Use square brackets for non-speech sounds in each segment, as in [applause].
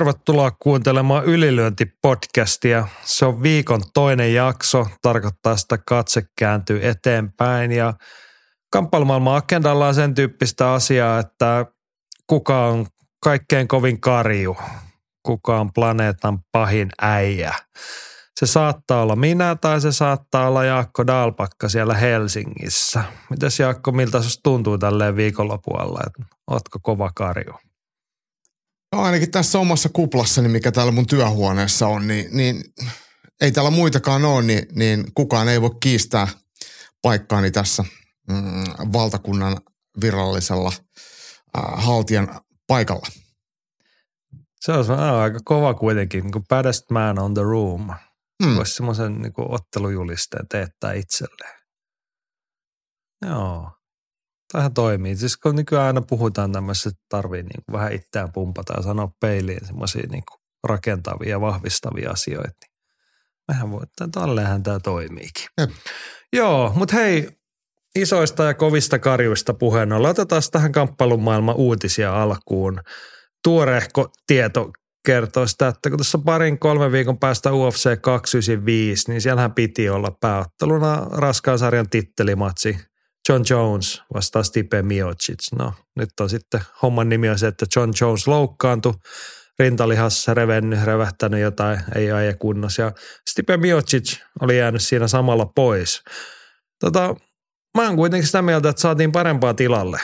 Tervetuloa kuuntelemaan Ylilyönti-podcastia. Se on viikon toinen jakso, tarkoittaa sitä katse kääntyy eteenpäin ja kamppailumaailman agendalla on sen tyyppistä asiaa, että kuka on kaikkein kovin karju, kuka on planeetan pahin äijä. Se saattaa olla minä tai se saattaa olla Jaakko Dalpakka siellä Helsingissä. Mitäs Jaakko, miltä se tuntuu tälleen viikonlopualla, että ootko kova karju? No ainakin tässä omassa kuplassani, mikä täällä mun työhuoneessa on, niin, niin ei täällä muitakaan ole, niin, niin kukaan ei voi kiistää paikkaani tässä mm, valtakunnan virallisella äh, haltijan paikalla. Se on aika kova kuitenkin, niin kuin baddest man on the room. Hmm. Voisi semmoisen niin ottelujulisteen teettää itselleen. Joo. Tähän toimii. Siis kun nykyään aina puhutaan tämmöistä, että tarvii niin kuin vähän itseään pumpata ja sanoa peiliin semmoisia niin rakentavia ja vahvistavia asioita. Niin mehän voi, että tälleen tämä toimiikin. Jep. Joo, mutta hei, isoista ja kovista karjuista puheen ollen. Otetaan tähän kamppailun maailman uutisia alkuun. Tuorehko tieto kertoo sitä, että kun tässä parin kolmen viikon päästä UFC 295, niin siellähän piti olla pääotteluna raskaan sarjan tittelimatsi John Jones vastaa Stipe Miocic. No nyt on sitten homman nimi on se, että John Jones loukkaantui, rintalihassa revennyt, revähtänyt jotain, ei aie kunnossa. Ja Stipe Miocic oli jäänyt siinä samalla pois. Tota, mä oon kuitenkin sitä mieltä, että saatiin parempaa tilalle.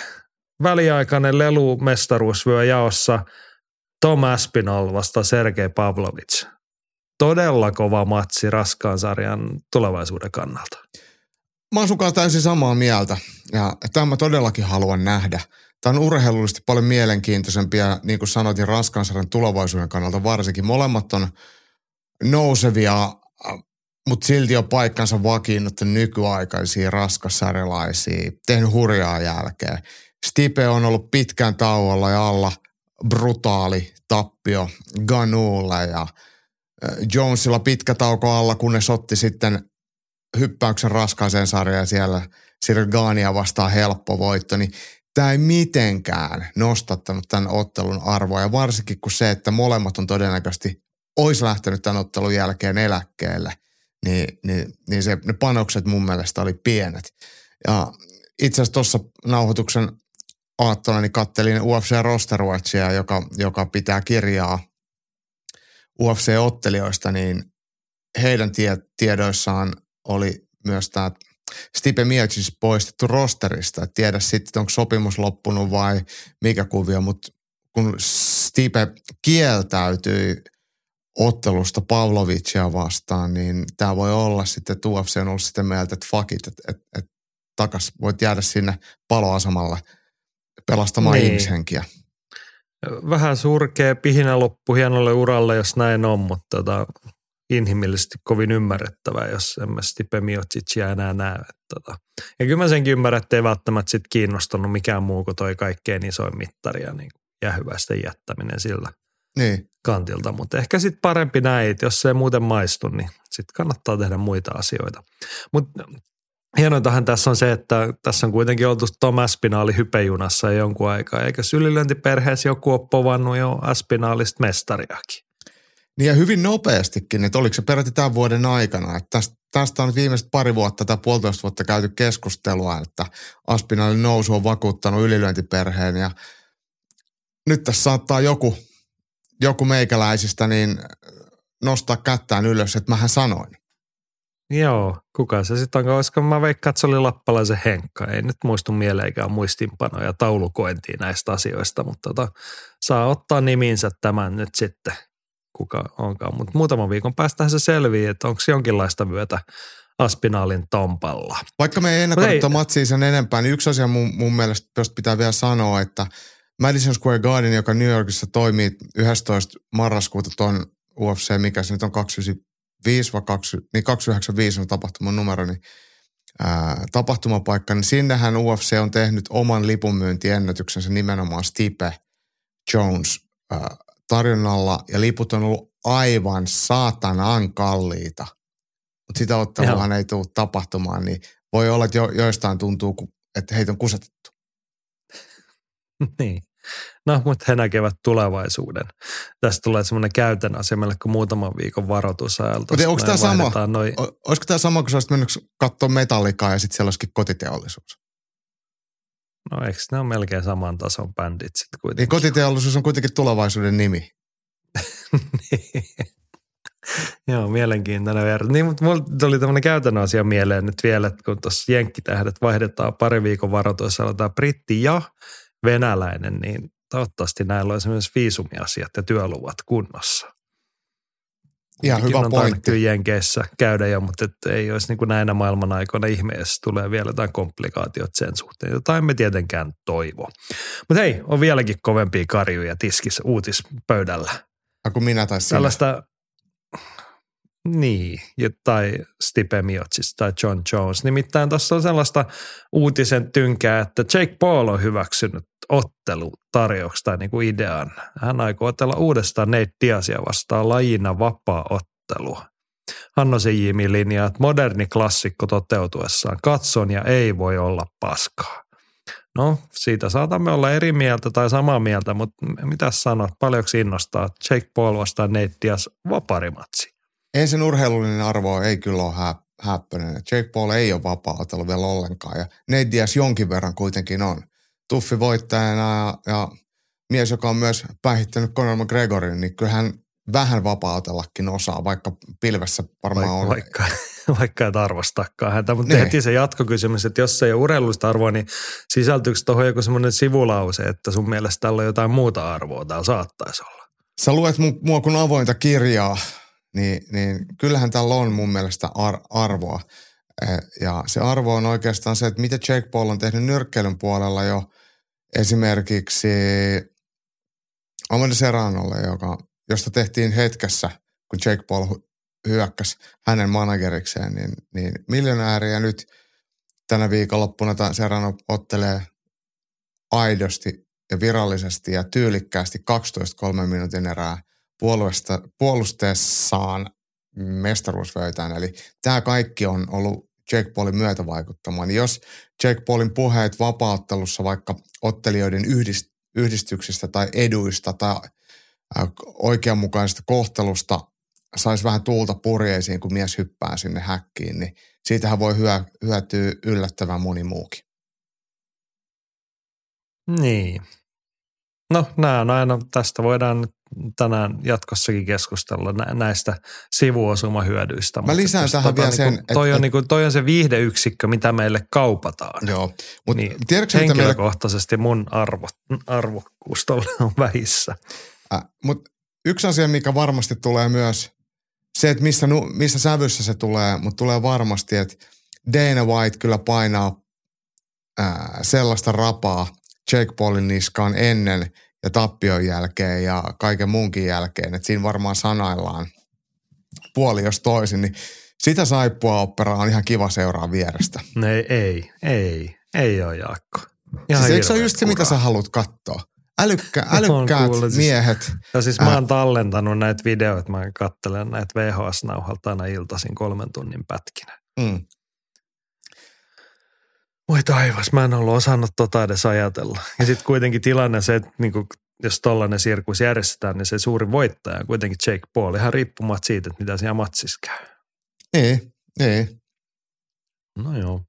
Väliaikainen lelu mestaruusvyö jaossa Tom Aspinall vasta Sergei Pavlovic. Todella kova matsi raskaan sarjan tulevaisuuden kannalta. Mä oon sunkaan täysin samaa mieltä ja tämä mä todellakin haluan nähdä. Tämä on urheilullisesti paljon mielenkiintoisempia, niin kuin sanoitin, raskansarjan tulevaisuuden kannalta varsinkin. Molemmat on nousevia, mutta silti on paikkansa vakiinnuttu nykyaikaisia raskassarjalaisia, tehnyt hurjaa jälkeen. Stipe on ollut pitkään tauolla ja alla brutaali tappio Ganuulle ja Jonesilla pitkä tauko alla, kunnes otti sitten hyppäyksen raskaaseen sarjaan ja siellä Sirgania vastaan helppo voitto, niin tämä ei mitenkään nostattanut tämän ottelun arvoa. Ja varsinkin kun se, että molemmat on todennäköisesti olisi lähtenyt tämän ottelun jälkeen eläkkeelle, niin, niin, niin se, ne panokset mun mielestä oli pienet. Ja itse asiassa tuossa nauhoituksen aattona niin kattelin UFC Roster Watchia, joka, joka pitää kirjaa UFC-ottelijoista, niin heidän tie, tiedoissaan oli myös tämä Stipe Miocic poistettu rosterista. Et tiedä sitten, onko sopimus loppunut vai mikä kuvio, mutta kun Stipe kieltäytyi ottelusta Pavlovicia vastaan, niin tämä voi olla sitten, että UFC on ollut sitä mieltä, että fuck it, että et, et takas voit jäädä sinne paloasemalle pelastamaan niin. ihmishenkiä. Vähän surkea pihinä loppu hienolle uralle, jos näin on, mutta tota, inhimillisesti kovin ymmärrettävää, jos emme Stipe Miocicia enää näe. Tota. Ja kyllä mä senkin ymmärrän, että ei välttämättä sit kiinnostanut mikään muu kuin toi kaikkein isoin mittari ja niin jähyväisten jättäminen sillä niin. kantilta. Mutta ehkä sitten parempi näin, että jos se ei muuten maistu, niin sitten kannattaa tehdä muita asioita. Mutta hienointahan tässä on se, että tässä on kuitenkin oltu Tom Aspinaali hypejunassa jonkun aikaa, eikä sylilöintiperheessä joku ole povannut jo Aspinaalista mestariakin. Niin ja hyvin nopeastikin, että oliko se peräti tämän vuoden aikana. Että tästä, tästä on viimeiset pari vuotta tai puolitoista vuotta käyty keskustelua, että Aspinallin nousu on vakuuttanut ylilyöntiperheen ja nyt tässä saattaa joku, joku meikäläisistä niin nostaa kättään ylös, että mähän sanoin. Joo, kuka se sitten onko, koska mä veikkaan, että se oli lappalaisen Henkka. Ei nyt muistu mieleenkään muistinpanoja taulukointiin näistä asioista, mutta tota, saa ottaa niminsä tämän nyt sitten kuka onkaan. Mutta muutaman viikon päästä se selvii, että onko jonkinlaista vyötä Aspinaalin tompalla. Vaikka me ei ennakoida matsia sen enempää, niin yksi asia mun, mun mielestä pitää vielä sanoa, että Madison Square Garden, joka New Yorkissa toimii 11. marraskuuta tuon UFC, mikä se nyt on 5 vai 2, niin 295 on tapahtuman numero, niin ää, tapahtumapaikka, niin sinnehän UFC on tehnyt oman lipunmyyntiennätyksensä nimenomaan Stipe Jones ää, tarjonnalla ja liput on ollut aivan saatanan kalliita. Mutta sitä otteluhan ei tule tapahtumaan, niin voi olla, että jo, joistain tuntuu, että heitä on kusetettu. [laughs] niin. No, mutta he näkevät tulevaisuuden. Tästä tulee semmoinen käytön asia meille kuin muutaman viikon varoitusajalta. Mutta onko tämä sama, noi... olisiko tämä sama, kun sä olisit mennyt katsoa metallikaa ja sitten siellä olisikin kotiteollisuus? No eikö ne ole melkein saman tason bändit sitten kuitenkin? Niin kotiteollisuus on kuitenkin tulevaisuuden nimi. niin. [laughs] Joo, mielenkiintoinen verran. Niin, mutta mulla tuli tämmöinen käytännön asia mieleen nyt vielä, että kun tuossa Jenkkitähdet vaihdetaan pari viikon varoituessa, tämä britti ja venäläinen, niin toivottavasti näillä olisi myös viisumiasiat ja työluvat kunnossa. Ihan hyvä on pointti. Jenkeissä käydä jo, mutta et ei olisi niin kuin näinä maailman aikoina ihmeessä tulee vielä jotain komplikaatiot sen suhteen, jota emme tietenkään toivo. Mutta hei, on vieläkin kovempia karjuja tiskissä uutispöydällä. Ja kun minä tai sinä. Tällaista niin, tai Stipe Miocic tai John Jones. Nimittäin tuossa on sellaista uutisen tynkää, että Jake Paul on hyväksynyt ottelutarjouksi tai niin kuin idean. Hän aikoo otella uudestaan Nate Diazia vastaan lajina vapaa-ottelu. Hanno Sijimi linjaa, että moderni klassikko toteutuessaan katson ja ei voi olla paskaa. No, siitä saatamme olla eri mieltä tai samaa mieltä, mutta mitä sanot, paljonko innostaa Jake Paul vastaan Nate Diaz vaparimatsi? Ei sen urheilullinen arvo ei kyllä ole hä- häppöinen. Jake Paul ei ole vapaa vielä ollenkaan ja Nate Diaz jonkin verran kuitenkin on. Tuffi voittajana ja, ja mies, joka on myös päihittänyt Conor McGregorin, niin kyllähän vähän vapautellakin osaa, vaikka pilvessä varmaan vaikka, on. Vaikka, [laughs] vaikka et arvostakaan häntä, mutta niin. heti se jatkokysymys, että jos se ei ole urheilullista arvoa, niin sisältyykö tuohon joku semmoinen sivulause, että sun mielestä tällä on jotain muuta arvoa, täällä saattaisi olla? Sä luet mua kuin avointa kirjaa, niin, niin kyllähän tällä on mun mielestä ar- arvoa. Eh, ja se arvo on oikeastaan se, että mitä Jake Paul on tehnyt nyrkkeilyn puolella jo esimerkiksi Amanda Serranolle, joka, josta tehtiin hetkessä, kun Jake Paul hyökkäsi hänen managerikseen, niin, niin miljonääriä nyt tänä viikonloppuna Serrano ottelee aidosti ja virallisesti ja tyylikkäästi 12-3 minuutin erää puolusta, puolusteessaan mestaruusvöytään. Eli tämä kaikki on ollut Jake Paulin myötävaikuttamaan. Niin jos Jake Paulin puheet vapauttelussa vaikka ottelijoiden yhdist, yhdistyksistä tai eduista tai oikeanmukaisesta kohtelusta saisi vähän tuulta purjeisiin, kun mies hyppää sinne häkkiin, niin siitähän voi hyö, hyötyä yllättävän moni muukin. Niin. No nämä on aina, tästä voidaan tänään jatkossakin keskustella näistä sivuosumahyödyistä. Mä lisään tähän tota, vielä niin sen, toi, on, niinku, toi on se viihdeyksikkö, mitä meille kaupataan. Joo. Mut niin tiedätkö, henkilökohtaisesti meille... mun arvo, arvokkuus on [laughs] vähissä. Äh, Mutta yksi asia, mikä varmasti tulee myös, se, että missä, missä sävyssä se tulee, mutta tulee varmasti, että Dana White kyllä painaa ää, sellaista rapaa Jake Paulin niskaan ennen – ja tappion jälkeen ja kaiken muunkin jälkeen, että siinä varmaan sanaillaan puoli jos toisin, niin sitä saippua operaa on ihan kiva seuraa vierestä. Ei, ei, ei, ei ole Jaakko. Ihan siis eikö se ole just se, mitä sä haluat katsoa? Älykkä, [laughs] älykkäät siis- miehet. Ja siis mä oon tallentanut näitä videoita, mä katselen näitä VHS-nauhalta aina iltaisin kolmen tunnin pätkinä. Mm. Voi taivas, mä en ollut osannut tota edes ajatella. Ja sitten kuitenkin tilanne se, että niinku, jos tollainen sirkus järjestetään, niin se suuri voittaja on kuitenkin Jake Paul, ihan riippumatta siitä, että mitä siellä matsissa käy. Ei, ei. No joo.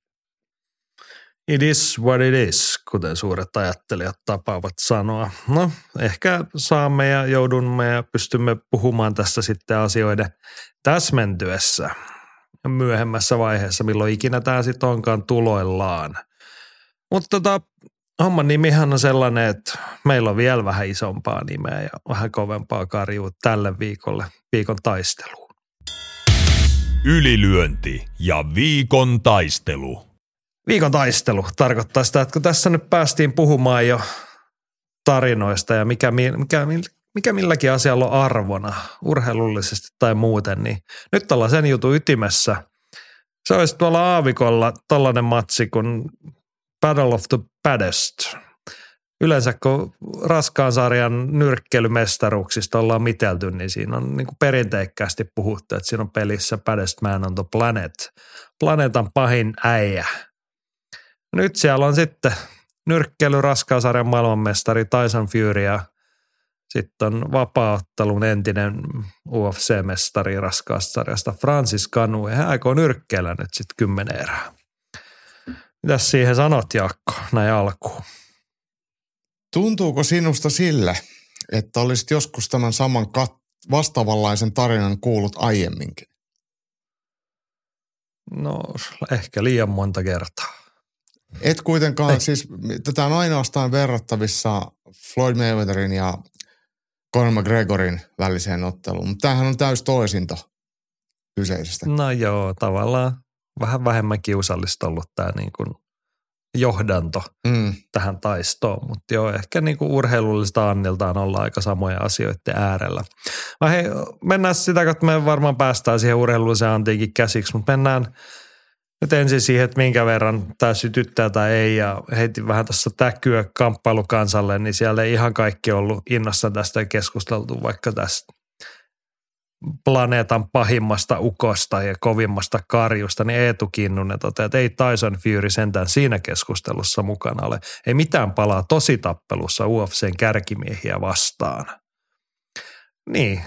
It is what it is, kuten suuret ajattelijat tapaavat sanoa. No, ehkä saamme ja joudumme ja pystymme puhumaan tässä sitten asioiden täsmentyessä myöhemmässä vaiheessa, milloin ikinä tämä sitten onkaan tuloillaan. Mutta tota, homman nimihän on sellainen, että meillä on vielä vähän isompaa nimeä ja vähän kovempaa karjua tälle viikolle, viikon taisteluun. Ylilyönti ja viikon taistelu. Viikon taistelu tarkoittaa sitä, että kun tässä nyt päästiin puhumaan jo tarinoista ja mikä, mikä, mikä milläkin asialla on arvona, urheilullisesti tai muuten, niin nyt ollaan sen jutun ytimessä. Se olisi tuolla aavikolla tällainen matsi kuin Battle of the Baddest. Yleensä kun raskaan sarjan nyrkkeilymestaruuksista ollaan mitelty, niin siinä on niin kuin perinteikkäästi puhuttu, että siinä on pelissä Baddest Man on the Planet. Planeetan pahin äijä. Nyt siellä on sitten nyrkkeily raskaasarjan maailmanmestari Tyson Fury ja sitten on vapaattelun entinen UFC-mestari raskaasarjasta Francis Kanu ja hän aikoo nyrkkeellä nyt sitten kymmenen erää. Mitäs siihen sanot Jaakko näin alkuun? Tuntuuko sinusta sille, että olisit joskus tämän saman kat- vastaavanlaisen tarinan kuullut aiemminkin? No ehkä liian monta kertaa. Et kuitenkaan, Ei. siis tätä on ainoastaan verrattavissa Floyd Mayweatherin ja Conor McGregorin väliseen otteluun, mutta tämähän on täys toisinto kyseisestä. No joo, tavallaan vähän vähemmän kiusallista ollut tämä niin kuin johdanto mm. tähän taistoon, mutta joo, ehkä niin kuin urheilullista anniltaan olla aika samoja asioiden äärellä. Vai hei, mennään sitä että me varmaan päästään siihen urheilulliseen antiikin käsiksi, mutta mennään nyt ensin siihen, että minkä verran tämä sytyttää tai ei ja heitin vähän tässä täkyä kamppailukansalle, niin siellä ei ihan kaikki ollut innossa tästä keskusteltu, vaikka tästä planeetan pahimmasta ukosta ja kovimmasta karjusta, niin Eetu Kinnunen toteaa, että ei Tyson Fury sentään siinä keskustelussa mukana ole. Ei mitään palaa tositappelussa UFCn kärkimiehiä vastaan. Niin,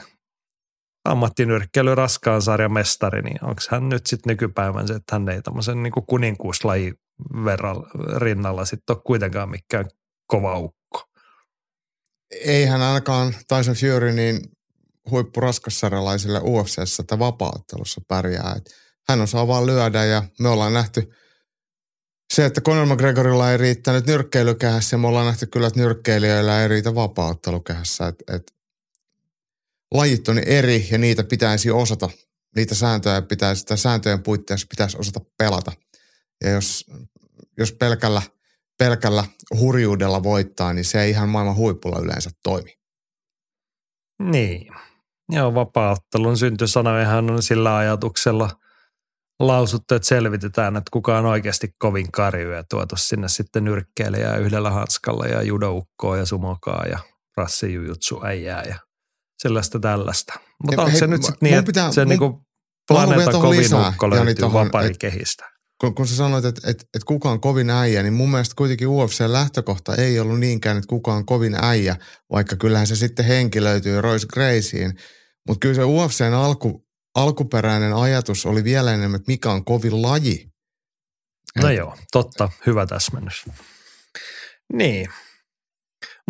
ammattinyrkkeily raskaan sarjan mestari, niin onko hän nyt sitten nykypäivän se, että hän ei tämmöisen niin kuninkuuslaji rinnalla sitten ole kuitenkaan mikään kova ukko. Ei hän ainakaan Tyson Fury niin huippuraskassarjalaisille UFCssä tai vapaattelussa pärjää. Et hän osaa vaan lyödä ja me ollaan nähty se, että Conor McGregorilla ei riittänyt nyrkkeilykehässä ja me ollaan nähty kyllä, että nyrkkeilijöillä ei riitä vapaattelukehässä. Et, et lajit on eri ja niitä pitäisi osata. Niitä sääntöjä pitäisi, sitä sääntöjen puitteissa pitäisi osata pelata. Ja jos, jos pelkällä, pelkällä hurjuudella voittaa, niin se ei ihan maailman huipulla yleensä toimi. Niin. Joo, vapaaottelun syntysanojahan on sillä ajatuksella lausuttu, että selvitetään, että kuka on oikeasti kovin karju ja tuotu sinne sitten nyrkkeilijää yhdellä hanskalla ja judoukkoa ja sumokaa ja rassijujutsu äijää ja sellaista tällaista. Mutta onko se nyt sitten niin, että se mun, niinku planeetan kovin lisää, ukko löytyy vaparikehistä? Kun, kun sä sanoit, että, että, että kuka on kovin äijä, niin mun mielestä kuitenkin UFC-lähtökohta ei ollut niinkään, että kuka on kovin äijä, vaikka kyllähän se sitten henki löytyy Royce Graceen. Mutta kyllä se UFCn alku, alkuperäinen ajatus oli vielä enemmän, että mikä on kovin laji. No Et, joo, totta. Hyvä täsmennys. Niin,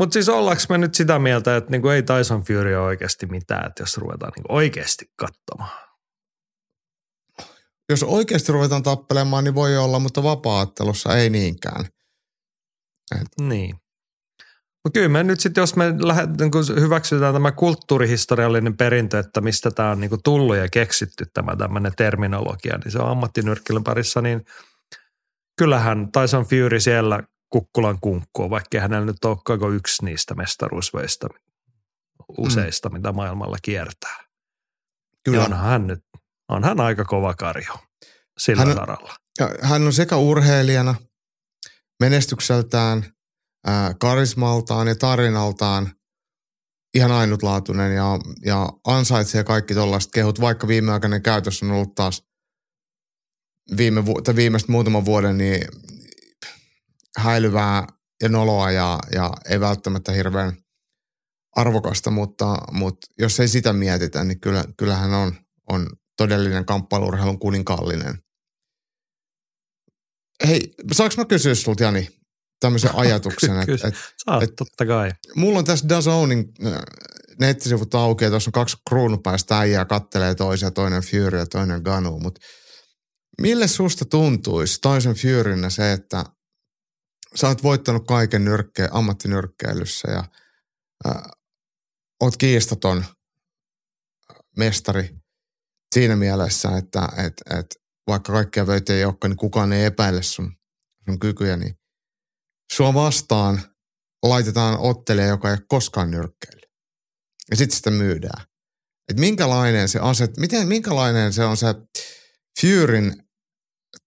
mutta siis ollaanko me nyt sitä mieltä, että niinku ei Tyson Fury ole oikeasti mitään, että jos ruvetaan niinku oikeasti katsomaan? Jos oikeasti ruvetaan tappelemaan, niin voi olla, mutta vapaattelussa ei niinkään. Et. Niin. Mutta kyllä me nyt sitten, jos me lähdet, niin hyväksytään tämä kulttuurihistoriallinen perintö, että mistä tämä on niin kuin tullut ja keksitty tämä tämmöinen terminologia, niin se on ammattinyrkkelyn parissa, niin kyllähän Tyson Fury siellä kukkulan kunkkua, vaikka hänellä nyt ole yksi niistä mestaruusveista useista, mm. mitä maailmalla kiertää. Kyllä. Ja onhan hän nyt, on hän aika kova karjo sillä hän, saralla. Hän on sekä urheilijana, menestykseltään, ää, karismaltaan ja tarinaltaan ihan ainutlaatuinen ja, ja ansaitsee kaikki tuollaiset kehut, vaikka viimeaikainen käytös on ollut taas viime, tai viimeistä muutaman vuoden niin häilyvää ja noloa ja, ja ei välttämättä hirveän arvokasta, mutta, mutta jos ei sitä mietitä, niin kyllä, kyllähän on, on todellinen kamppailurheilun kuninkaallinen. Hei, saanko mä kysyä sulta Jani tämmöisen [laughs] ajatuksen? että et, Saat, et, totta kai. Mulla on tässä Dazownin äh, nettisivut auki ja tuossa on kaksi kruunupäistä äijää, kattelee toisia, toinen Fury ja toinen Ganu, mutta mille susta tuntuisi toisen Furynä se, että sä oot voittanut kaiken nyrkke, ammattinyrkkeilyssä ja ää, oot kiistaton mestari siinä mielessä, että et, et, vaikka kaikkia vöitä ei olekaan, niin kukaan ei epäile sun, sun kykyjä, niin sua vastaan laitetaan ottelija, joka ei ole koskaan nyrkkeily. ja sitten sitä myydään. Et minkälainen se aset, miten, minkälainen se on se Furyn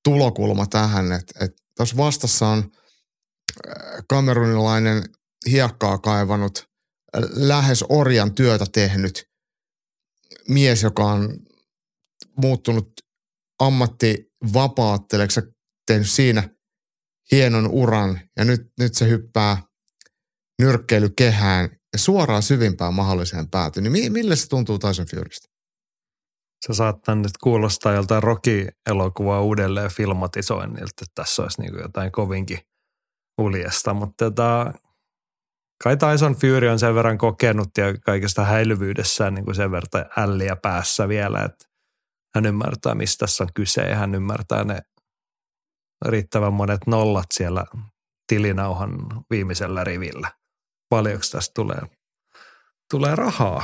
tulokulma tähän, että et tuossa vastassa on äh, kamerunilainen hiekkaa kaivannut, äh, lähes orjan työtä tehnyt mies, joka on muuttunut ammattivapaatteleksi, tehnyt siinä hienon uran ja nyt, nyt se hyppää nyrkkeilykehään ja suoraan syvimpään mahdolliseen päätyyn. Niin millä se tuntuu Tyson Furystä? Se saattaa nyt kuulostaa joltain Rocky-elokuvaa uudelleen filmatisoinnilta, että tässä olisi niin jotain kovinkin uljesta, mutta tota, kai Tyson Fury on sen verran kokenut ja kaikesta häilyvyydessään niin kuin sen verran älliä päässä vielä, että hän ymmärtää, mistä tässä on kyse ja hän ymmärtää ne riittävän monet nollat siellä tilinauhan viimeisellä rivillä. Paljonko tästä tulee, tulee rahaa?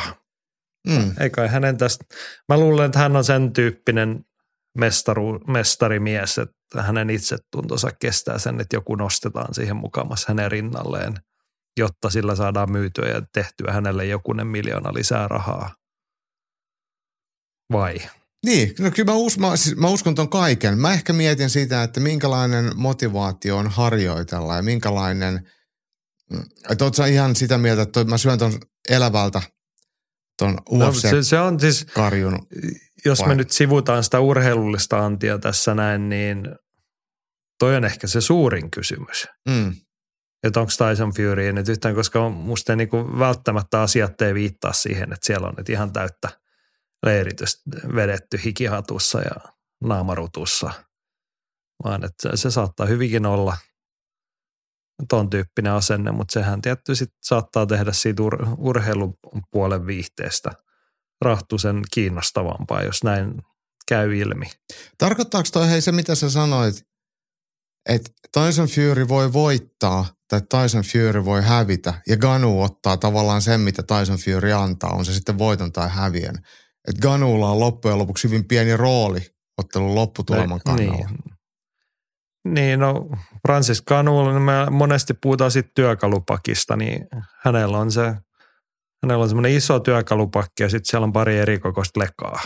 Mm. Eikä hänen tästä, mä luulen, että hän on sen tyyppinen mestaru, mestarimies, että hänen itsetuntonsa kestää sen, että joku nostetaan siihen mukamassa hänen rinnalleen, jotta sillä saadaan myytyä ja tehtyä hänelle jokunen miljoona lisää rahaa. Vai? Niin, no kyllä mä, us, mä, siis mä uskon ton kaiken. Mä ehkä mietin sitä, että minkälainen motivaatio on harjoitella ja minkälainen, mm, että oot sä ihan sitä mieltä, että mä syön ton elävältä ton no, se, se on siis, karjun. Jos vai? me nyt sivutaan sitä urheilullista antia tässä näin, niin toi on ehkä se suurin kysymys. Mm. Että onko Tyson Fury nyt yhtään, koska musta niinku välttämättä asiat ei viittaa siihen, että siellä on nyt ihan täyttä – leiritystä vedetty hikihatussa ja naamarutussa, vaan että se saattaa hyvinkin olla ton tyyppinen asenne, mutta sehän tietty sit saattaa tehdä siitä ur- urheilupuolen viihteestä rahtusen kiinnostavampaa, jos näin käy ilmi. Tarkoittaako toi hei se, mitä sä sanoit, että Tyson Fury voi voittaa tai Tyson Fury voi hävitä ja Ganu ottaa tavallaan sen, mitä Tyson Fury antaa, on se sitten voiton tai häviön että Ganulla on loppujen lopuksi hyvin pieni rooli ottelun lopputuleman kannalla. Niin. Niin, no Francis Ganulla, niin me monesti puhutaan sitten työkalupakista, niin hänellä on se, hänellä on semmoinen iso työkalupakki ja sitten siellä on pari eri kokoista lekaa,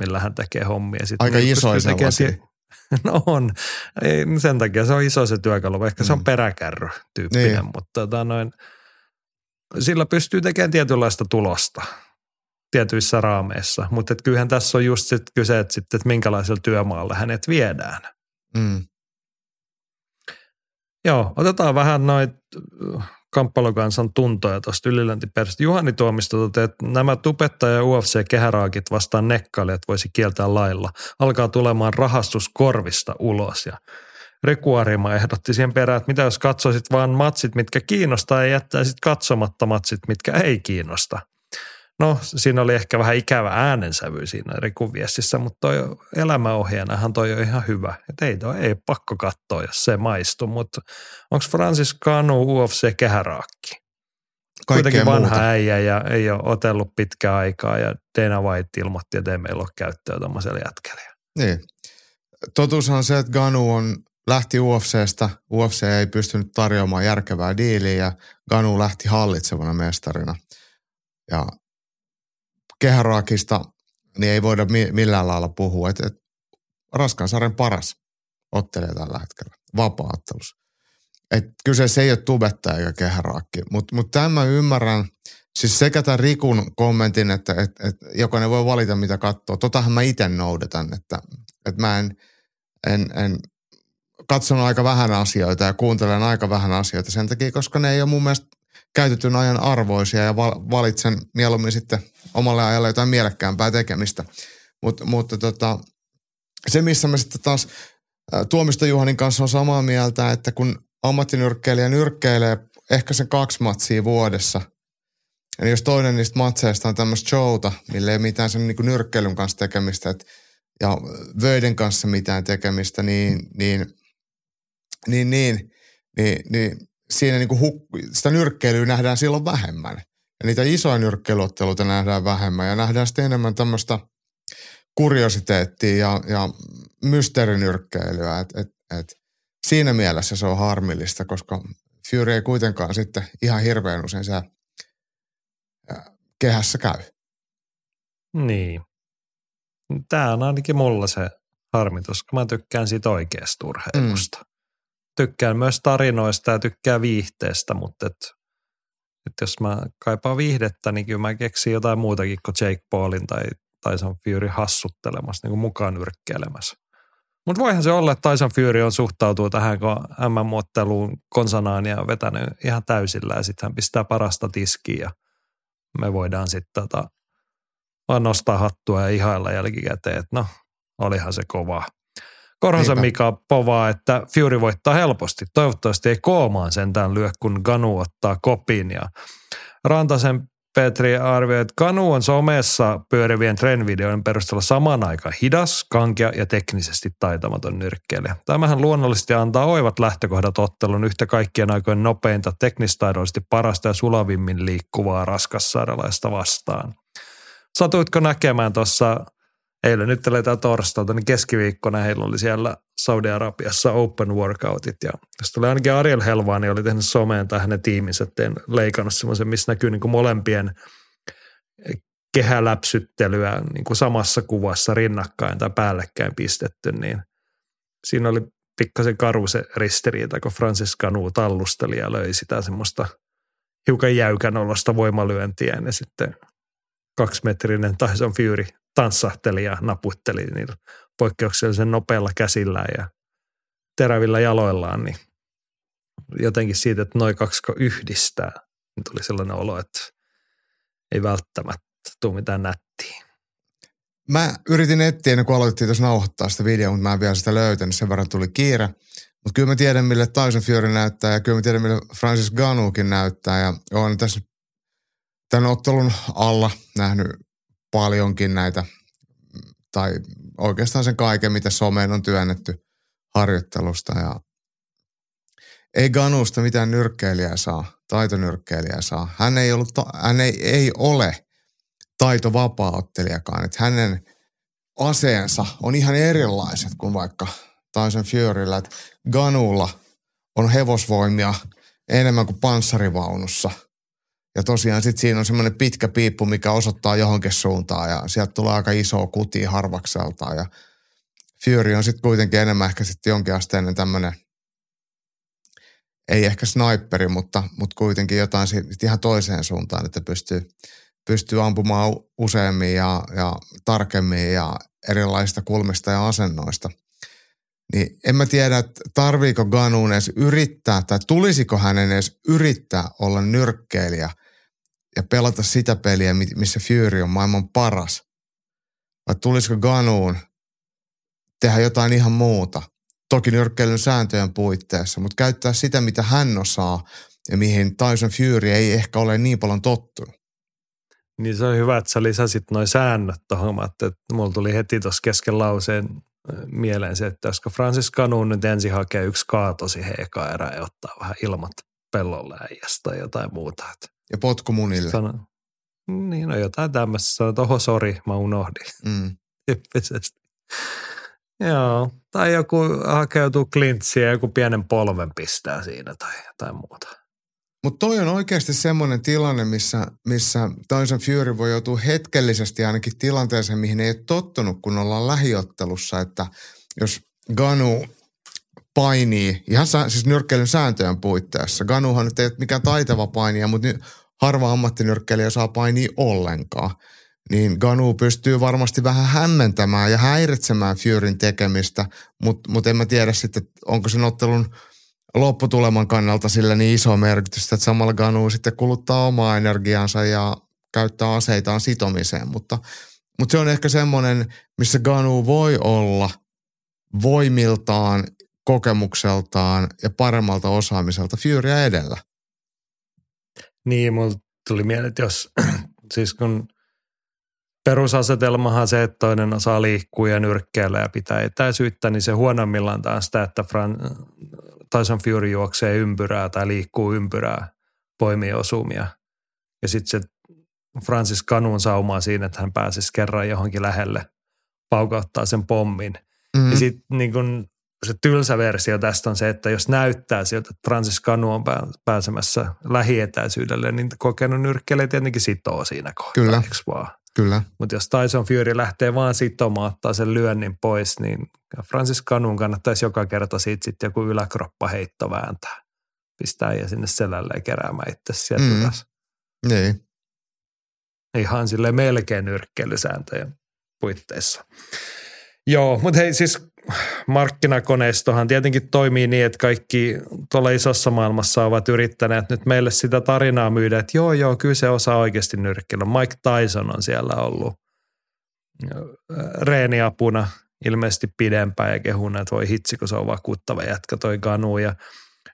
millä hän tekee hommia. Sit Aika iso sellaisia. [laughs] No on. Ei, sen takia se on iso se työkalu. Ehkä mm. se on mm. peräkärry tyyppinen, niin. mutta tota noin, sillä pystyy tekemään tietynlaista tulosta tietyissä raameissa. Mutta kyllähän tässä on just sit kyse, että, sit, että minkälaisella työmaalla hänet viedään. Mm. Joo, otetaan vähän noita kamppailukansan tuntoja tuosta ylilöntiperästä. Juhani Tuomisto toteaa, että nämä tupettaja ja UFC-kehäraakit vastaan nekkailijat voisi kieltää lailla. Alkaa tulemaan rahastus korvista ulos ja Reku Arima ehdotti siihen perään, että mitä jos katsoisit vaan matsit, mitkä kiinnostaa ja jättäisit katsomatta matsit, mitkä ei kiinnosta. No, siinä oli ehkä vähän ikävä äänensävy siinä Rikun viestissä, mutta toi elämäohjeenahan toi on ihan hyvä. Et ei toi ei pakko katsoa, jos se maistuu, mutta onko Francis Kanu UFC kehäraakki? Kuitenkin vanha muuta. äijä ja ei ole otellut pitkää aikaa ja Dana White ilmoitti, että ei meillä ole käyttöä tuommoiselle jätkelle. Niin. Totuushan on se, että Ganu on lähti UFCstä. UFC ei pystynyt tarjoamaan järkevää diiliä ja Ganu lähti hallitsevana mestarina. Ja kehäraakista niin ei voida millään lailla puhua. Et, et Raskansarjan paras ottelee tällä hetkellä vapaattelussa. Et kyseessä ei ole tubetta eikä kehäraakki, mutta mut tämän mä ymmärrän, siis sekä tämän Rikun kommentin, että et, et jokainen voi valita mitä katsoo. Totahan mä itse noudatan, että et mä en, en, en katsonut aika vähän asioita ja kuuntelen aika vähän asioita sen takia, koska ne ei ole mun mielestä käytetyn ajan arvoisia ja valitsen mieluummin sitten omalle ajalle jotain mielekkäämpää tekemistä. Mut, mutta tota, se, missä me sitten taas Tuomista Juhanin kanssa on samaa mieltä, että kun ammattinyrkkeilijä nyrkkeilee ehkä sen kaksi matsia vuodessa, niin jos toinen niistä matseista on tämmöistä showta, millä ei mitään sen niin nyrkkeilyn kanssa tekemistä et, ja vöiden kanssa mitään tekemistä, niin, niin, niin, niin, niin, niin siinä niin kuin huk- sitä nyrkkeilyä nähdään silloin vähemmän. Ja niitä isoja nyrkkeilyotteluita nähdään vähemmän ja nähdään sitten enemmän tämmöistä kuriositeettia ja, ja mysteerinyrkkeilyä. Et, et, et siinä mielessä se on harmillista, koska Fury ei kuitenkaan sitten ihan hirveän usein se kehässä käy. Niin. Tämä on ainakin mulla se harmitus, kun mä tykkään siitä oikeasta urheilusta. Mm. Tykkään myös tarinoista ja tykkään viihteestä, mutta et, et jos mä kaipaan viihdettä, niin kyllä mä keksin jotain muutakin kuin Jake Paulin tai Tyson Fury hassuttelemassa, niin kuin mukaan nyrkkeilemässä. Mutta voihan se olla, että Tyson Fury on suhtautuu tähän, kun MM-otteluun konsanaania on vetänyt ihan täysillä ja sitten hän pistää parasta tiskiä ja me voidaan sitten tota, vaan nostaa hattua ja ihailla jälkikäteen, että no, olihan se kova. Korhosen Mika povaa, että Fury voittaa helposti. Toivottavasti ei koomaan sentään lyö, kun Ganu ottaa kopin. Ja Rantasen Petri arvioi, että Kanu on somessa pyörivien trendvideoiden perusteella saman aikaan hidas, kankea ja teknisesti taitamaton nyrkkeilijä. Tämähän luonnollisesti antaa oivat lähtökohdat ottelun yhtä kaikkien aikojen nopeinta, teknistaidollisesti parasta ja sulavimmin liikkuvaa raskassairalaista vastaan. Satuitko näkemään tuossa, eilen nyt eletään torstailta, niin keskiviikkona heillä oli siellä Saudi-Arabiassa open workoutit ja tästä oli ainakin Ariel Helvaani oli tehnyt someen tai hänen tiiminsä, teen leikannut semmoisen, missä näkyy niin kuin molempien kehäläpsyttelyä niin kuin samassa kuvassa rinnakkain tai päällekkäin pistetty, niin siinä oli pikkasen karu se ristiriita, kun Francis Canu tallusteli ja löi sitä semmoista hiukan jäykän olosta voimalyöntiä ja sitten kaksimetrinen Tyson Fury tanssahteli ja naputteli niillä poikkeuksellisen nopealla käsillä ja terävillä jaloillaan, niin jotenkin siitä, että noin kaksi yhdistää, niin tuli sellainen olo, että ei välttämättä tule mitään nättiä. Mä yritin etsiä ennen kuin aloitettiin tuossa nauhoittaa sitä videoa, mutta mä en vielä sitä löytänyt, sen verran tuli kiire. Mutta kyllä mä tiedän, mille Tyson Fury näyttää ja kyllä mä tiedän, mille Francis Ganukin näyttää. Ja olen tässä tämän ottelun alla nähnyt paljonkin näitä, tai oikeastaan sen kaiken, mitä someen on työnnetty harjoittelusta. Ja ei Ganusta mitään nyrkkeilijää saa, taitonyrkkeilijää saa. Hän ei, ollut, hän ei, ei ole taitovapaaottelijakaan. Että hänen aseensa on ihan erilaiset kuin vaikka Tyson Furyllä. Että Ganulla on hevosvoimia enemmän kuin panssarivaunussa – ja tosiaan sitten siinä on semmoinen pitkä piippu, mikä osoittaa johonkin suuntaan ja sieltä tulee aika iso kuti harvakselta ja Fury on sitten kuitenkin enemmän ehkä sitten jonkinasteinen tämmöinen, ei ehkä sniperi, mutta, mutta kuitenkin jotain sit ihan toiseen suuntaan, että pystyy, pystyy ampumaan useammin ja, ja tarkemmin ja erilaisista kulmista ja asennoista. Niin en mä tiedä, tarviiko Ganun edes yrittää tai tulisiko hänen edes yrittää olla nyrkkeilijä – ja pelata sitä peliä, missä Fury on maailman paras? Vai tulisiko Ganuun tehdä jotain ihan muuta? Toki nyrkkeilyn sääntöjen puitteissa, mutta käyttää sitä, mitä hän osaa ja mihin Tyson Fury ei ehkä ole niin paljon tottunut. Niin se on hyvä, että sä lisäsit noin säännöt tuohon, että mulla tuli heti tuossa kesken lauseen mieleen se, että josko Francis Canu nyt ensin hakee yksi kaatosi erää ja ottaa vähän ilmat pellolle äijästä tai jotain muuta. Että ja potku munille. Sano, niin, no jotain tämmöistä. Sano, oho, sori, mä unohdin. Mm. Joo, tai joku hakeutuu klintsiin ja joku pienen polven pistää siinä tai jotain muuta. Mutta toi on oikeasti semmoinen tilanne, missä, missä Tyson Fury voi joutua hetkellisesti ainakin tilanteeseen, mihin ei ole tottunut, kun ollaan lähiottelussa, että jos Ganu painii, ihan siis nyrkkeilyn sääntöjen puitteissa. Ganuhan nyt ei ole mikään taitava painija, mutta harva ammattinyrkkeilijä saa painia ollenkaan. Niin Ganu pystyy varmasti vähän hämmentämään ja häiritsemään Furyn tekemistä, mutta mut en mä tiedä sitten, onko sen ottelun lopputuleman kannalta sillä niin iso merkitystä, että samalla Ganu sitten kuluttaa omaa energiaansa ja käyttää aseitaan sitomiseen, mutta, mutta se on ehkä semmoinen, missä Ganu voi olla voimiltaan kokemukseltaan ja paremmalta osaamiselta Furya edellä. Niin, mulla tuli mieleen, että jos [clears throat] siis kun perusasetelmahan se, että toinen osaa liikkuu ja nyrkkeillä ja pitää etäisyyttä, niin se huonommillaan taas sitä, että Fran, Tyson Fury juoksee ympyrää tai liikkuu ympyrää, poimii osumia. Ja sitten se Francis Kanun saumaa siinä, että hän pääsisi kerran johonkin lähelle, paukauttaa sen pommin. Mm-hmm. Ja sitten niin kun se tylsä versio tästä on se, että jos näyttää siltä, että Francis Canu on pääsemässä lähietäisyydelle, niin kokenut nyrkkele tietenkin sitoo siinä kohtaa. Kyllä. vaan? Kyllä. Mutta jos Tyson Fury lähtee vaan sitomaan, ottaa sen lyönnin pois, niin Francis Canun kannattaisi joka kerta siitä sitten joku yläkroppa heitto vääntää. Pistää ja sinne selälleen keräämään itse sieltä mm. ylös. Niin. Ihan sille melkein nyrkkeilysääntöjen puitteissa. Joo, mutta hei siis markkinakoneistohan tietenkin toimii niin, että kaikki tuolla isossa maailmassa ovat yrittäneet nyt meille sitä tarinaa myydä, että joo joo, kyllä se osaa oikeasti nyrkkillä. Mike Tyson on siellä ollut reeniapuna ilmeisesti pidempään ja kehunut, että voi hitsi, kun se on vakuuttava jätkä toi Ganu. Ja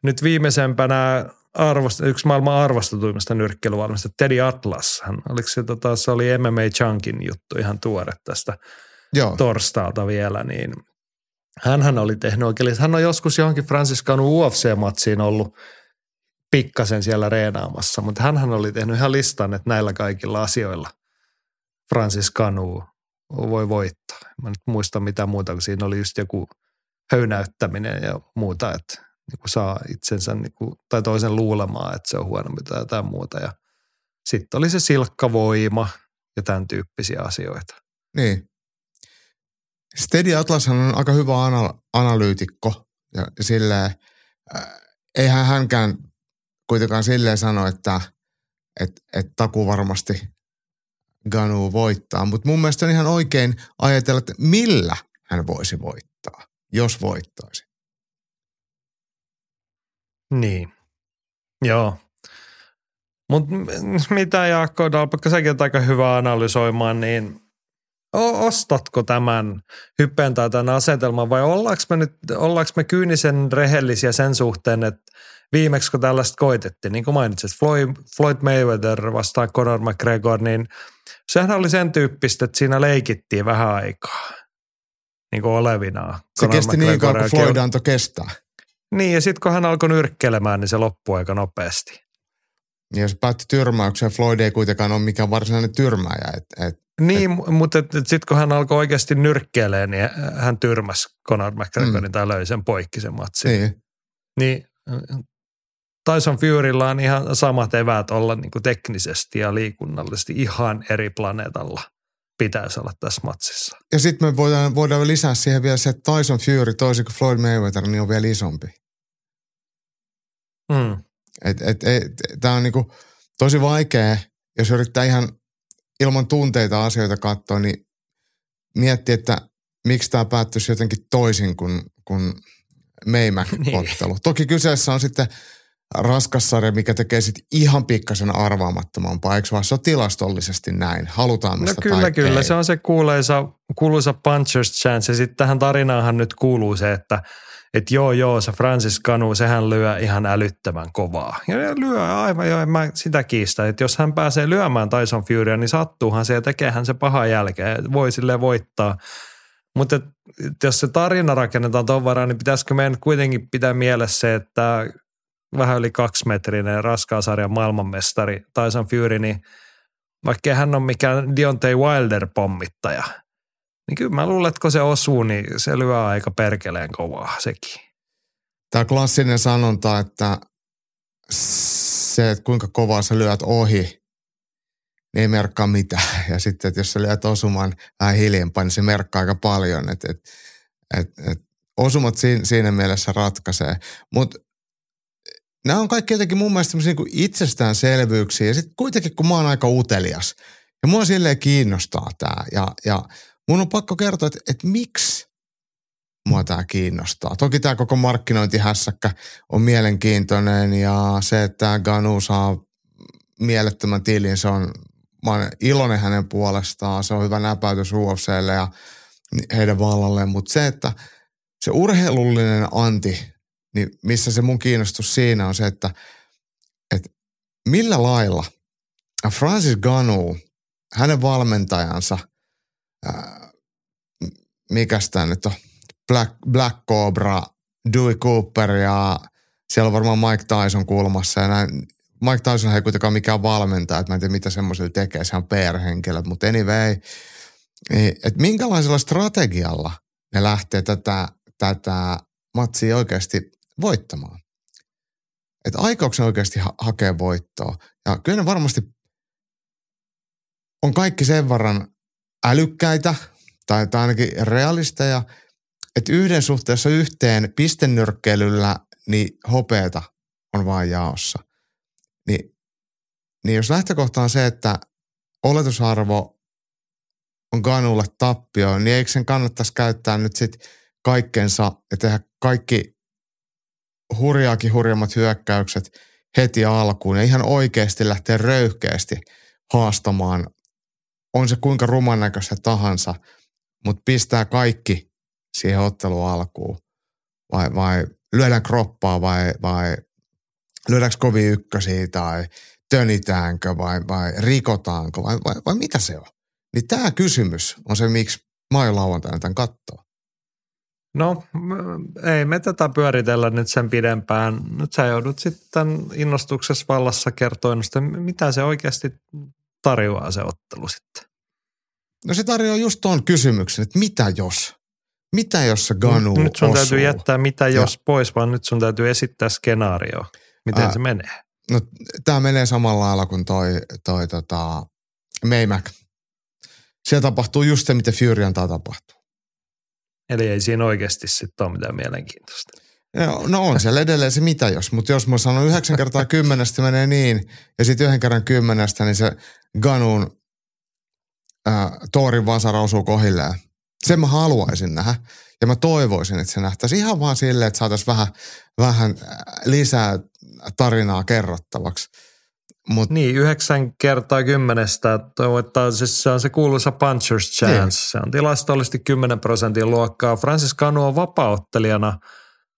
nyt viimeisempänä arvost, yksi maailman arvostetuimmista nyrkkeilyvalmista, Teddy Atlas. Hän, oliko se, tota, se oli MMA Chunkin juttu ihan tuore tästä Joo. torstaalta vielä, niin Hänhän oli tehnyt oikein, hän on joskus johonkin Francis UFC-matsiin ollut pikkasen siellä reenaamassa, mutta hän oli tehnyt ihan listan, että näillä kaikilla asioilla Francis Canu voi voittaa. Mä nyt muista mitä muuta, kun siinä oli just joku höynäyttäminen ja muuta, että niin saa itsensä niin kuin, tai toisen luulemaan, että se on huonompi tai jotain muuta. Ja sitten oli se silkkavoima ja tämän tyyppisiä asioita. Niin. Steady Atlas on aika hyvä anal- analyytikko ja, silleen, äh, eihän hänkään kuitenkaan silleen sano, että et, et taku varmasti Ganu voittaa, mutta mun mielestä on ihan oikein ajatella, että millä hän voisi voittaa, jos voittaisi. Niin, joo. Mutta mitä Jaakko Dalpakka, säkin aika hyvä analysoimaan, niin ostatko tämän hyppeen tai tämän asetelman vai ollaanko me nyt, ollaanko me kyynisen rehellisiä sen suhteen, että viimeksi kun tällaista koitettiin, niin kuin mainitsit, Floyd, Floyd Mayweather vastaan Conor McGregor, niin sehän oli sen tyyppistä, että siinä leikittiin vähän aikaa niin kuin olevinaan. Se Conor kesti niin kauan, kun Floyd antoi kestää. Niin, ja sitten kun hän alkoi nyrkkelemään, niin se loppui aika nopeasti. Ja jos päätti tyrmäykseen, Floyd ei kuitenkaan ole mikään varsinainen tyrmääjä. Et, et niin, et, mutta sitten kun hän alkoi oikeasti nyrkkeilemään, niin hän tyrmäsi Conor McGregorin mm. tai löi sen poikki sen matsin. Niin. Niin Tyson Furylla on ihan samat eväät olla niin kuin teknisesti ja liikunnallisesti ihan eri planeetalla pitäisi olla tässä matsissa. Ja sitten me voidaan, voidaan lisää siihen vielä se, että Tyson Fury toisin kuin Floyd Mayweather, niin on vielä isompi. Mm. Et, et, et, Tämä on niinku tosi vaikea, jos yrittää ihan ilman tunteita asioita katsoa, niin mietti, että miksi tämä päättyisi jotenkin toisin kuin, kuin Maymac-ottelu. [laughs] niin. Toki kyseessä on sitten raskas sarja, mikä tekee sitten ihan pikkasen arvaamattomampaa, eikö vaan se on tilastollisesti näin? Halutaan no kyllä, kyllä. Se on se kuuluisa, kuuluisa puncher's chance. Ja sitten tähän tarinaahan nyt kuuluu se, että – että joo joo, se Francis Kanu, sehän lyö ihan älyttömän kovaa. Ja lyö aivan joo, en mä sitä kiistä. Että jos hän pääsee lyömään Tyson Furya, niin sattuuhan se ja tekeehän se paha jälkeen. Voi sille voittaa. Mutta jos se tarina rakennetaan tuon varaan, niin pitäisikö meidän kuitenkin pitää mielessä se, että vähän yli kaksimetrinen raskaasarjan maailmanmestari Tyson Fury, niin vaikka hän on mikään Deontay Wilder-pommittaja – niin kyllä mä luulen, että kun se osuu, niin se lyö aika perkeleen kovaa sekin. Tämä klassinen sanonta, että se, että kuinka kovaa sä lyöt ohi, niin ei merkkaa mitään. [laughs] Ja sitten, että jos sä lyöt osumaan vähän hiljempaa, niin se merkkaa aika paljon. Että et, et, et, osumat siinä, mielessä ratkaisee. Mutta nämä on kaikki jotenkin mun mielestä niin itsestäänselvyyksiä. Ja sitten kuitenkin, kun mä oon aika utelias, ja mua silleen kiinnostaa tämä. Ja, ja mun on pakko kertoa, että, että miksi mua tämä kiinnostaa. Toki tämä koko markkinointihässäkkä on mielenkiintoinen ja se, että Ganu saa mielettömän tilin, se on, mä olen iloinen hänen puolestaan. Se on hyvä näpäytys UFClle ja heidän vallalleen, mutta se, että se urheilullinen anti, niin missä se mun kiinnostus siinä on se, että, että millä lailla Francis Ganu, hänen valmentajansa – mikäs tämä nyt on, Black, Black Cobra, Dewey Cooper ja siellä on varmaan Mike Tyson kulmassa ja näin. Mike Tyson ei kuitenkaan mikään valmentaja, että mä en tiedä mitä semmoisella tekee, se on PR-henkilö, mutta anyway, niin, että minkälaisella strategialla ne lähtee tätä, tätä matsia oikeasti voittamaan. Että aikooko ne oikeasti ha- hakea voittoa. Ja kyllä ne varmasti on kaikki sen verran älykkäitä tai, tai ainakin realisteja, että yhden suhteessa yhteen pistennyrkkeilyllä niin hopeeta on vain jaossa. Ni, niin jos lähtökohta on se, että oletusarvo on Ganulle tappio, niin eikö sen kannattaisi käyttää nyt sitten kaikkensa ja tehdä kaikki hurjaakin hurjammat hyökkäykset heti alkuun ja ihan oikeasti lähteä röyhkeästi haastamaan, on se kuinka ruman näköistä tahansa, mutta pistää kaikki siihen ottelun alkuun vai, vai lyödään kroppaa vai, vai lyödäänkö kovin ykkösiä tai tönitäänkö vai, vai rikotaanko vai, vai, vai mitä se on? Niin tämä kysymys on se, miksi mä oon lauantaina tämän kattoo. No ei me tätä pyöritellä nyt sen pidempään. Nyt sä joudut sitten innostuksessa vallassa kertoa, mitä se oikeasti tarjoaa se ottelu sitten. No se tarjoaa just tuon kysymyksen, että mitä jos? Mitä jos se Ganu Nyt sun osuu? täytyy jättää mitä jos ja. pois, vaan nyt sun täytyy esittää skenaario, miten Ää, se menee. No tämä menee samalla lailla kuin toi, toi tota, Maymac. Siellä tapahtuu just se, mitä Fury antaa tapahtua. Eli ei siinä oikeasti sitten ole mitään mielenkiintoista. No, no on siellä edelleen se mitä jos, mutta jos mä sanon yhdeksän kertaa kymmenestä menee niin, ja sitten yhden kerran kymmenestä, niin se Ganun äh, Toorin vasara osuu kohilleen. Sen mä haluaisin nähdä. Ja mä toivoisin, että se nähtäisi ihan vaan silleen, että saataisiin vähän, vähän lisää tarinaa kerrottavaksi. Mut, niin, yhdeksän kertaa kymmenestä toivottaa, siis se on se kuuluisa puncher's chance. Niin. Se on tilastollisesti 10 prosentin luokkaa. Francis Canu on vapauttelijana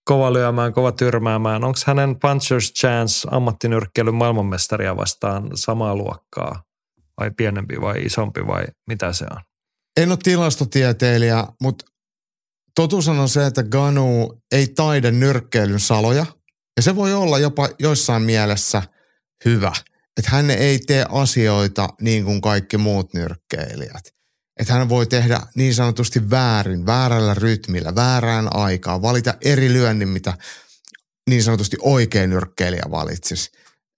kova lyömään, kova tyrmäämään. Onko hänen puncher's chance ammattinyrkkeilyn maailmanmestaria vastaan samaa luokkaa? Vai pienempi vai isompi vai mitä se on? En ole tilastotieteilijä, mutta totuus on se, että Ganu ei taida nyrkkeilyn saloja. Ja se voi olla jopa joissain mielessä hyvä – että hän ei tee asioita niin kuin kaikki muut nyrkkeilijät. Että hän voi tehdä niin sanotusti väärin, väärällä rytmillä, väärään aikaan, valita eri lyönnin, mitä niin sanotusti oikein nyrkkeilijä valitsisi.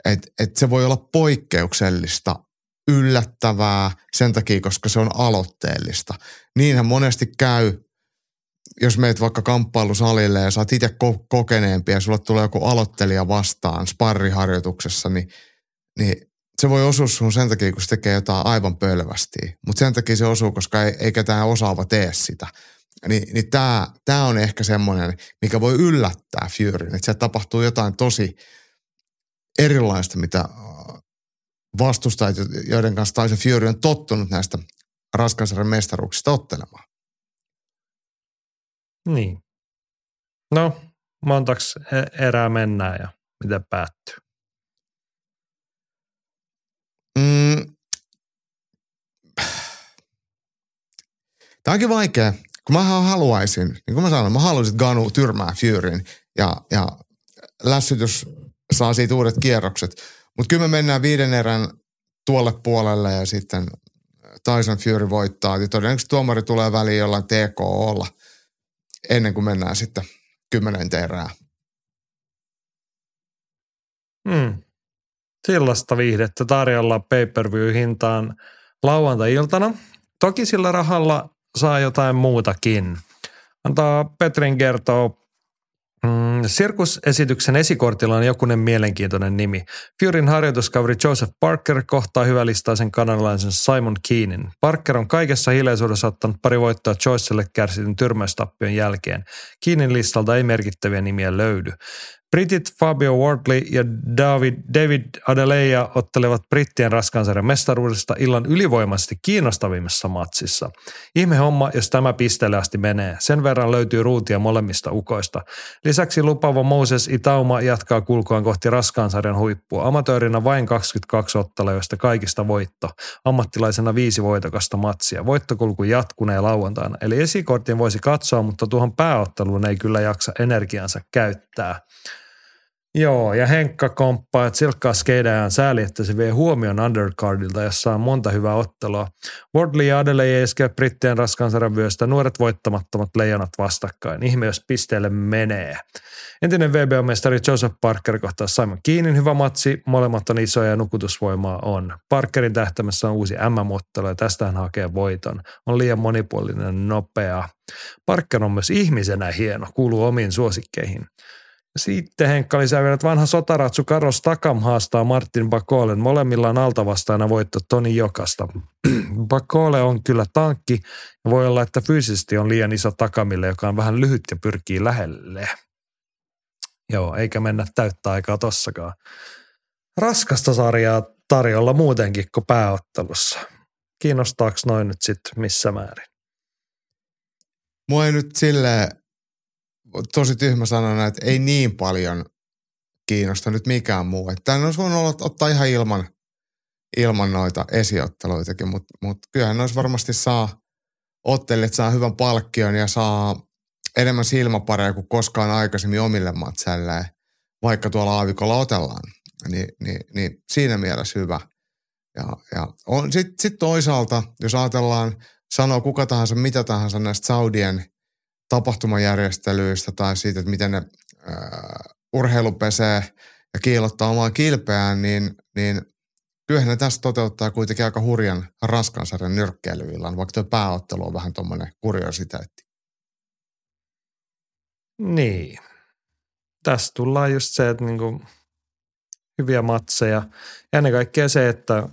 Että et se voi olla poikkeuksellista, yllättävää sen takia, koska se on aloitteellista. Niinhän monesti käy, jos meet vaikka kamppailusalille ja oot itse ko- kokeneempi ja sulle tulee joku aloittelija vastaan sparriharjoituksessa, niin – niin se voi osua sun sen takia, kun se tekee jotain aivan pölvästi. Mutta sen takia se osuu, koska ei, ei ketään osaava tee sitä. Ni, niin tämä tää on ehkä semmoinen, mikä voi yllättää Furyn. Että siellä tapahtuu jotain tosi erilaista, mitä äh, vastustajat, joiden kanssa Tyson Fury on tottunut näistä raskansarjan mestaruuksista ottelemaan. Niin. No, montaksi e-, erää mennään ja miten päättyy? Mm. Tämä onkin vaikea, kun mä haluaisin, niin kuin mä sanoin, mä haluaisin, että Ganu tyrmää Furyn ja, ja lässytys saa siitä uudet kierrokset. Mutta kyllä me mennään viiden erän tuolle puolelle ja sitten Tyson Fury voittaa. Ja todennäköisesti tuomari tulee väliin jollain TKOlla ennen kuin mennään sitten kymmenen erää. Hmm. Sellaista viihdettä tarjolla pay-per-view-hintaan lauantai-iltana. Toki sillä rahalla saa jotain muutakin. Antaa Petrin kertoa Mm, sirkusesityksen esikortilla on jokunen mielenkiintoinen nimi. Furyn harjoituskaveri Joseph Parker kohtaa hyvälistaisen kanadalaisen Simon Keenin. Parker on kaikessa hiljaisuudessa ottanut pari voittoa Joycelle kärsityn tyrmäystappion jälkeen. Keenin listalta ei merkittäviä nimiä löydy. Britit Fabio Wardley ja David, David Adeleja ottelevat brittien raskansarjan mestaruudesta illan ylivoimaisesti kiinnostavimmassa matsissa. Ihme homma, jos tämä pisteelle asti menee. Sen verran löytyy ruutia molemmista ukoista. Lisäksi lupaava Moses Itauma jatkaa kulkuaan kohti raskaansarjan huippua. Amatöörinä vain 22 ottelua, joista kaikista voitto. Ammattilaisena viisi voitokasta matsia. Voittokulku jatkunee lauantaina. Eli esikortin voisi katsoa, mutta tuohon pääotteluun ei kyllä jaksa energiansa käyttää. Joo, ja Henkka komppaa, että silkkaa skeidään sääli, että se vie huomion undercardilta, jossa on monta hyvää ottelua. Wardley ja Adelaide iskee brittien raskansarjan vyöstä, nuoret voittamattomat leijonat vastakkain. Ihme, jos pisteelle menee. Entinen VBO-mestari Joseph Parker kohtaa Simon Keenin hyvä matsi. Molemmat on isoja ja nukutusvoimaa on. Parkerin tähtämässä on uusi MM-ottelu ja tästä hän hakee voiton. On liian monipuolinen nopea. Parker on myös ihmisenä hieno, kuuluu omiin suosikkeihin. Sitten Henkka lisää vielä, että vanha sotaratsu Carlos Takam haastaa Martin Bakolen. Molemmilla on altavastaina voitto Toni Jokasta. [clears throat] Bakole on kyllä tankki ja voi olla, että fyysisesti on liian iso Takamille, joka on vähän lyhyt ja pyrkii lähelle. Joo, eikä mennä täyttä aikaa tossakaan. Raskasta sarjaa tarjolla muutenkin kuin pääottelussa. Kiinnostaako noin nyt sitten missä määrin? Mua ei nyt silleen tosi tyhmä sanoa, että ei niin paljon kiinnosta nyt mikään muu. Että tämän olisi voinut olla, ottaa ihan ilman, ilman noita esiotteluitakin, mutta, mutta kyllähän olisi varmasti saa ottelijat saa hyvän palkkion ja saa enemmän silmäpareja kuin koskaan aikaisemmin omille matseilleen, vaikka tuolla aavikolla otellaan. Ni, niin, niin siinä mielessä hyvä. Ja, ja sitten sit toisaalta, jos ajatellaan, sanoo kuka tahansa mitä tahansa näistä Saudien – tapahtumajärjestelyistä tai siitä, että miten ne äh, urheilu pesee ja kiilottaa omaa kilpeään, niin, niin kyllähän ne tässä toteuttaa kuitenkin aika hurjan raskansarjan nyrkkeilyillan, vaikka tuo pääottelu on vähän tuommoinen kuriositeetti. Niin. Tässä tullaan just se, että niinku hyviä matseja. Ja ennen kaikkea se, että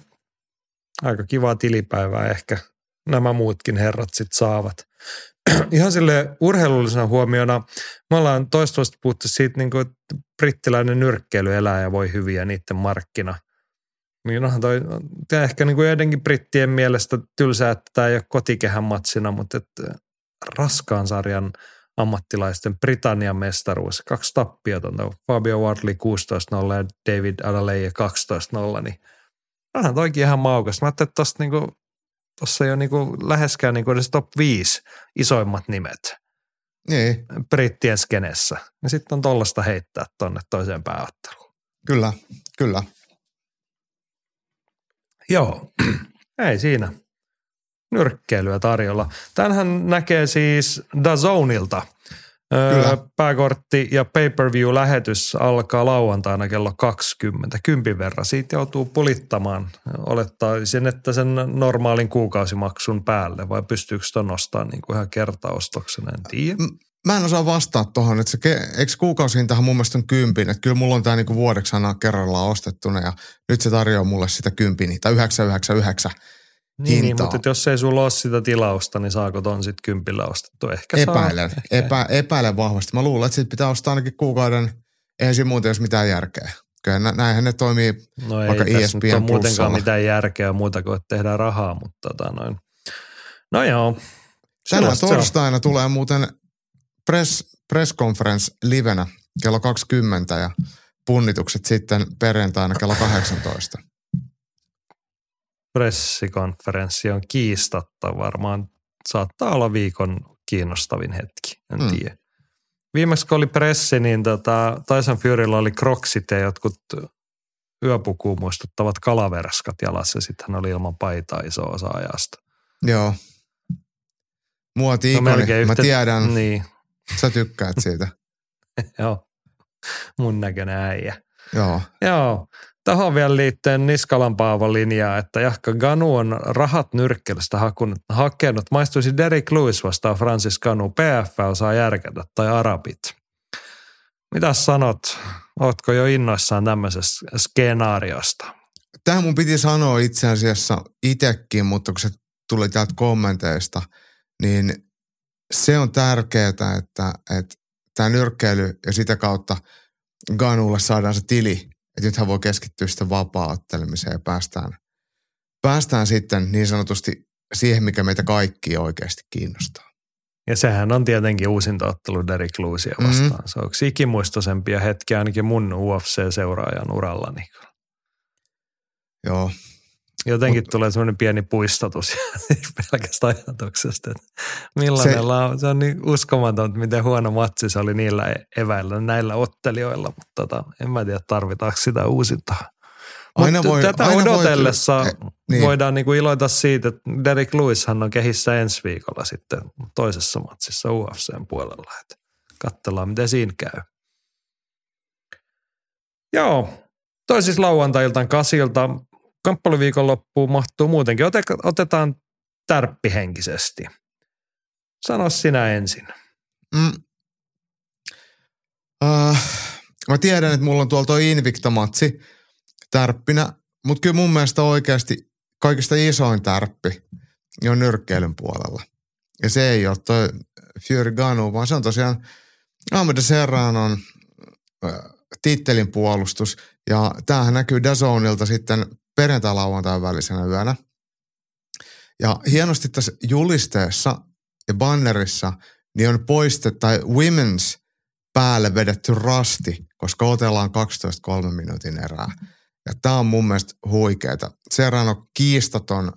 aika kivaa tilipäivää ehkä nämä muutkin herrat sitten saavat [clears throat] ihan sille urheilullisena huomiona, me ollaan toistuvasti puhuttu siitä, niin kuin, että brittiläinen nyrkkeily elää ja voi hyviä niiden markkina. Niin onhan toi, tämä ehkä niin kuin joidenkin brittien mielestä tylsää, että tämä ei ole kotikehän matsina, mutta että raskaan sarjan ammattilaisten Britannian mestaruus. Kaksi tappiotonta. Fabio Wardley 16-0 ja David Adelaide 12-0, niin onhan toikin ihan maukas. Mä ajattelin, että tosta niinku tuossa ei ole niinku läheskään niinku edes top 5 isoimmat nimet. Niin. Brittien skenessä. Ja sitten on tollasta heittää tonne toiseen pääotteluun. Kyllä, kyllä. Joo, ei siinä. Nyrkkeilyä tarjolla. Tänhän näkee siis Dazonilta – Kyllä. Pääkortti ja pay-per-view-lähetys alkaa lauantaina kello 20. Kympin verran. Siitä joutuu pulittamaan. Olettaisin, että sen normaalin kuukausimaksun päälle vai pystyykö sitä nostamaan niin kuin ihan kertaostoksena, en tiedä. Mä en osaa vastaa tuohon, että se, eikö kuukausihintahan mun mielestä on kympin, että kyllä mulla on tämä niinku vuodeksi aina kerrallaan ostettuna ja nyt se tarjoaa mulle sitä kympin, tai 999 niin, niin, mutta jos ei sulla ole sitä tilausta, niin saako ton sitten kympillä ostettu? Ehkä epäilen, saa. Epä, epäilen vahvasti. Mä luulen, että sit pitää ostaa ainakin kuukauden, eihän siinä muuten jos mitään järkeä. Kyllä näinhän ne toimii no ei vaikka ESPN nyt ole muutenkaan mitään järkeä muuta kuin, että tehdään rahaa, mutta tota noin. No joo. Tänä torstaina tulee muuten press, press conference livenä kello 20 ja punnitukset sitten perjantaina kello 18 pressikonferenssi on kiistatta varmaan saattaa olla viikon kiinnostavin hetki, en mm. tiedä. Viimeksi kun oli pressi, niin tota, Tyson Furylla oli kroksit ja jotkut yöpukuun muistuttavat kalaverskat jalassa. Sitten hän oli ilman paitaa iso osa ajasta. Joo. Muoti no, yhtä, mä tiedän. Niin. Sä tykkäät siitä. [laughs] Joo. Mun näköinen äijä. Joo. Joo. Tähän vielä liittyen Niskalan Paavo linjaa, että Jahka Ganu on rahat nyrkkelystä hakunut, hakenut. Maistuisi Derek Lewis vastaan Francis Ganu. PFL saa järkätä tai arabit. Mitä sanot? Ootko jo innoissaan tämmöisestä skenaariosta? Tämä mun piti sanoa itse asiassa itsekin, mutta kun se tuli täältä kommenteista, niin se on tärkeää, että, että tämä nyrkkeily ja sitä kautta Ganulle saadaan se tili että nythän voi keskittyä sitten vapaa-ottelemiseen ja päästään, päästään sitten niin sanotusti siihen, mikä meitä kaikki oikeasti kiinnostaa. Ja sehän on tietenkin ottelu Derek Lewisia mm-hmm. vastaan. Mm-hmm. Se on yksi ikimuistoisempia hetkiä ainakin mun UFC-seuraajan urallani. Joo. Jotenkin Mut, tulee semmoinen pieni puistatus [laughs] pelkästä ajatuksesta, että millainen se, la- se on niin uskomaton, miten huono matsi se oli niillä e- eväillä, näillä ottelijoilla, mutta tota, en mä tiedä tarvitaanko sitä uusintaa. Aina voi, tätä aina odotellessa voi, eh, niin. voidaan niinku iloita siitä, että Derek Lewishan on kehissä ensi viikolla sitten toisessa matsissa UFCn puolella. Että katsellaan, miten siinä käy. Joo, toi siis lauantailtaan kasilta. Kamppailuviikon loppuun mahtuu muutenkin. otetaan tärppihenkisesti. Sano sinä ensin. Mm. Uh, mä tiedän, että mulla on tuolla tuo Invicta-matsi tärppinä, mutta kyllä mun mielestä oikeasti kaikista isoin tärppi on nyrkkeilyn puolella. Ja se ei ole toi Fury Ganu, vaan se on tosiaan Ahmed Serranon uh, tittelin puolustus. Ja tämähän näkyy Dazonilta sitten perjantai-lauantain välisenä yönä. Ja hienosti tässä julisteessa ja bannerissa niin on poistettu, tai women's päälle vedetty rasti, koska otellaan 12-3 minuutin erää. Ja tämä on mun mielestä huikeeta. Serrano kiistaton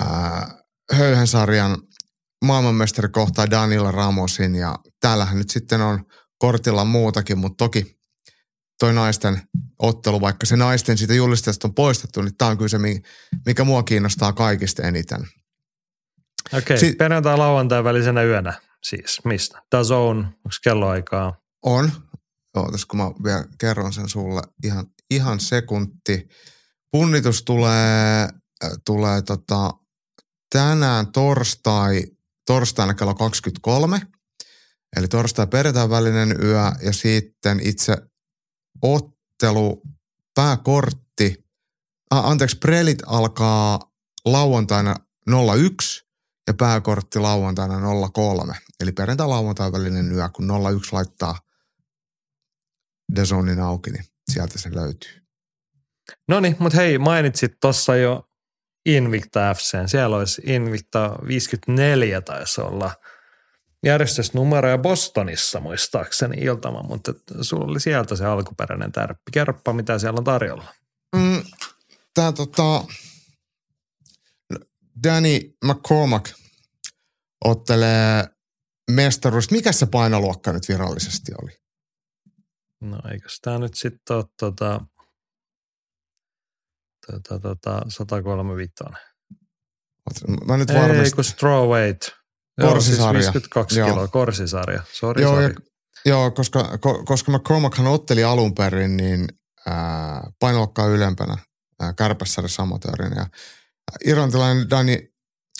ää, höyhensarjan maailmanmestari kohtaa Daniel Ramosin ja täällähän nyt sitten on kortilla muutakin, mutta toki toi naisten ottelu, vaikka se naisten siitä julisteesta on poistettu, niin tämä on kyllä se, mikä mua kiinnostaa kaikista eniten. Okei, okay, si- perjantai lauantai välisenä yönä siis. Mistä? Zone, onko kelloaikaa? On. Ootas, kun mä vielä kerron sen sulle ihan, ihan sekunti. Punnitus tulee, äh, tulee tota, tänään torstai, torstaina kello 23. Eli torstai perjantai välinen yö ja sitten itse ottelu, pääkortti, ah, anteeksi, prelit alkaa lauantaina 01 ja pääkortti lauantaina 03. Eli perjantai lauantai välinen yö, kun 01 laittaa Dezonin auki, niin sieltä se löytyy. No niin, mutta hei, mainitsit tuossa jo Invicta FC. Siellä olisi Invicta 54 taisi olla – järjestysnumeroja Bostonissa muistaakseni iltama, mutta sulla oli sieltä se alkuperäinen tärppi. Kerropa, mitä siellä on tarjolla. Mm, Tämä tota, Danny McCormack ottelee mestaruus. Mikä se painoluokka nyt virallisesti oli? No eikö tämä nyt sitten ole tota, tota, tota, 135? Mä nyt varmasti... Ei, kun strawweight. Korsisarja. Joo, siis 52 joo. kiloa, korsisarja. Sorry, joo, sorry. Ja, joo, koska, ko, koska McCormackhan otteli alun perin, niin ää, painoluokkaa ylempänä ää, kärpässarjassa amatöörin. Ja irlantilainen Danny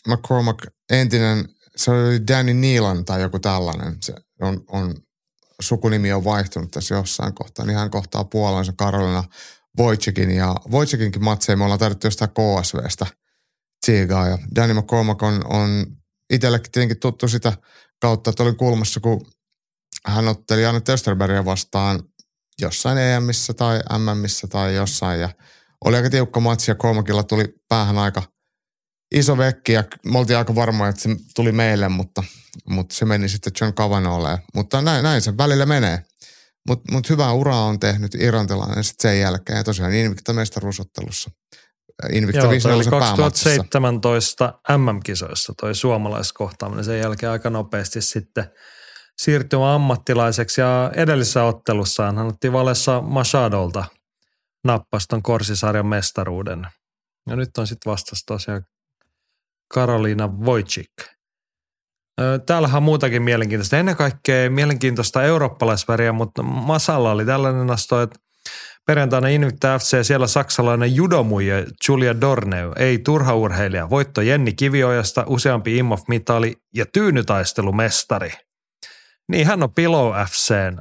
McCormack, entinen, se oli Danny Neelan tai joku tällainen. Se on, on sukunimi on vaihtunut tässä jossain kohtaa, niin hän kohtaa puolansa Karolina Wojcickin ja Wojcickinkin matseja me ollaan tarvittu jostain KSVstä tsiigaa ja Danny McCormack on, on itsellekin tietenkin tuttu sitä kautta, että olin kulmassa, kun hän otteli Janne Tösterbergia vastaan jossain EMissä tai MMissä tai jossain ja oli aika tiukka matsi ja kolmakilla tuli päähän aika iso vekki ja me oltiin aika varmoja, että se tuli meille, mutta, mutta se meni sitten John Cavanaughle. Mutta näin, näin se välillä menee. Mutta mut hyvää uraa on tehnyt irantilainen sitten sen jälkeen ja tosiaan Invicta mestaruusottelussa Invicta Joo, toi oli 2017 MM-kisoissa toi suomalaiskohtaaminen. Sen jälkeen aika nopeasti sitten siirtymä ammattilaiseksi ja edellisessä ottelussaan hän otti Valessa Machadolta nappaston korsisarjan mestaruuden. Ja nyt on sitten vastassa tosiaan Karolina Wojcik. Täällähän on muutakin mielenkiintoista. Ennen kaikkea mielenkiintoista eurooppalaisväriä, mutta Masalla oli tällainen asto, että Perjantaina Invicta FC siellä saksalainen judomuija Julia Dorneu, ei turha urheilija, voitto Jenni Kiviojasta, useampi IMOF-mitali ja tyynytaistelumestari. Niin hän on Pillow FCn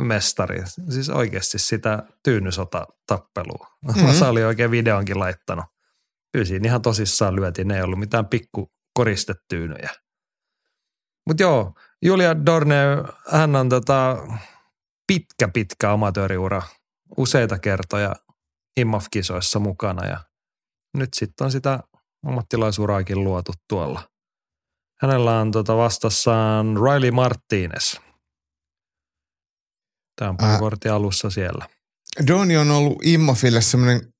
mestari, siis oikeasti sitä tyynysota-tappelua. Mm-hmm. oli oikein videonkin laittanut. Kyllä ihan tosissaan lyötiin, ne ei ollut mitään pikku koristetyynyjä. Mutta joo, Julia Dorneu, hän on tota pitkä, pitkä amatööriura useita kertoja IMAF-kisoissa mukana ja nyt sitten on sitä ammattilaisuraakin luotu tuolla. Hänellä on tota vastassaan Riley Martinez. Tämä on kortin alussa siellä. Doni on ollut Immafille semmoinen,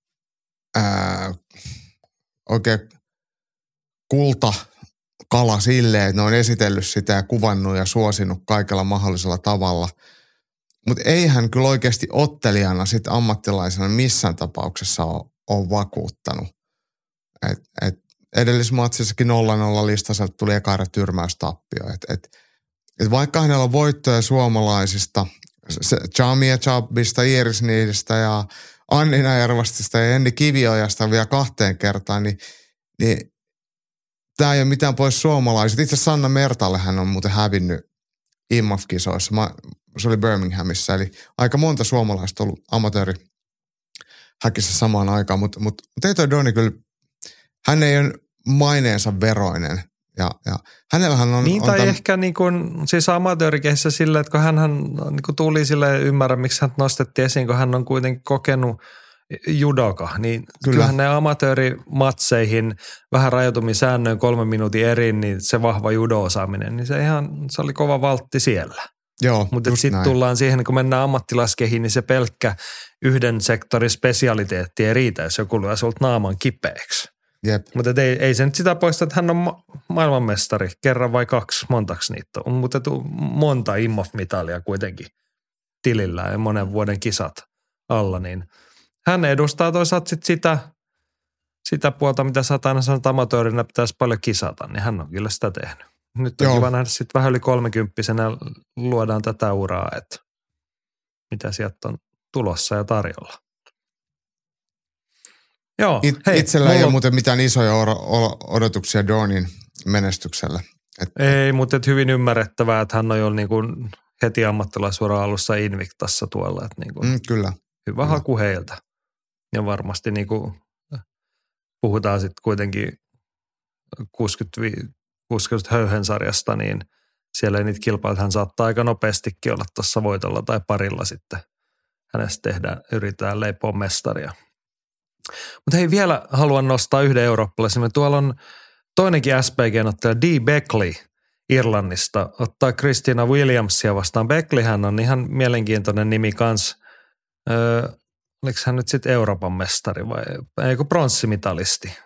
oikein kulta kala silleen, että ne on esitellyt sitä ja kuvannut ja suosinut kaikella mahdollisella tavalla. Mutta eihän kyllä oikeasti ottelijana sit ammattilaisena missään tapauksessa ole, vakuuttanut. Et, et edellismatsissakin 0-0 listaselta tuli eka erä tyrmäystappio. Et, et, et vaikka hänellä on voittoja suomalaisista, Jamia Chabbista, Iris Niidistä ja Annina Järvastista ja Enni Kiviojasta vielä kahteen kertaan, niin, niin tämä ei ole mitään pois suomalaiset. Itse Sanna Mertalle hän on muuten hävinnyt IMAF-kisoissa. Mä, se oli Birminghamissa, eli aika monta suomalaista ollut amatööri häkissä samaan aikaan, mutta mut, mut ei toi Doni kyllä, hän ei ole maineensa veroinen. Ja, ja hänellähän on... Niin on tai täm... ehkä niin kuin, siis amatöörikehissä silleen, että kun hän niin kuin tuli sille ymmärrä, miksi hän nostettiin esiin, kun hän on kuitenkin kokenut judoka, niin Kyllä. kyllähän ne amatöörimatseihin vähän rajoitumin säännöin kolme minuutin eri, niin se vahva judo-osaaminen, niin se ihan, se oli kova valtti siellä. Joo, Mutta sitten tullaan siihen, kun mennään ammattilaskeihin, niin se pelkkä yhden sektorin spesialiteetti ei riitä, jos joku lyö sulta naaman kipeäksi. Jep. Mutta ei, ei se nyt sitä poista, että hän on ma- maailmanmestari, kerran vai kaksi, montaks niitä on. Mutta monta IMOF-mitalia kuitenkin tilillä ja monen vuoden kisat alla, niin hän edustaa toisaalta sit sitä, sitä puolta, mitä sä aina sanot amatöörinä pitäisi paljon kisata, niin hän on kyllä sitä tehnyt. Nyt on Joo. kiva nähdä sitten vähän yli kolmekymppisenä luodaan tätä uraa, että mitä sieltä on tulossa ja tarjolla. Joo, It, hei, itsellä mulla... ei ole muuten mitään isoja odotuksia Dornin menestykselle. Et... Ei, mutta hyvin ymmärrettävää, että hän on jo niin kuin heti ammattilaisuuden alussa Invictassa tuolla. Että niin kuin mm, kyllä. Hyvä kyllä. haku heiltä. Ja varmasti niin kuin puhutaan sitten kuitenkin 60, 60 höyhensarjasta, niin siellä ei niitä kilpailuja, hän saattaa aika nopeastikin olla tuossa voitolla tai parilla sitten. Hänestä tehdään, yritetään leipoa mestaria. Mutta hei, vielä haluan nostaa yhden eurooppalaisen. Tuolla on toinenkin SPG-ottaja D. Beckley Irlannista ottaa Christina Williamsia vastaan. Beckleyhän on ihan mielenkiintoinen nimi kans. Öö, oliko hän nyt sitten Euroopan mestari vai eikö pronssimitalisti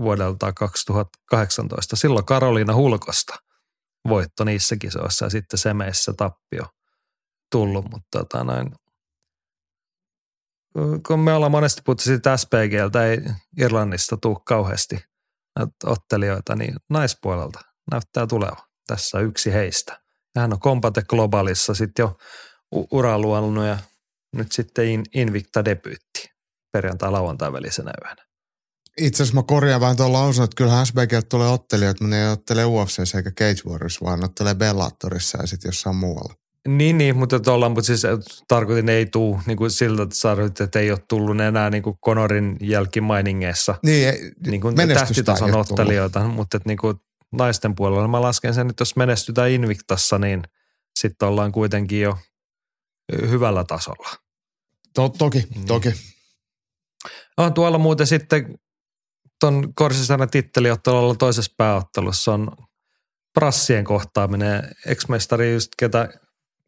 vuodelta 2018. Silloin Karoliina Hulkosta voitto niissä kisoissa ja sitten Semeissä tappio tullut, mutta tota noin, kun me ollaan monesti puhuttu siitä SPGltä, ei Irlannista tule kauheasti ottelijoita, niin naispuolelta näyttää tuleva. Tässä yksi heistä. Hän on Combate Globalissa sitten jo ura luonut ja nyt sitten Invicta debyytti perjantai-lauantai välisenä yönä. Itse asiassa mä korjaan vähän tuon lausun, että kyllä SBGltä tulee ottelijat, mutta ne ei ottele UFC eikä Cage Warriors, vaan ottelee Bellatorissa ja sitten jossain muualla. Niin, niin mutta tuolla, mutta siis äh, tarkoitin ei tuu niin kuin siltä, että sanoit, että ei ole tullut enää niin kuin Konorin jälkimainingeissa niin, ei, niin kuin tähtitason ottelijoita, mutta että niin kuin naisten puolella mä lasken sen, että jos menestytään Invictassa, niin sitten ollaan kuitenkin jo hyvällä tasolla. To, toki, niin. toki. On tuolla muuten sitten tuon Korsisana titteliottelulla toisessa pääottelussa on prassien kohtaaminen. Ex-mestari just ketä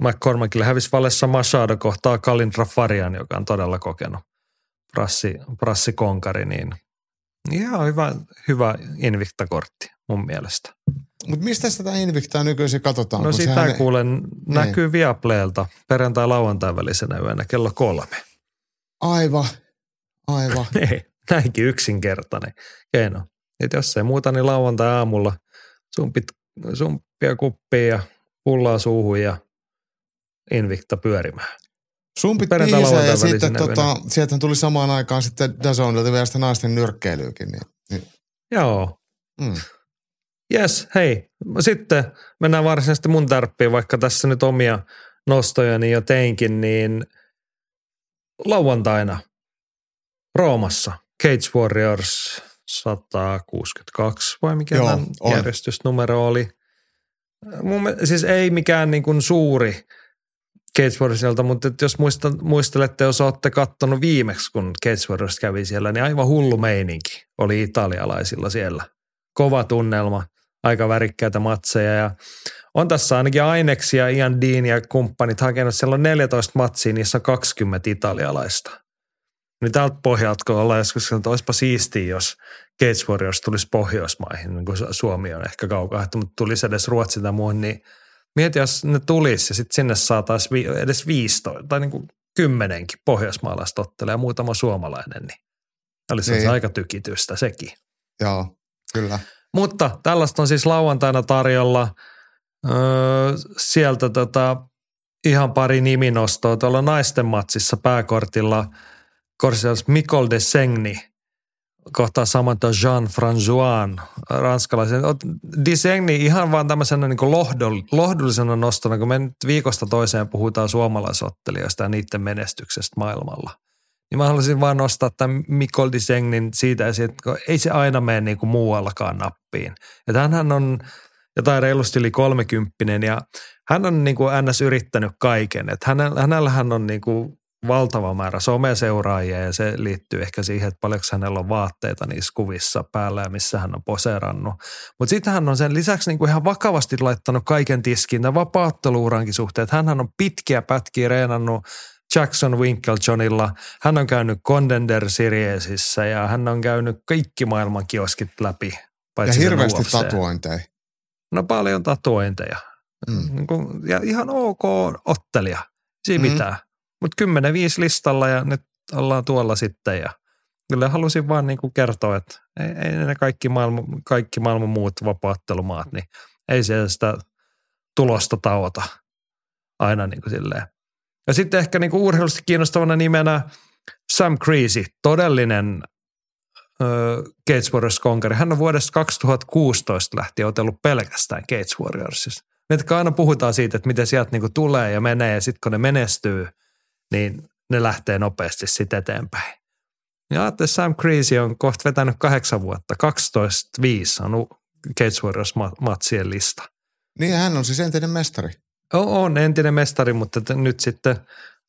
McCormackille hävisi Valessa Machado kohtaa Kalindra Farian, joka on todella kokenut prassi, prassikonkari, niin ihan hyvä, hyvä Invicta-kortti mun mielestä. Mutta mistä sitä Invictaa nykyisin katsotaan? No sitä sehän... kuulen, niin. näkyy Viapleelta perjantai-lauantai välisenä yönä kello kolme. Aivan, aivan. [laughs] Näinkin yksinkertainen keino. Et jos ei muuta, niin lauantai-aamulla sumpit, sumppia kuppiin ja pullaa suuhun ja Invicta pyörimään. Sumpit biisejä ja sitten tota, sieltä tuli samaan aikaan sitten Dazonilta vielä sitä naisten nyrkkeilyäkin. Niin, niin. Joo. Mm. Yes, hei. Sitten mennään varsinaisesti mun tärppiin, vaikka tässä nyt omia nostojani jo teinkin, niin lauantaina Roomassa Cage Warriors 162 vai mikä Joo, järjestysnumero oli. Mun, siis ei mikään niin kuin suuri Cage Warriorsilta, mutta jos muista, muistelette, jos olette katsonut viimeksi, kun Cage Warriors kävi siellä, niin aivan hullu meininki oli italialaisilla siellä. Kova tunnelma, aika värikkäitä matseja ja on tässä ainakin aineksia Ian Dean ja kumppanit hakenut. Siellä on 14 matsia, niissä on 20 italialaista. Niin tältä pohjalta, kun ollaan joskus, että olisipa siistiä, jos Cage Warriors tulisi Pohjoismaihin, niin kuin Suomi on ehkä kaukaa, että mutta tulisi edes Ruotsi tai muuhun, niin mieti, jos ne tulisi ja sitten sinne saataisiin vi- edes 15 tai niin kuin kymmenenkin pohjoismaalaista ottelee ja muutama suomalainen, niin olisi Niin. se aika tykitystä sekin. Joo, kyllä. Mutta tällaista on siis lauantaina tarjolla. Öö, sieltä tota, ihan pari niminostoa. Tuolla naisten matsissa pääkortilla Korsias Mikol de Sengni kohtaa Samantha Jean Franjoan, ranskalaisen. De Sengni ihan vaan tämmöisenä niin lohdoll, lohdullisena nostona, kun me nyt viikosta toiseen puhutaan suomalaisottelijoista ja niiden menestyksestä maailmalla. Niin mä haluaisin vaan nostaa tämän Mikol de Sengnin siitä esiin, että ei se aina mene niin kuin muuallakaan nappiin. Että hänhän on jotain reilusti yli kolmekymppinen ja hän on niin kuin NS yrittänyt kaiken. Että hänellä, hänellähän on niin kuin valtava määrä someseuraajia ja se liittyy ehkä siihen, että paljonko hänellä on vaatteita niissä kuvissa päällä ja missä hän on poseerannut. Mutta sitten hän on sen lisäksi niin kuin ihan vakavasti laittanut kaiken tiskiin tämän vapaatteluurankin suhteen. Hänhän on pitkiä pätkiä reenannut Jackson Winklejohnilla. Hän on käynyt Contender Seriesissä ja hän on käynyt kaikki maailman kioskit läpi. Ja paitsi hirveästi UFC. tatuointeja. No paljon tatuointeja. Mm. Niin kuin, ja ihan ok ottelija. Siinä mm. mitään. Mutta 10-5 listalla ja nyt ollaan tuolla sitten ja kyllä halusin vaan niin kuin kertoa, että ei, ei ne kaikki maailman, kaikki maailman muut vapaattelumaat, niin ei se sitä tulosta tauota aina niin kuin silleen. Ja sitten ehkä niin kuin kiinnostavana nimenä Sam Creasy, todellinen ö, Cage Warriors konkari. Hän on vuodesta 2016 lähtien otellut pelkästään Cage Warriorsissa. Meitä aina puhutaan siitä, että miten sieltä niinku tulee ja menee ja sitten kun ne menestyy, niin ne lähtee nopeasti sitten eteenpäin. Ja ajattelin, Sam Creasy on kohta vetänyt kahdeksan vuotta, 12-5 on Cage Warriors ma- matsien lista. Niin hän on siis entinen mestari. On entinen mestari, mutta nyt sitten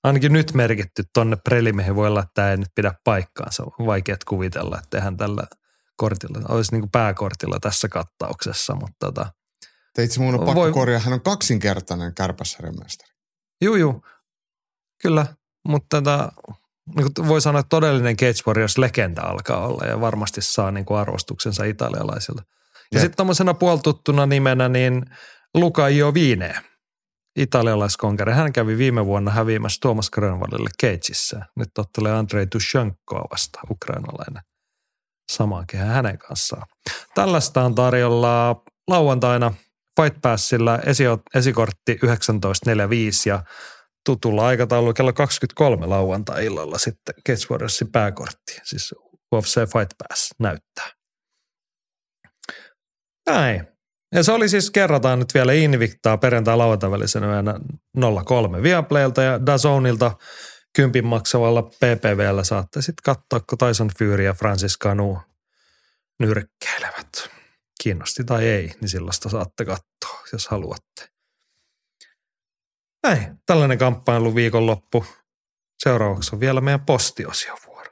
ainakin nyt merkitty tonne prelimihin voi olla, että tämä ei nyt pidä paikkaansa. On vaikea kuvitella, että eihän tällä kortilla, olisi niin kuin pääkortilla tässä kattauksessa, mutta tota, Tai itse mun on pakko Voi- korjaa, hän on kaksinkertainen kärpäsarjan mestari. juu, juu, kyllä, mutta tota, niin kuin voi sanoa, että todellinen Cage Warriors legenda alkaa olla ja varmasti saa niin kuin arvostuksensa italialaisilta. Ja sitten tuommoisena puoltuttuna nimenä niin Luca Iovine, italialaiskonkari. Hän kävi viime vuonna häviämässä Tuomas Grönvallille Cageissa. Nyt ottelee Andrei Tushenkoa vasta, ukrainalainen. Samaan kehään hänen kanssaan. Tällaista on tarjolla lauantaina Fight Passilla esi- esikortti 19.45 ja tutulla aikataululla kello 23 lauantai-illalla sitten Cage Warriorsin pääkortti, siis UFC Fight Pass näyttää. Näin. Ja se oli siis, kerrataan nyt vielä Invictaa perjantai lauantai välisenä yönä 03 Viaplaylta ja Dazonilta kympin maksavalla PPVllä saatte sitten katsoa, kun Tyson Fury ja Francis Canu nyrkkeilevät. Kiinnosti tai ei, niin sellaista saatte katsoa, jos haluatte. Näin, tällainen kamppailu viikonloppu. Seuraavaksi on vielä meidän postiosiovuoro.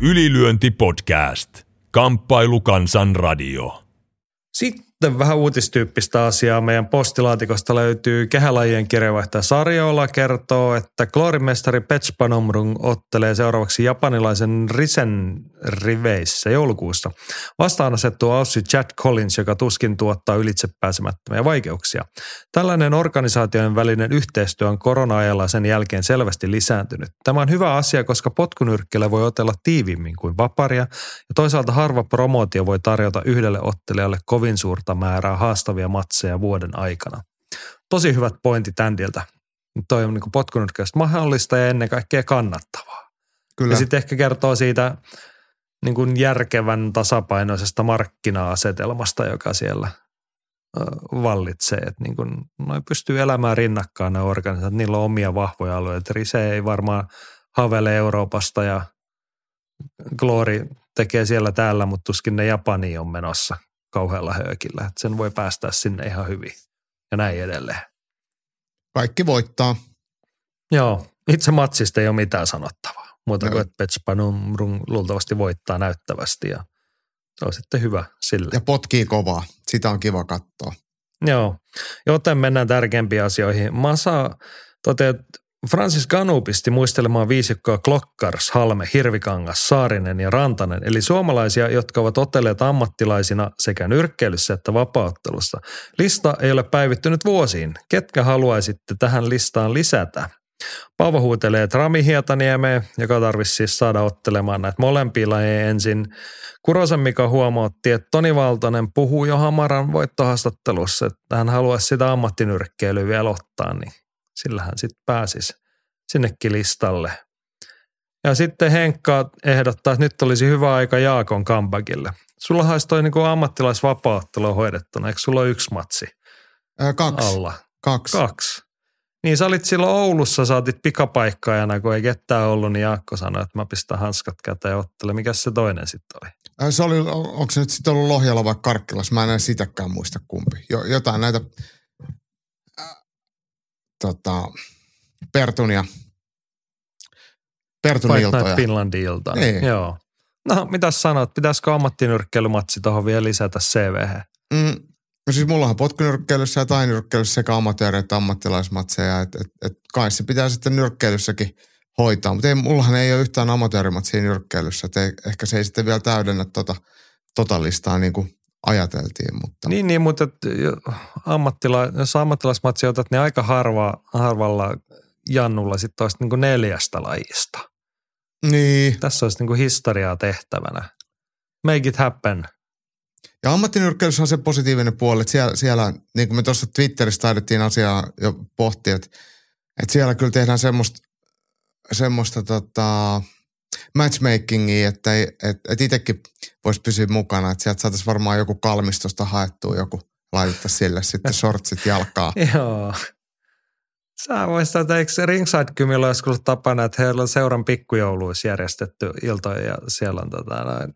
Ylilyönti podcast. Kamppailu kansan radio. Sitten vähän uutistyyppistä asiaa. Meidän postilaatikosta löytyy kehälajien kirjeenvaihtaja Sarjola kertoo, että kloorimestari Pech Panomrung ottelee seuraavaksi japanilaisen Risen riveissä joulukuussa. Vastaan asettuu Aussie Chad Collins, joka tuskin tuottaa ylitsepääsemättömiä vaikeuksia. Tällainen organisaatioiden välinen yhteistyö on korona-ajalla sen jälkeen selvästi lisääntynyt. Tämä on hyvä asia, koska potkunyrkkillä voi otella tiivimmin kuin vaparia ja toisaalta harva promootio voi tarjota yhdelle ottelijalle kovin suurta määrää haastavia matseja vuoden aikana. Tosi hyvät pointit Andiltä. Toi on niin potkunyrkkäistä mahdollista ja ennen kaikkea kannattavaa. Kyllä. Ja sitten ehkä kertoo siitä niin kuin järkevän tasapainoisesta markkina-asetelmasta, joka siellä vallitsee. Että niin kuin, noi pystyy elämään rinnakkain ne organisaatiot, niillä on omia vahvoja alueita. Rise ei varmaan havele Euroopasta ja Glory tekee siellä täällä, mutta tuskin ne Japaniin on menossa kauhealla höökillä. Että sen voi päästää sinne ihan hyvin ja näin edelleen. Kaikki voittaa. Joo, itse matsista ei ole mitään sanottavaa. Muuta kuin, että Petspanum luultavasti voittaa näyttävästi ja se on sitten hyvä sille. Ja potkii kovaa. Sitä on kiva katsoa. Joo, joten mennään tärkeimpiin asioihin. Masa toteaa, että Francis Ganu pisti muistelemaan viisikkoa Klokkars, Halme, Hirvikangas, Saarinen ja Rantanen, eli suomalaisia, jotka ovat otelleet ammattilaisina sekä nyrkkeilyssä että vapauttelussa. Lista ei ole päivittynyt vuosiin. Ketkä haluaisitte tähän listaan lisätä? Paavo huutelee Trami Hietaniemeen, joka tarvitsisi siis saada ottelemaan näitä molempia lajeja ensin. Kurosen Mika huomautti, että Toni Valtonen puhuu jo Hamaran voittohaastattelussa, että hän haluaisi sitä ammattinyrkkeilyä vielä ottaa, niin sillä hän sitten pääsisi sinnekin listalle. Ja sitten Henkka ehdottaa, että nyt olisi hyvä aika Jaakon comebackille. Sulla olisi toi niin ammattilaisvapaattelu hoidettuna, eikö sulla ole yksi matsi Ää, kaksi. alla? Kaksi. Kaksi. Niin sä olit silloin Oulussa, saatit pikapaikkaajana, kun ei ketään ollut, niin Jaakko sanoi, että mä pistän hanskat käteen ja ottele. Mikäs se toinen sitten oli? Ää, Se oli, onko se nyt sitten ollut Lohjalla vai Karkkilassa? Mä en enää sitäkään muista kumpi. Jo, jotain näitä tota, Pertunia, Pertun Fight iltoja. Night. Niin. Joo. No, mitäs sanot? Pitäisikö ammattinyrkkeilymatsi tuohon vielä lisätä CV? Mm, no siis mullahan potkunyrkkeilyssä ja tainyrkkeilyssä sekä amatööri- että ammattilaismatseja, että et, et kai se pitää sitten nyrkkeilyssäkin hoitaa. Mutta ei, mullahan ei ole yhtään amatöörimatsia nyrkkeilyssä, ei, ehkä se ei sitten vielä täydennä tota, tota listaa niin kuin ajateltiin. Mutta Niin, niin mutta ammattila, jos ammattilaismatsi otat, niin aika harva, harvalla jannulla sitten olisi niin neljästä lajista. niin. Tässä olisi niin historiaa tehtävänä. Make it happen. Ja ammattinyrkkeilyssä on se positiivinen puoli, että siellä, siellä niin kuin me tuossa Twitterissä taidettiin asiaa jo pohtia, että, että siellä kyllä tehdään semmoista, semmoista tota, matchmakingia, että, että, että itsekin voisi pysyä mukana, että sieltä saataisiin varmaan joku kalmistosta haettua joku, laitettaisiin sille sitten shortsit jalkaa. [laughs] Joo. Sä muistat, että eikö se Ringside-kymillä olisi ollut tapana, että heillä on seuran pikkujouluissa järjestetty iltoja ja siellä on tota, noin,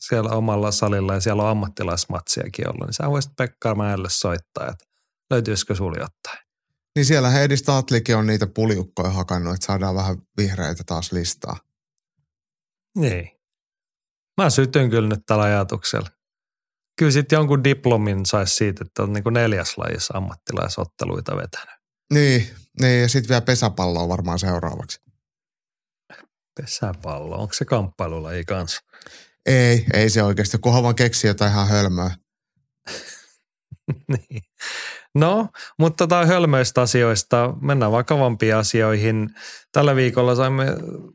siellä omalla salilla ja siellä on ammattilaismatsiakin ollut. Niin sä voisit Pekka Mäelle soittaa, että löytyisikö sulla jotain. Niin siellä Heidi Statlikin on niitä puliukkoja hakannut, että saadaan vähän vihreitä taas listaa. Niin. Mä sytyn kyllä nyt tällä ajatuksella. Kyllä sitten jonkun diplomin saisi siitä, että on niin kuin neljäs lajissa ammattilaisotteluita vetänyt. Niin, niin ja sitten vielä pesäpalloa varmaan seuraavaksi. Pesäpallo, onko se kamppailulaji kanssa? Ei, ei se oikeasti, kunhan vaan keksii jotain ihan hölmöä. [laughs] niin. No, mutta tota hölmöistä asioista mennään vakavampiin asioihin. Tällä viikolla saimme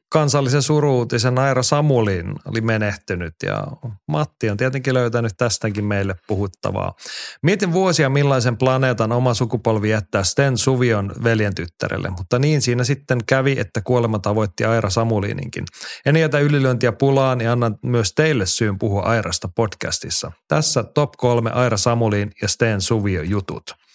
kansallisen suruutisen Aira Samulin oli menehtynyt ja Matti on tietenkin löytänyt tästäkin meille puhuttavaa. Mietin vuosia millaisen planeetan oma sukupolvi jättää Sten Suvion veljen tyttärelle, mutta niin siinä sitten kävi, että kuolema tavoitti Aira Samulininkin. En jätä ylilyöntiä pulaan ja annan myös teille syyn puhua Airasta podcastissa. Tässä top kolme Aira Samulin ja Sten Suvio jutut.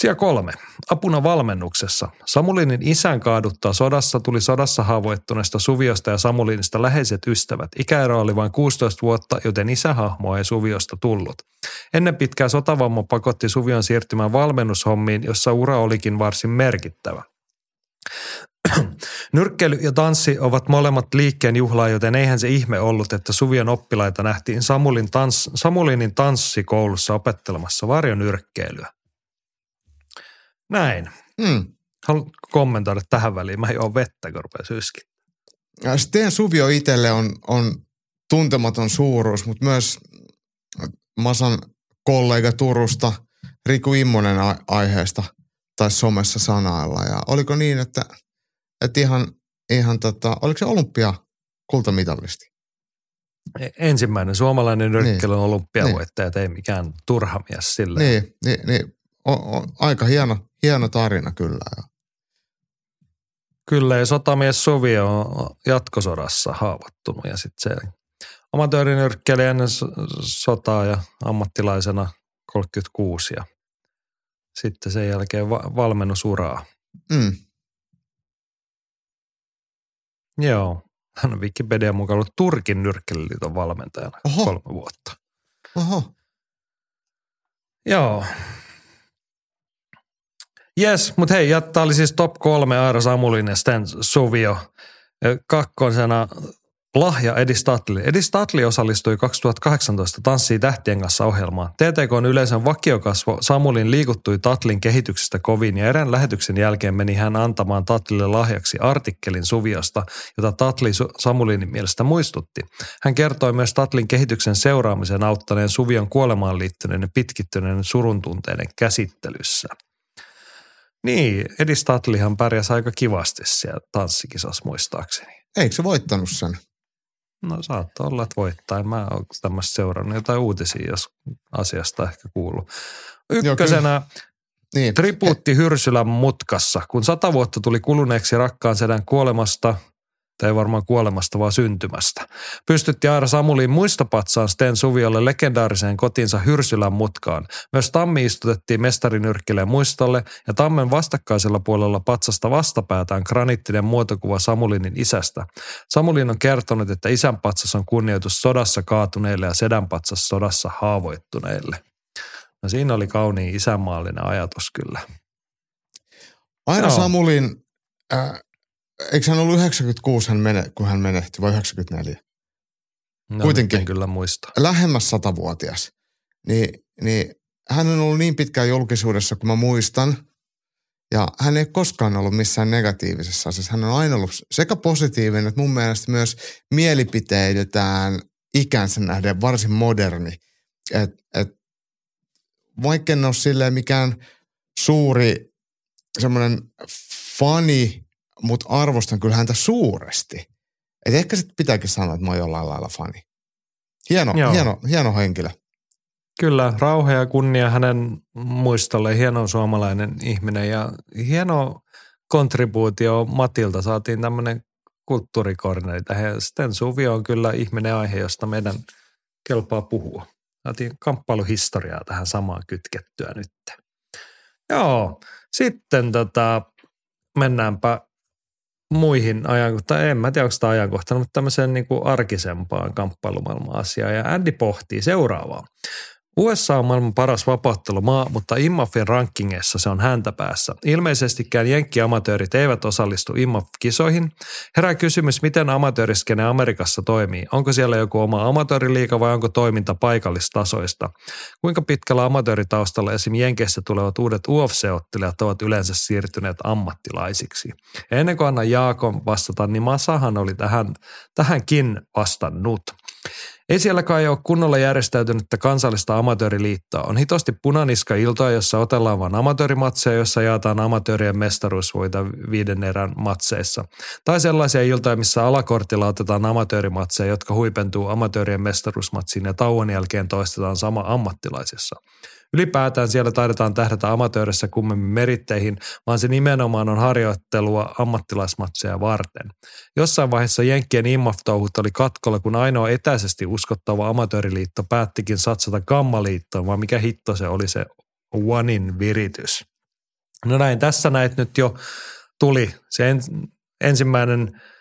Siellä kolme. Apuna valmennuksessa. Samulinin isän kaaduttaa sodassa tuli sodassa haavoittuneesta Suviosta ja Samulinista läheiset ystävät. Ikäero oli vain 16 vuotta, joten isähahmoa ei Suviosta tullut. Ennen pitkää sotavamma pakotti Suvion siirtymään valmennushommiin, jossa ura olikin varsin merkittävä. [clears throat] Nyrkkeily ja tanssi ovat molemmat liikkeen juhlaa, joten eihän se ihme ollut, että Suvion oppilaita nähtiin Samulin tans, Samulinin tanssikoulussa opettelemassa varjonyrkkeilyä. Näin. Hmm. Haluatko kommentoida tähän väliin? Mä juon vettä, kun rupeaa Sten Suvio itselle on, on tuntematon suuruus, mutta myös Masan kollega Turusta, Riku Immonen aiheesta tai somessa sanailla. Ja oliko niin, että, että ihan, ihan tota, oliko se olympia kultamitalisti? E- Ensimmäinen suomalainen nyrkkeilyn niin. olympiavoittaja, Niin. ei mikään turha mies sille. Niin, niin, niin o, o, aika hieno, hieno tarina kyllä. Kyllä, ja sotamies Suvi on jatkosodassa haavoittunut ja sitten se amatöörinyrkkeilijä ennen so- sotaa ja ammattilaisena 36 ja sitten sen jälkeen va- valmennusuraa. mm, Joo, hän on Wikipedian mukaan ollut Turkin nyrkkeilyliiton valmentajana Oho. kolme vuotta. oho, Joo. Jes, mutta hei, tämä oli siis top kolme Aira Samulin ja Suvio. Kakkosena Lahja Edi Statli. Edi Statli osallistui 2018 Tanssii tähtien kanssa ohjelmaan. TTK yleisön vakiokasvo Samulin liikuttui Tatlin kehityksestä kovin ja erään lähetyksen jälkeen meni hän antamaan Tatlille lahjaksi artikkelin Suviosta, jota Tatli Samulin mielestä muistutti. Hän kertoi myös Tatlin kehityksen seuraamisen auttaneen Suvion kuolemaan liittyneen pitkittyneiden suruntunteiden käsittelyssä. Niin, Edi Statlihan pärjäsi aika kivasti siellä tanssikisassa muistaakseni. Eikö se voittanut sen? No saattaa olla, että voittaa. Mä oon tämmöistä seurannut jotain uutisia, jos asiasta ehkä kuuluu. Ykkösenä niin. tribuutti Hyrsylän mutkassa. Kun sata vuotta tuli kuluneeksi rakkaan sedän kuolemasta, tai varmaan kuolemasta, vaan syntymästä. Pystytti Aira Samuliin muistopatsaan Sten Suviolle legendaariseen kotinsa Hyrsylän mutkaan. Myös Tammi istutettiin mestarinyrkkileen muistolle ja Tammen vastakkaisella puolella patsasta vastapäätään granittinen muotokuva Samulinin isästä. Samulin on kertonut, että isän patsas on kunnioitus sodassa kaatuneille ja sedän patsas sodassa haavoittuneille. No siinä oli kauniin isänmaallinen ajatus kyllä. Aira Joo. Samulin äh, eikö hän ollut 96, hän mene, kun hän menehti, vai 94? No, Kuitenkin. kyllä muista. Lähemmäs satavuotias. Niin, niin hän on ollut niin pitkään julkisuudessa, kun mä muistan. Ja hän ei koskaan ollut missään negatiivisessa asiassa. Hän on aina ollut sekä positiivinen, että mun mielestä myös mielipiteiltään ikänsä nähden varsin moderni. Et, et, vaikka en ole silleen mikään suuri semmoinen fani mutta arvostan kyllä häntä suuresti. Et ehkä sitten pitääkin sanoa, että mä oon jollain lailla fani. Hieno, hieno, hieno henkilö. Kyllä, rauha ja kunnia hänen muistolle. Hieno suomalainen ihminen ja hieno kontribuutio Matilta. Saatiin tämmöinen kulttuurikorneri tähän. Sten Suvi on kyllä ihminen aihe, josta meidän kelpaa puhua. Saatiin kamppailuhistoriaa tähän samaan kytkettyä nyt. Joo, sitten tota, mennäänpä muihin ajankohtaan, en mä tiedä onko tämä ajankohtana, mutta tämmöiseen niin arkisempaan kamppailumaailman asiaan. Ja Andy pohtii seuraavaa. USA on maailman paras vapauttelumaa, mutta IMAFin rankingeissa se on häntä päässä. Ilmeisestikään jenkkiamatöörit eivät osallistu IMAF-kisoihin. Herää kysymys, miten amatööriskene Amerikassa toimii. Onko siellä joku oma amatööriliiga vai onko toiminta paikallistasoista? Kuinka pitkällä amatööritaustalla esim. Jenkeissä tulevat uudet UFC-ottelijat ovat yleensä siirtyneet ammattilaisiksi? Ja ennen kuin annan Jaakon vastata, niin Masahan oli tähän, tähänkin vastannut. Ei siellä kai ole kunnolla järjestäytynyttä kansallista amatööriliittoa. On hitosti punaniska iltoa, jossa otellaan vain amatöörimatseja, jossa jaetaan amatöörien mestaruusvoita viiden erän matseissa. Tai sellaisia iltoja, missä alakortilla otetaan amatöörimatseja, jotka huipentuu amatöörien mestaruusmatsiin ja tauon jälkeen toistetaan sama ammattilaisessa. Ylipäätään siellä taidetaan tähdätä amatöörissä kummemmin meritteihin, vaan se nimenomaan on harjoittelua ammattilaismatseja varten. Jossain vaiheessa Jenkkien IMAF-touhut oli katkolla, kun ainoa etäisesti uskottava amatööriliitto päättikin satsata gammaliittoon, vaan mikä hitto se oli se Onein viritys. No näin, tässä näet nyt jo tuli se en, ensimmäinen –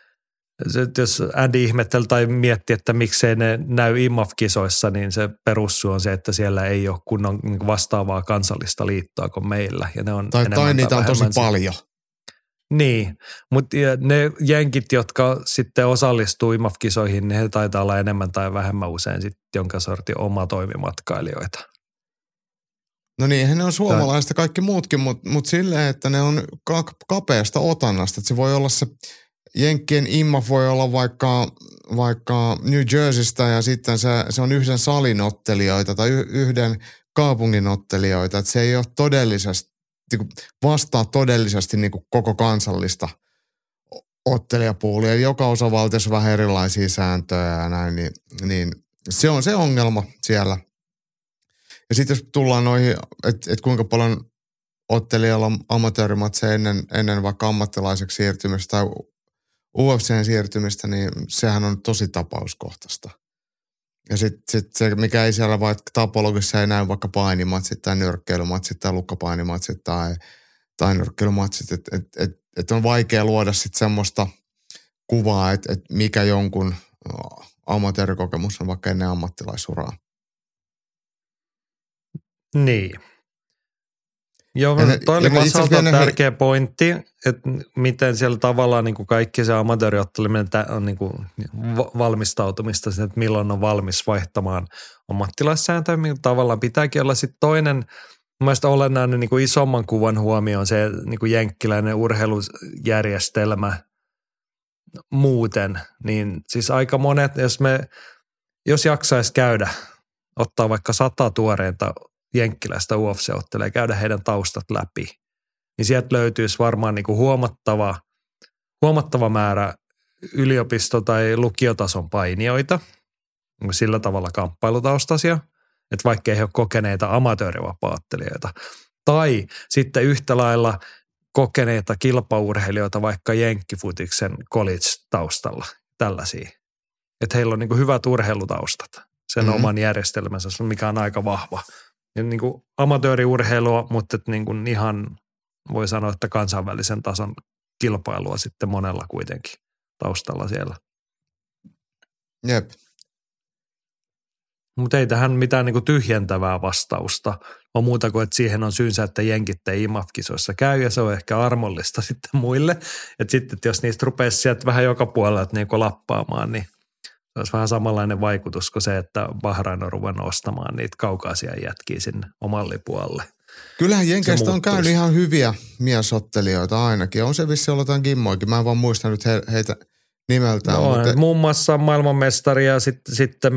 jos Andy ihmetteli tai mietti, että miksei ne näy IMAF-kisoissa, niin se perussu on se, että siellä ei ole kunnon niin vastaavaa kansallista liittoa kuin meillä. Ja ne on tai, tai niitä on tosi paljon. Niin, mutta ne jenkit, jotka sitten osallistuu IMAF-kisoihin, niin he taitaa olla enemmän tai vähemmän usein sitten jonka sortin oma toimimatkailijoita. No niin, ne on suomalaista kaikki muutkin, mutta mut silleen, että ne on kapeasta otannasta. Että se voi olla se Jenkkien imma voi olla vaikka, vaikka New Jerseystä ja sitten se, se on yhden salin ottelijoita tai yhden kaupungin ottelijoita. Että se ei ole todellisesti, niin vastaa todellisesti niin kuin koko kansallista ottelijapuulia. Joka osavaltiossa vähän erilaisia sääntöjä ja näin, niin, niin se on se ongelma siellä. Ja sitten jos tullaan noihin, että et kuinka paljon ottelijalla on amatöörimatseja ennen, ennen vaikka ammattilaiseksi siirtymistä tai UFCn siirtymistä, niin sehän on tosi tapauskohtaista. Ja sitten sit se, mikä ei siellä vaikka tapologissa ei näy vaikka painimatsit tai nyrkkeilymatsit tai lukkapainimatsit tai, tai nyrkkeilymatsit, että et, et, et on vaikea luoda sitten semmoista kuvaa, että et mikä jonkun amatöörikokemus on vaikka ennen ammattilaisuraa. Niin. Joo, Ja ne- toi oli ja ne tärkeä pointti, että miten siellä tavallaan niin kuin kaikki se amatööriotteleminen on niin kuin va- valmistautumista että milloin on valmis vaihtamaan ammattilaissääntöjä, millä tavallaan pitääkin olla sitten toinen Mun mielestä olennainen niin kuin isomman kuvan huomio on se niin kuin jenkkiläinen urheilujärjestelmä muuten, niin siis aika monet, jos me, jos jaksaisi käydä, ottaa vaikka sata tuoreinta jenkkiläistä UFC-ottelee ja käydä heidän taustat läpi, niin sieltä löytyisi varmaan niin kuin huomattava, huomattava määrä yliopisto- tai lukiotason painijoita, niin kuin sillä tavalla kamppailutaustaisia, että vaikka ei he ole kokeneita amatöörivapaattelijoita. Tai sitten yhtä lailla kokeneita kilpaurheilijoita vaikka Jenkkifutiksen college-taustalla, tällaisia. Että heillä on niin hyvät urheilutaustat, sen Mhm. mm-hmm. oman järjestelmänsä, mikä on aika vahva. Niin kuin amatööriurheilua, mutta niin kuin ihan voi sanoa, että kansainvälisen tason kilpailua sitten monella kuitenkin taustalla siellä. Jep. Mutta ei tähän mitään niinku tyhjentävää vastausta on muuta kuin, että siihen on syynsä, että jenkit ei IMAF-kisoissa käy ja se on ehkä armollista [laughs] sitten muille. Että sitten, että jos niistä rupeaisi sieltä vähän joka puolelta niinku lappaamaan, niin se olisi vähän samanlainen vaikutus kuin se, että Bahrain on ruvennut ostamaan niitä kaukaisia jätkiä sinne omalle puolelle. Kyllähän Jenkeistä on käynyt ihan hyviä miesottelijoita ainakin. On se vissi ollut jotain Gimmoikin. Mä en vaan muista nyt he, heitä nimeltään. No, mutta, muun muassa maailmanmestari ja sitten sitten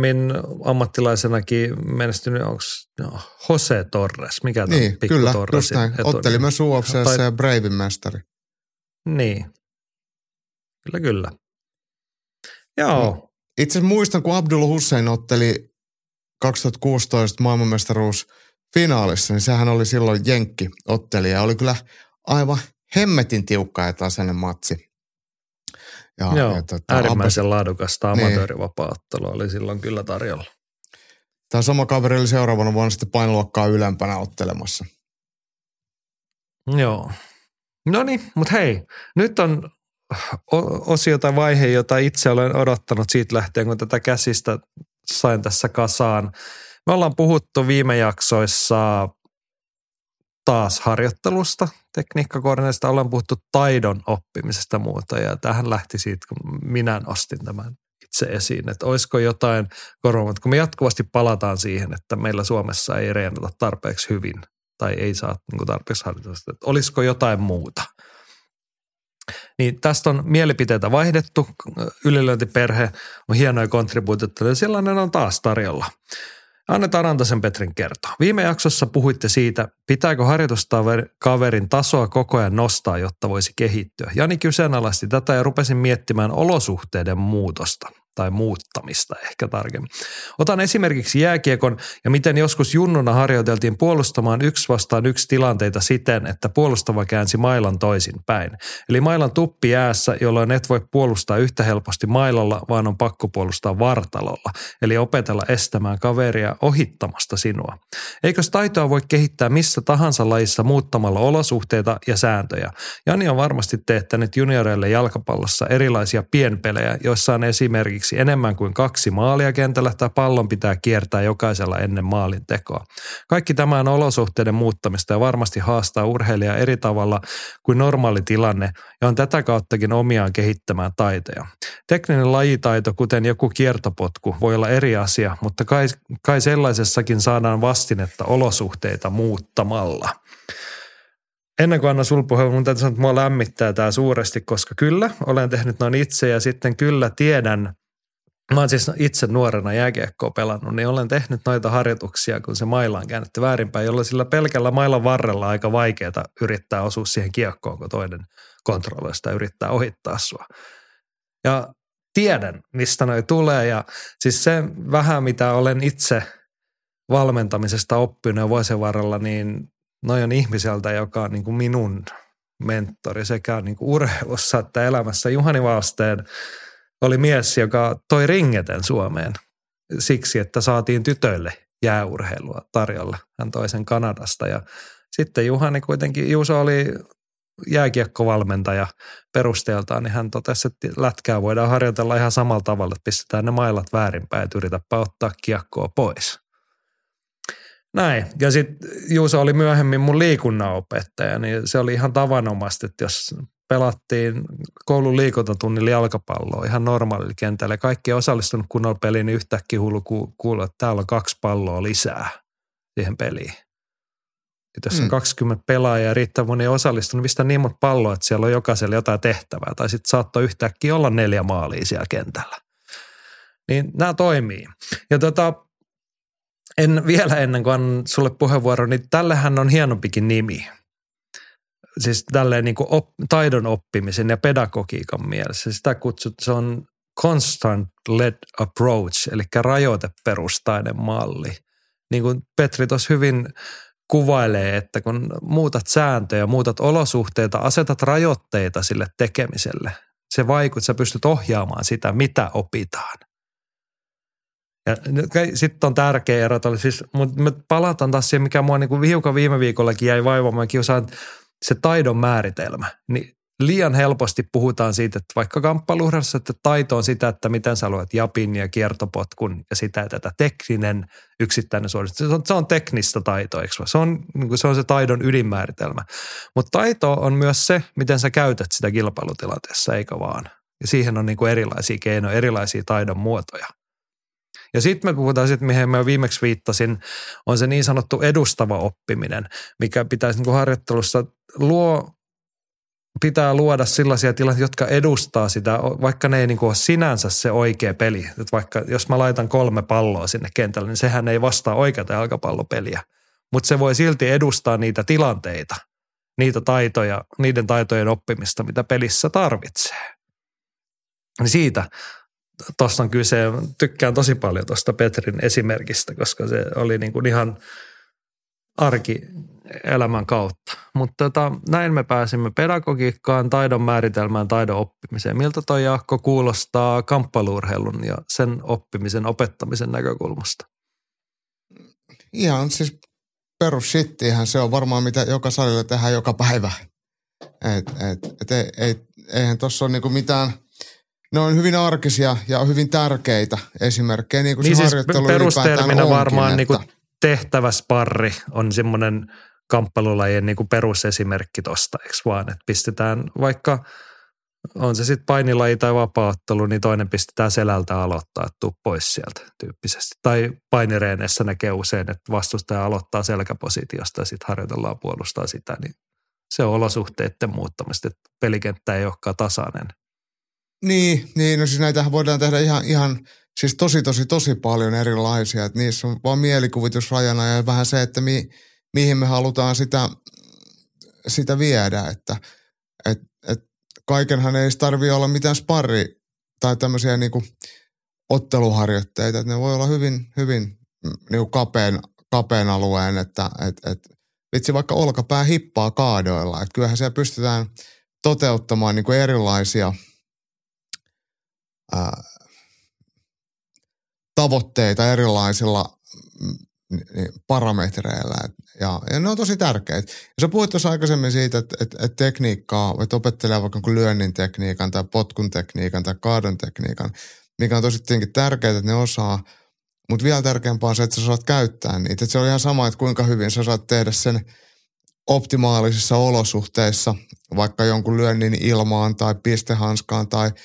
ammattilaisenakin menestynyt, onko no, Jose Torres, mikä tämä niin, pikku kyllä, näin. etunimi? Otteli myös UFCssä Tai- ja Bravin mestari. Niin. Kyllä, kyllä. Joo. Itse muistan, kun Abdul Hussein otteli 2016 maailmanmestaruus finaalissa, niin sehän oli silloin Jenkki ottelija. Oli kyllä aivan hemmetin tiukka ja tasainen matsi. Ja, Joo, ja tota, äärimmäisen laadukasta Niin. amatöörivapaa-ottelua oli silloin kyllä tarjolla. Tämä sama kaveri oli seuraavana vuonna sitten painoluokkaa ylempänä ottelemassa. Joo. No niin, mutta hei, nyt on osio tai vaihe, jota itse olen odottanut siitä lähtien, kun tätä käsistä sain tässä kasaan. Me ollaan puhuttu viime jaksoissa taas harjoittelusta, tekniikkakoordineista, ollaan puhuttu taidon oppimisesta muuta. Ja tähän lähti siitä, kun minä nostin tämän itse esiin, että olisiko jotain korvaamat, kun me jatkuvasti palataan siihen, että meillä Suomessa ei reenata tarpeeksi hyvin tai ei saa niin tarpeeksi harjoitusta, että olisiko jotain muuta. Niin tästä on mielipiteitä vaihdettu. Ylilöintiperhe on hienoja kontribuutioita ja sellainen on taas tarjolla. Annetaan Rantasen Petrin kertoa. Viime jaksossa puhuitte siitä, pitääkö harjoituskaverin tasoa koko ajan nostaa, jotta voisi kehittyä. Jani kyseenalaisti tätä ja rupesin miettimään olosuhteiden muutosta tai muuttamista ehkä tarkemmin. Otan esimerkiksi jääkiekon ja miten joskus junnuna harjoiteltiin puolustamaan yksi vastaan yksi tilanteita siten, että puolustava käänsi mailan toisin päin. Eli mailan tuppi jäässä, jolloin et voi puolustaa yhtä helposti mailalla, vaan on pakko puolustaa vartalolla. Eli opetella estämään kaveria ohittamasta sinua. Eikös taitoa voi kehittää missä tahansa lajissa muuttamalla olosuhteita ja sääntöjä? Jani on varmasti teettänyt junioreille jalkapallossa erilaisia pienpelejä, joissa on esimerkiksi enemmän kuin kaksi maalia kentällä tai pallon pitää kiertää jokaisella ennen maalin tekoa. Kaikki tämä on olosuhteiden muuttamista ja varmasti haastaa urheilijaa eri tavalla kuin normaali tilanne ja on tätä kauttakin omiaan kehittämään taitoja. Tekninen lajitaito, kuten joku kiertopotku, voi olla eri asia, mutta kai, kai sellaisessakin saadaan vastinetta olosuhteita muuttamalla. Ennen kuin annan sulla puheen, täytyy sanoa, että mua lämmittää tämä suuresti, koska kyllä, olen tehnyt noin itse ja sitten kyllä tiedän, Mä oon siis itse nuorena jääkiekkoa pelannut, niin olen tehnyt noita harjoituksia, kun se maila on käännetty väärinpäin, jolloin sillä pelkällä mailan varrella on aika vaikeaa yrittää osua siihen kiekkoon, kun toinen kontrolloista yrittää ohittaa sua. Ja tiedän, mistä noi tulee ja siis se vähän, mitä olen itse valmentamisesta oppinut vuosien varrella, niin noi on ihmiseltä, joka on niin kuin minun mentori sekä niin kuin urheilussa että elämässä. Juhani Vaasteen oli mies, joka toi ringeten Suomeen siksi, että saatiin tytöille jääurheilua tarjolla. Hän toi sen Kanadasta ja sitten Juhani kuitenkin, Juuso oli jääkiekkovalmentaja perusteeltaan, niin hän totesi, että lätkää voidaan harjoitella ihan samalla tavalla, että pistetään ne mailat väärinpäin, että yritäpä ottaa kiekkoa pois. Näin. Ja sitten Juuso oli myöhemmin mun liikunnanopettaja, niin se oli ihan tavanomaista, että jos pelattiin koulun liikuntatunnilla jalkapalloa ihan normaalilla kentällä. Kaikki osallistunut kunnolla peliin, niin yhtäkkiä huulu kuulla, että täällä on kaksi palloa lisää siihen peliin. Ja jos on mm. 20 pelaajaa ja riittää moni osallistunut, mistä niin monta palloa, että siellä on jokaisella jotain tehtävää. Tai sitten saattoi yhtäkkiä olla neljä maalia siellä kentällä. Niin nämä toimii. Ja tota, en, vielä ennen kuin annan sulle puheenvuoro, niin tällähän on hienompikin nimi. Siis tälleen niin kuin op, taidon oppimisen ja pedagogiikan mielessä. Sitä kutsut, se on constant led approach, eli rajoiteperustainen malli. Niin kuin Petri tuossa hyvin kuvailee, että kun muutat sääntöjä, muutat olosuhteita, asetat rajoitteita sille tekemiselle, se vaikuttaa, sä pystyt ohjaamaan sitä, mitä opitaan. Ja sitten on tärkeä erota, siis, mutta palataan taas siihen, mikä mua niinku hiukan viime viikollakin jäi vaivamaan, kiusaan se taidon määritelmä. Niin liian helposti puhutaan siitä, että vaikka kamppailuhdassa, että taito on sitä, että miten sä luet japin ja kiertopotkun ja sitä, että tätä tekninen yksittäinen suoritus. Se on, se on teknistä taitoa, eikö Se on, niin se on se taidon ydinmääritelmä. Mutta taito on myös se, miten sä käytät sitä kilpailutilanteessa, eikä vaan. Ja siihen on niin kuin erilaisia keinoja, erilaisia taidon muotoja. Ja sitten me puhutaan sitten, mihin mä viimeksi viittasin, on se niin sanottu edustava oppiminen, mikä pitäisi niin kuin harjoittelussa luo pitää luoda sellaisia tilanteita, jotka edustaa sitä, vaikka ne ei niin kuin ole sinänsä se oikea peli. Että vaikka jos mä laitan kolme palloa sinne kentälle, niin sehän ei vastaa oikeata jalkapallopeliä. Mutta se voi silti edustaa niitä tilanteita, niitä taitoja, niiden taitojen oppimista, mitä pelissä tarvitsee. Niin siitä tuosta on kyse. Tykkään tosi paljon tuosta Petrin esimerkistä, koska se oli niin kuin ihan arki elämän kautta. Mutta tota, näin me pääsimme pedagogiikkaan, taidon määritelmään, taidon oppimiseen. Miltä toi Jaakko kuulostaa kamppailuurheilun ja sen oppimisen, opettamisen näkökulmasta? Ihan siis perusshittihän se on varmaan mitä joka salilla tehdään joka päivä. Et, et, et, ei, ei, eihän tuossa ole niinku mitään – ne on hyvin arkisia ja hyvin tärkeitä esimerkkejä, niin kuin niin se siis harjoittelu perusterminä varmaan niin kuin tehtäväsparri on semmoinen kamppailulajien niin kuin perusesimerkki tosta, eikö vaan, että pistetään vaikka on se sitten painilaji tai vapaattelu, niin toinen pistetään selältä aloittaa, että tuu pois sieltä tyyppisesti. Tai painireenessä näkee usein, että vastustaja aloittaa selkäpositiosta ja sitten harjoitellaan puolustaa sitä, niin se on olosuhteiden muuttamista, että pelikenttä ei olekaan tasainen. Niin, niin no siis näitä voidaan tehdä ihan, ihan siis tosi, tosi, tosi paljon erilaisia. Että niissä on vaan mielikuvitusrajana ja vähän se, että mi, mihin me halutaan sitä, sitä viedä. Että et, et kaikenhan ei tarvitse olla mitään sparri tai tämmöisiä niinku otteluharjoitteita. Että ne voi olla hyvin, hyvin niinku kapeen, kapeen alueen, että et, et, vitsi vaikka olkapää hippaa kaadoilla. Että kyllähän siellä pystytään toteuttamaan niinku erilaisia – tavoitteita erilaisilla mm, parametreillä. Ja, ja ne on tosi tärkeitä. Ja sä puhuit tuossa aikaisemmin siitä, että, että, että tekniikkaa, että opettelee vaikka lyönnin tekniikan tai potkun tekniikan tai kaadon tekniikan, mikä on tosi tietenkin tärkeää, että ne osaa. Mutta vielä tärkeämpää on se, että sä saat käyttää niitä. Että se on ihan sama, että kuinka hyvin sä saat tehdä sen optimaalisissa olosuhteissa, vaikka jonkun lyönnin ilmaan tai pistehanskaan tai –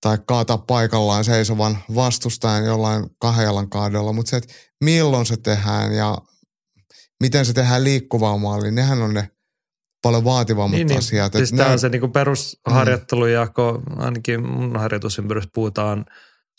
tai kaataa paikallaan seisovan vastustajan jollain kahden kaadolla, mutta se, että milloin se tehdään ja miten se tehdään liikkuvaan maaliin, nehän on ne paljon vaativammat niin, niin. asiat. Siis tämä on se niin perusharjoittelujako, mm. ainakin mun harjoitusympyrys puhutaan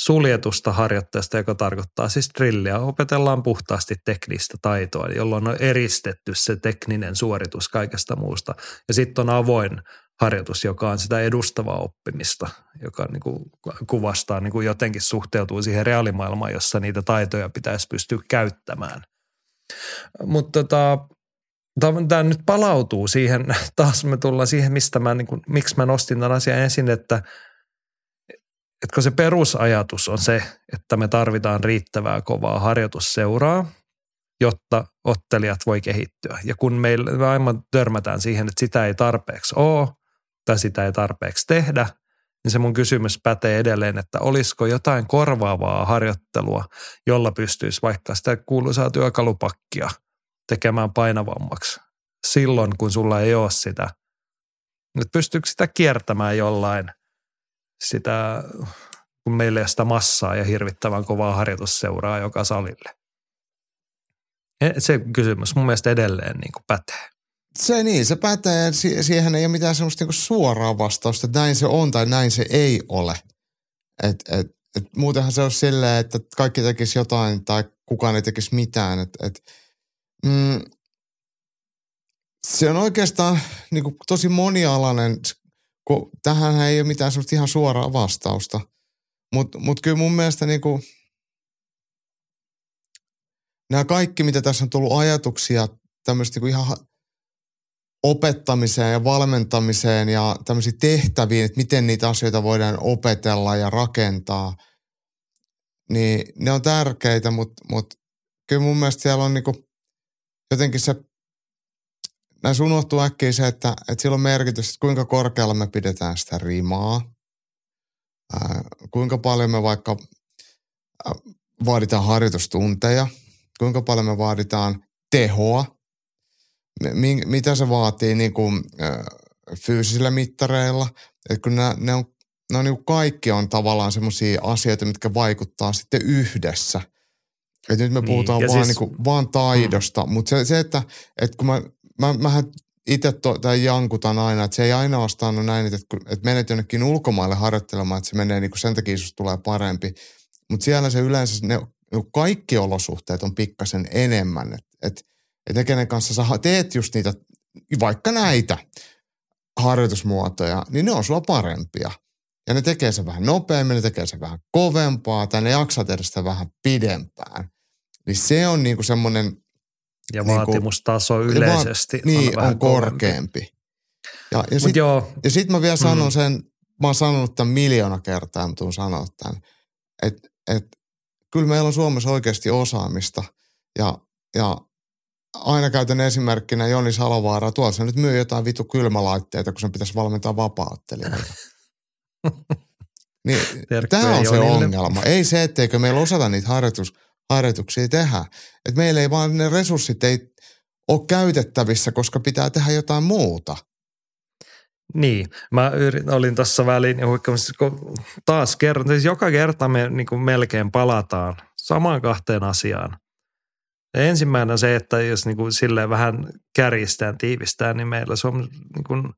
suljetusta harjoitteesta, joka tarkoittaa siis drilliä. Opetellaan puhtaasti teknistä taitoa, jolloin on eristetty se tekninen suoritus kaikesta muusta. Ja sitten on avoin harjoitus, joka on sitä edustavaa oppimista, joka niin kuin kuvastaa, niin kuin jotenkin suhteutuu siihen reaalimaailmaan, jossa niitä taitoja pitäisi pystyä käyttämään. Mutta tota, tämä nyt palautuu siihen, taas me tullaan siihen, mistä mä, niin kuin, miksi mä nostin tämän asian esiin, että, että kun se perusajatus on se, että me tarvitaan riittävää kovaa harjoitusseuraa, jotta ottelijat voi kehittyä. Ja kun meillä me aivan törmätään siihen, että sitä ei tarpeeksi ole, tai sitä ei tarpeeksi tehdä, niin se mun kysymys pätee edelleen, että olisiko jotain korvaavaa harjoittelua, jolla pystyisi vaikka sitä kuuluisaa työkalupakkia tekemään painavammaksi silloin, kun sulla ei ole sitä. Nyt pystyykö sitä kiertämään jollain sitä, kun meillä ei ole sitä massaa ja hirvittävän kovaa harjoitusseuraa joka salille. Se kysymys mun mielestä edelleen niin kuin pätee. Se niin, se pätee. Siihen ei ole mitään semmoista niin suoraa vastausta, että näin se on tai näin se ei ole. Et, et, et muutenhan se olisi silleen, että kaikki tekisi jotain tai kukaan ei tekisi mitään. Et, et, mm, se on oikeastaan niin kuin tosi monialainen, kun tähän ei ole mitään semmoista ihan suoraa vastausta. Mutta mut kyllä mun mielestä niin kuin, nämä kaikki, mitä tässä on tullut ajatuksia tämmöistä niin ihan opettamiseen ja valmentamiseen ja tämmöisiin tehtäviin, että miten niitä asioita voidaan opetella ja rakentaa, niin ne on tärkeitä, mutta, mutta kyllä mun mielestä siellä on niinku jotenkin se, näissä unohtuu äkkiä se, että, että sillä on merkitys, että kuinka korkealla me pidetään sitä rimaa, ää, kuinka paljon me vaikka ää, vaaditaan harjoitustunteja, kuinka paljon me vaaditaan tehoa, mitä se vaatii niin kuin, fyysisillä mittareilla. Että kun nämä, ne on, ne on niin kuin kaikki on tavallaan semmoisia asioita, mitkä vaikuttaa sitten yhdessä. Että nyt me niin, puhutaan vaan, siis, niin kuin, vaan taidosta, mm. mutta se, se, että, että kun mä, mä mähän itse tai jankutan aina, että se ei ainoastaan ole näin, että, että menet jonnekin ulkomaille harjoittelemaan, että se menee niin kuin sen takia, jos tulee parempi. Mutta siellä se yleensä, ne, kaikki olosuhteet on pikkasen enemmän. Että et, että ne, kenen kanssa sä teet just niitä, vaikka näitä harjoitusmuotoja, niin ne on sulla parempia. Ja ne tekee se vähän nopeammin, ne tekee se vähän kovempaa, tai ne jaksaa tehdä sitä vähän pidempään. Niin se on niinku semmoinen... Ja niinku, vaatimustaso yleisesti va- niin, on, vähän on korkeampi. Ja, ja sitten sit mä vielä sanon mm. sen, mä oon sanonut tämän miljoona kertaa, mä tuun sanoa tämän, että et, kyllä meillä on Suomessa oikeasti osaamista ja, ja aina käytän esimerkkinä Joni Salovaara. Tuolla se nyt myy jotain vitu kylmälaitteita, kun sen pitäisi valmentaa vapaattelijoita. [laughs] niin, tämä on se Jonille. ongelma. Ei se, etteikö meillä osata niitä harjoitus, harjoituksia tehdä. Et meillä ei vaan ne resurssit ei ole käytettävissä, koska pitää tehdä jotain muuta. Niin, mä yrit, olin tuossa väliin ja taas kerran, siis joka kerta me niin kuin melkein palataan samaan kahteen asiaan – Ensimmäinen on se, että jos niin kuin silleen vähän kärjistään, tiivistään, niin meillä se on niin kuin,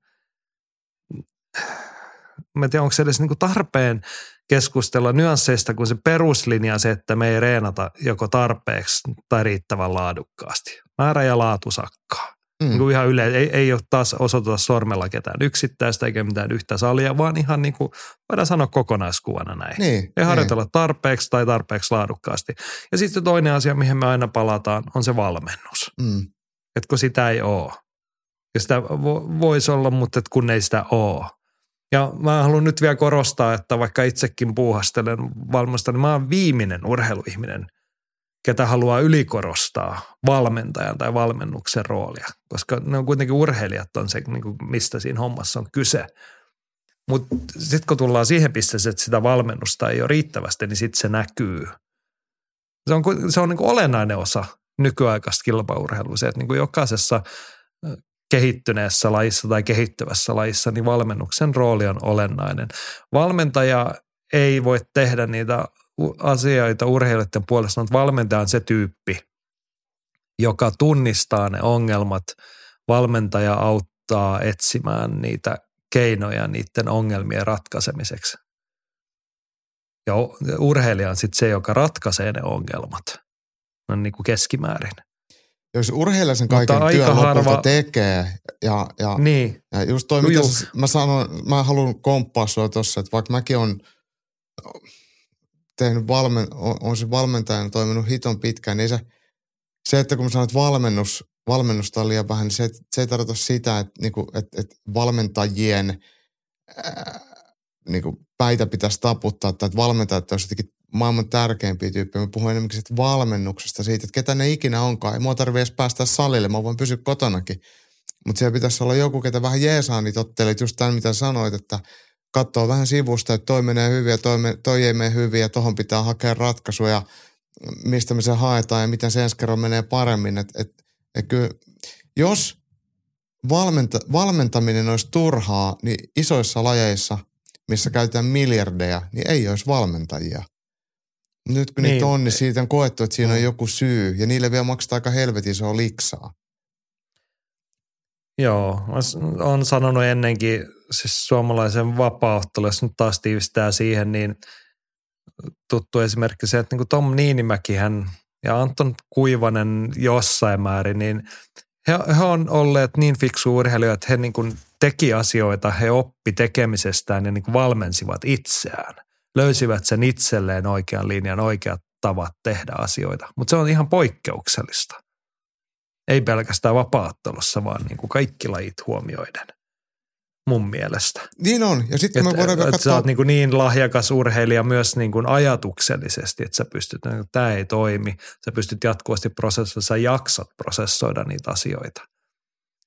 mä en tiedä, onko se edes niin kuin tarpeen keskustella nyansseista, kun se peruslinja on se, että me ei reenata joko tarpeeksi tai riittävän laadukkaasti. Määrä ja laatu sakkaa. Mm. Niin kuin ihan yle, ei, ei ole taas osoiteta sormella ketään yksittäistä eikä mitään yhtä salia, vaan ihan niin kuin voidaan sanoa kokonaiskuvana näin. Niin, ei harjoitella niin. tarpeeksi tai tarpeeksi laadukkaasti. Ja sitten toinen asia, mihin me aina palataan, on se valmennus. Mm. Että kun sitä ei ole. Ja sitä vo, voisi olla, mutta et kun ei sitä ole. Ja mä haluan nyt vielä korostaa, että vaikka itsekin puuhastelen valmasta, niin mä oon viimeinen urheiluihminen – ketä haluaa ylikorostaa valmentajan tai valmennuksen roolia, koska ne on kuitenkin urheilijat on se, niin kuin mistä siinä hommassa on kyse. Mutta sitten kun tullaan siihen pisteeseen, että sitä valmennusta ei ole riittävästi, niin sitten se näkyy. Se on, se on niin kuin olennainen osa nykyaikaista kilpaurheilua, se, että niin kuin jokaisessa kehittyneessä lajissa tai kehittyvässä lajissa, niin valmennuksen rooli on olennainen. Valmentaja ei voi tehdä niitä asioita urheilijoiden puolesta, mutta valmentaja on se tyyppi, joka tunnistaa ne ongelmat. Valmentaja auttaa etsimään niitä keinoja niiden ongelmien ratkaisemiseksi. Ja urheilija on sitten se, joka ratkaisee ne ongelmat. No niin kuin keskimäärin. Jos urheilija sen kaiken Mutta työn lopulta harva... tekee ja, ja, niin. ja just toi, mitä sä, mä sanon, mä haluan komppaa sua tossa, että vaikka mäkin on tehnyt valmen, on, on se valmentajana toiminut hiton pitkään, niin se, se että kun sanoit valmennus, valmennusta on liian vähän, niin se, se ei tarkoita sitä, että, niin kuin, että, että valmentajien ää, niin kuin päitä pitäisi taputtaa, tai että valmentajat olisivat jotenkin maailman tärkeimpiä tyyppejä. Mä puhun enemmänkin siitä valmennuksesta, siitä, että ketä ne ikinä onkaan. Ei mua tarvitse edes päästä salille, mä voin pysyä kotonakin. Mutta siellä pitäisi olla joku, ketä vähän jeesaa niitä ottelit, just tämän mitä sanoit, että – katsoa vähän sivusta, että toi menee hyvin ja toi, toi ei mene hyvin ja tohon pitää hakea ratkaisuja, mistä me se haetaan ja miten se ensi kerran menee paremmin. Että et, Ja kyllä, jos valmenta, valmentaminen olisi turhaa, niin isoissa lajeissa, missä käytetään miljardeja, niin ei olisi valmentajia. Nyt kun niin. niitä on, niin siitä on koettu, että siinä on joku syy. Ja niille vielä maksaa aika helvetin se on liksaa. Joo, on sanonut ennenkin, siis suomalaisen vapaaottelu, jos nyt taas tiivistää siihen, niin tuttu esimerkki se, että niin kuin Tom Niinimäkihän ja Anton Kuivanen jossain määrin, niin he, he on olleet niin fiksu urheilijoita, että he niin kuin teki asioita, he oppi tekemisestään ja niin kuin valmensivat itseään. Löysivät sen itselleen oikean linjan, oikeat tavat tehdä asioita. Mutta se on ihan poikkeuksellista. Ei pelkästään vapaattelussa, vaan niin kuin kaikki lajit huomioiden mun mielestä. Niin on. Ja sitten me voidaan katsoa. Sä oot niin, niin lahjakas urheilija myös niin kuin ajatuksellisesti, että sä pystyt, että tämä ei toimi. Sä pystyt jatkuvasti prosessoida, sä jaksat prosessoida niitä asioita.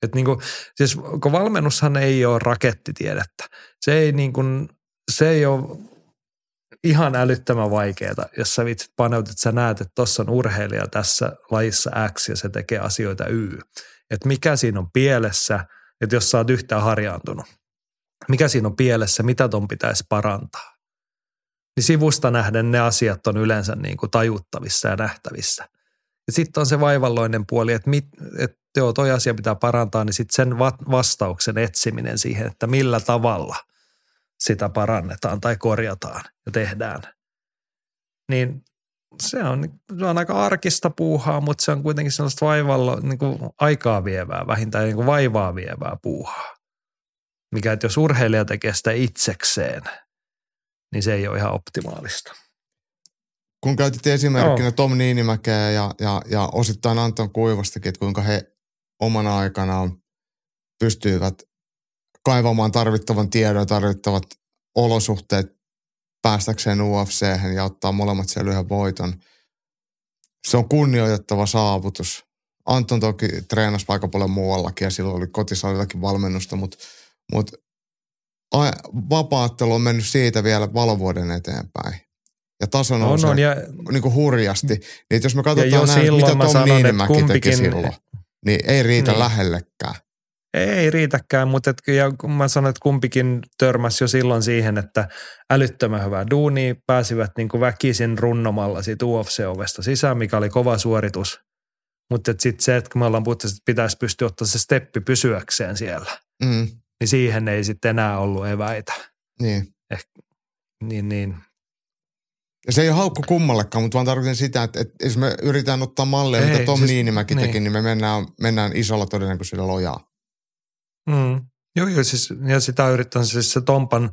Et niin kuin, siis kun valmennushan ei ole rakettitiedettä. Se ei, niin kuin, se ei ole ihan älyttömän vaikeaa, jos sä vitsit paneut, että sä näet, että tuossa on urheilija tässä lajissa X ja se tekee asioita Y. Että mikä siinä on pielessä, että jos sä oot yhtään harjaantunut. Mikä siinä on pielessä, mitä ton pitäisi parantaa. Niin sivusta nähden ne asiat on yleensä niin kuin tajuttavissa ja nähtävissä. Ja sitten on se vaivalloinen puoli, että, mit, että joo, toi asia pitää parantaa, niin sitten sen vastauksen etsiminen siihen, että millä tavalla – sitä parannetaan tai korjataan ja tehdään. Niin se on, se on aika arkista puuhaa, mutta se on kuitenkin sellaista vaivalla, niin kuin aikaa vievää, vähintään niin kuin vaivaa vievää puuhaa. Mikä, että jos urheilija tekee sitä itsekseen, niin se ei ole ihan optimaalista. Kun käytit esimerkkinä. Tom Niinimäkeä ja, ja, ja osittain Anton Kuivastakin, että kuinka he omana aikanaan pystyivät kaivamaan tarvittavan tiedon ja tarvittavat olosuhteet päästäkseen ufc ja ottaa molemmat siellä yhden voiton. Se on kunnioitettava saavutus. Anton toki treenasi aika paljon muuallakin ja silloin oli kotisalillakin valmennusta, mutta, mutta vapaattelu on mennyt siitä vielä valovuoden eteenpäin. Ja taso on, on, ja, niin kuin hurjasti. Niin jos me katsotaan näin, mitä Tom Niinimäki teki silloin, niin ei riitä niin. lähellekään. Ei riitäkään, mutta et, ja kun mä sanoin, että kumpikin törmäsi jo silloin siihen, että älyttömän hyvää duuni pääsivät niin kuin väkisin runnomalla siitä UFC-ovesta sisään, mikä oli kova suoritus. Mutta sitten se, että kun me ollaan puhuttu, että pitäisi pystyä ottaa se steppi pysyäkseen siellä, mm. niin siihen ei sitten enää ollut eväitä. Niin. Eh, niin, niin. Ja se ei ole haukku kummallekaan, mutta vaan tarkoitan sitä, että, että jos me yritetään ottaa malleja, mitä Tom siis, Niinimäki niin. teki, niin me mennään, mennään isolla todennäköisyydellä lojaa. Mm. Joo, joo, siis, ja sitä yrittänyt siis se Tompan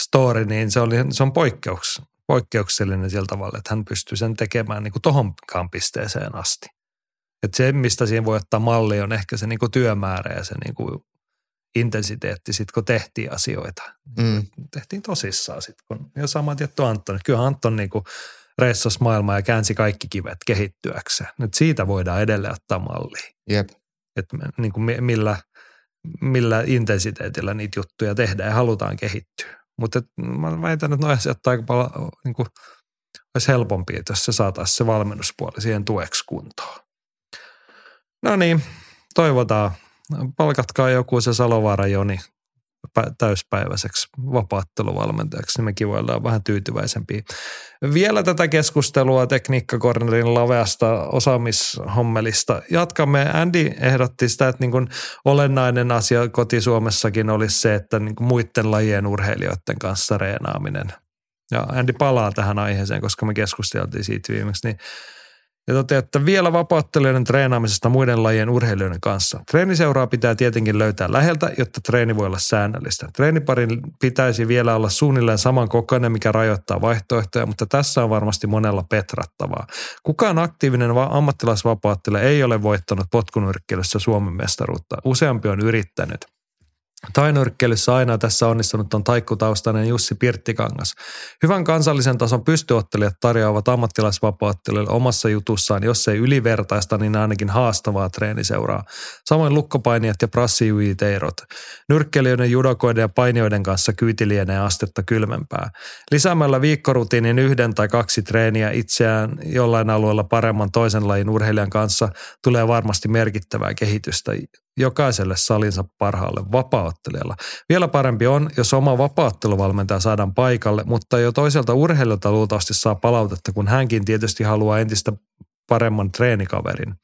story, niin se, oli, se on poikkeuks, poikkeuksellinen sillä tavalla, että hän pystyy sen tekemään niin kuin tohonkaan pisteeseen asti. Että se, mistä siinä voi ottaa malli, on ehkä se niin kuin työmäärä ja se niin kuin intensiteetti sit, kun tehtiin asioita. Mm. Tehtiin tosissaan sitten. Kun, ja sama tietty Anton. Kyllä Anton niin kuin reissasi maailmaa ja käänsi kaikki kivet kehittyäkseen. Nyt siitä voidaan edelleen ottaa mallia. Jep. Että niin kuin millä – millä intensiteetillä niitä juttuja tehdään ja halutaan kehittyä. Mutta mä väitän, että nuo asiat aika paljon niin kuin, olisi helpompi, jos se saataisiin se valmennuspuoli siihen tueksi kuntoon. No niin, toivotaan. Palkatkaa joku se Salovaara Joni täyspäiväiseksi vapaatteluvalmentajaksi, niin mekin voidaan vähän tyytyväisempiä. Vielä tätä keskustelua Tekniikkakornerin laveasta osaamishommelista jatkamme. Andy ehdotti sitä, että niin kuin olennainen asia koti-Suomessakin olisi se, että niin kuin muiden lajien urheilijoiden kanssa reenaaminen. Ja Andy palaa tähän aiheeseen, koska me keskusteltiin siitä viimeksi, niin ja toteaa, että vielä vapauttelijoiden treenaamisesta muiden lajien urheilijoiden kanssa. Treeniseuraa pitää tietenkin löytää läheltä, jotta treeni voi olla säännöllistä. Treeniparin pitäisi vielä olla suunnilleen saman kokoinen, mikä rajoittaa vaihtoehtoja, mutta tässä on varmasti monella petrattavaa. Kukaan aktiivinen ammattilaisvapauttelija ei ole voittanut potkunyrkkeilyssä Suomen mestaruutta. Useampi on yrittänyt. Tainyrkkeilyssä aina tässä onnistunut on taikkutaustainen Jussi Pirttikangas. Hyvän kansallisen tason pystyottelijat tarjoavat ammattilaisvapaattelijoille omassa jutussaan, jos ei ylivertaista, niin ainakin haastavaa treeniseuraa. Samoin lukkopainijat ja prassijuiteirot. Nyrkkeilijöiden, judokoiden ja painijoiden kanssa kyyti lienee astetta kylmempää. Lisäämällä viikkorutiinin yhden tai kaksi treeniä itseään jollain alueella paremman toisen lajin urheilijan kanssa tulee varmasti merkittävää kehitystä jokaiselle salinsa parhaalle vapaaottelijalla. Vielä parempi on, jos oma vapaatteluvalmentaja saadaan paikalle, mutta jo toiselta urheilijalta luultavasti saa palautetta, kun hänkin tietysti haluaa entistä paremman treenikaverin.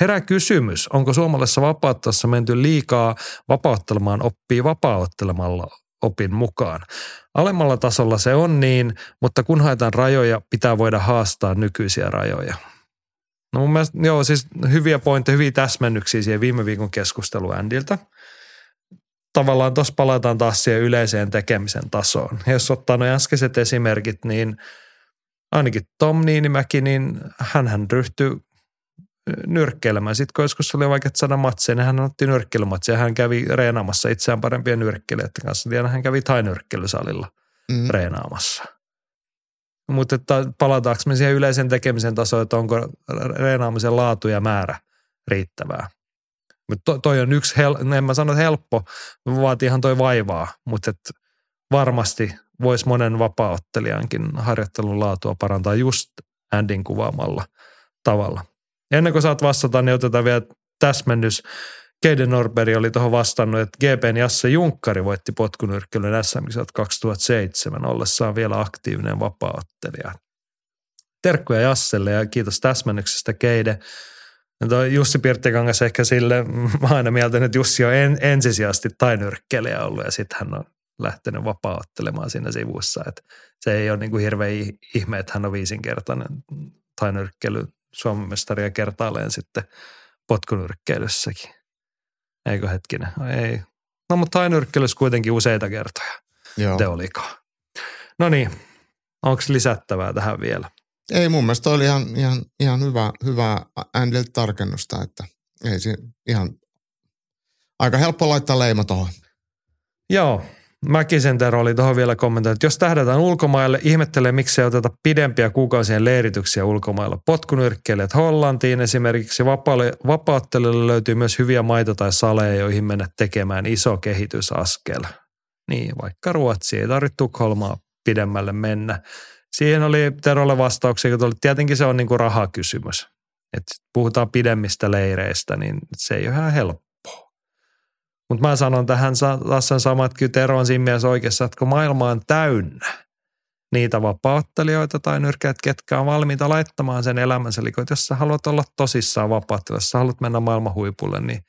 Herää kysymys, onko suomalaisessa vapauttelussa menty liikaa vapauttelemaan oppii vapaaottelemalla opin mukaan. Alemmalla tasolla se on niin, mutta kun haetaan rajoja, pitää voida haastaa nykyisiä rajoja. No mun mielestä, joo, siis hyviä pointteja, hyviä täsmennyksiä siihen viime viikon keskustelu Andiltä. Tavallaan tuossa palataan taas siihen yleiseen tekemisen tasoon. Ja jos ottaa nuo äskeiset esimerkit, niin ainakin Tom Niinimäki, niin hän ryhtyi nyrkkeilemään. Sitten kun joskus oli vaikea saada matseja, niin hän otti nyrkkeilymatseja. Hän kävi reenaamassa itseään parempien nyrkkeilijät kanssa. Ja hän kävi tainyrkkeilysalilla mm. reenaamassa – mutta että palataanko me siihen yleisen tekemisen tasoon, että onko reenaamisen laatu ja määrä riittävää. Mutta to, toi on yksi, hel, en mä sano, että helppo, vaatii ihan toi vaivaa, mutta et varmasti voisi monen vapaaottelijankin harjoittelun laatua parantaa just Andin kuvaamalla tavalla. Ennen kuin saat vastata, niin otetaan vielä täsmennys Keiden Norberg oli tuohon vastannut, että GPn Jasse Junkkari voitti potkunyrkkelyn sm 2007 ollessaan vielä aktiivinen vapaaottelija. Terkkuja Jasselle ja kiitos täsmennyksestä Keide. Toi Jussi Pirttikangas ehkä sille, mä aina mieltä, että Jussi on en, ensisijaisesti tainyrkkelijä ollut ja sitten hän on lähtenyt vapaaottelemaan siinä sivussa. Et se ei ole niin kuin hirveä ihme, että hän on viisinkertainen tainyrkkeily Suomen ja kertaalleen sitten potkunyrkkeilyssäkin. Eikö hetkinen? Ei. No mutta tainyrkkelyssä kuitenkin useita kertoja. Joo. Te olikaan. No niin, onko lisättävää tähän vielä? Ei mun mielestä oli ihan, ihan, ihan hyvä, hyvä Andilta tarkennusta, että ei se ihan aika helppo laittaa leima tuohon. Joo, Mäkisen Tero oli tuohon vielä kommentoinut, että jos tähdätään ulkomaille, ihmettelee miksi ei oteta pidempiä kuukausien leirityksiä ulkomailla. Potkunyrkkeilijät Hollantiin esimerkiksi vapaattelijoille löytyy myös hyviä maito- tai saleja, joihin mennä tekemään iso kehitysaskel. Niin, vaikka Ruotsi ei tarvitse Tukholmaa pidemmälle mennä. Siihen oli Terolle vastauksia, että tietenkin se on niin kuin rahakysymys. Et puhutaan pidemmistä leireistä, niin se ei ole ihan helppo. Mutta mä sanon tähän taas sen saman, että kyllä Tero on siinä mielessä oikeassa, että kun maailma on täynnä niitä vapauttelijoita tai nyrkkeet, ketkä on valmiita laittamaan sen elämänsä. Eli jos sä haluat olla tosissaan vapauttelijassa, jos sä haluat mennä maailman huipulle, niin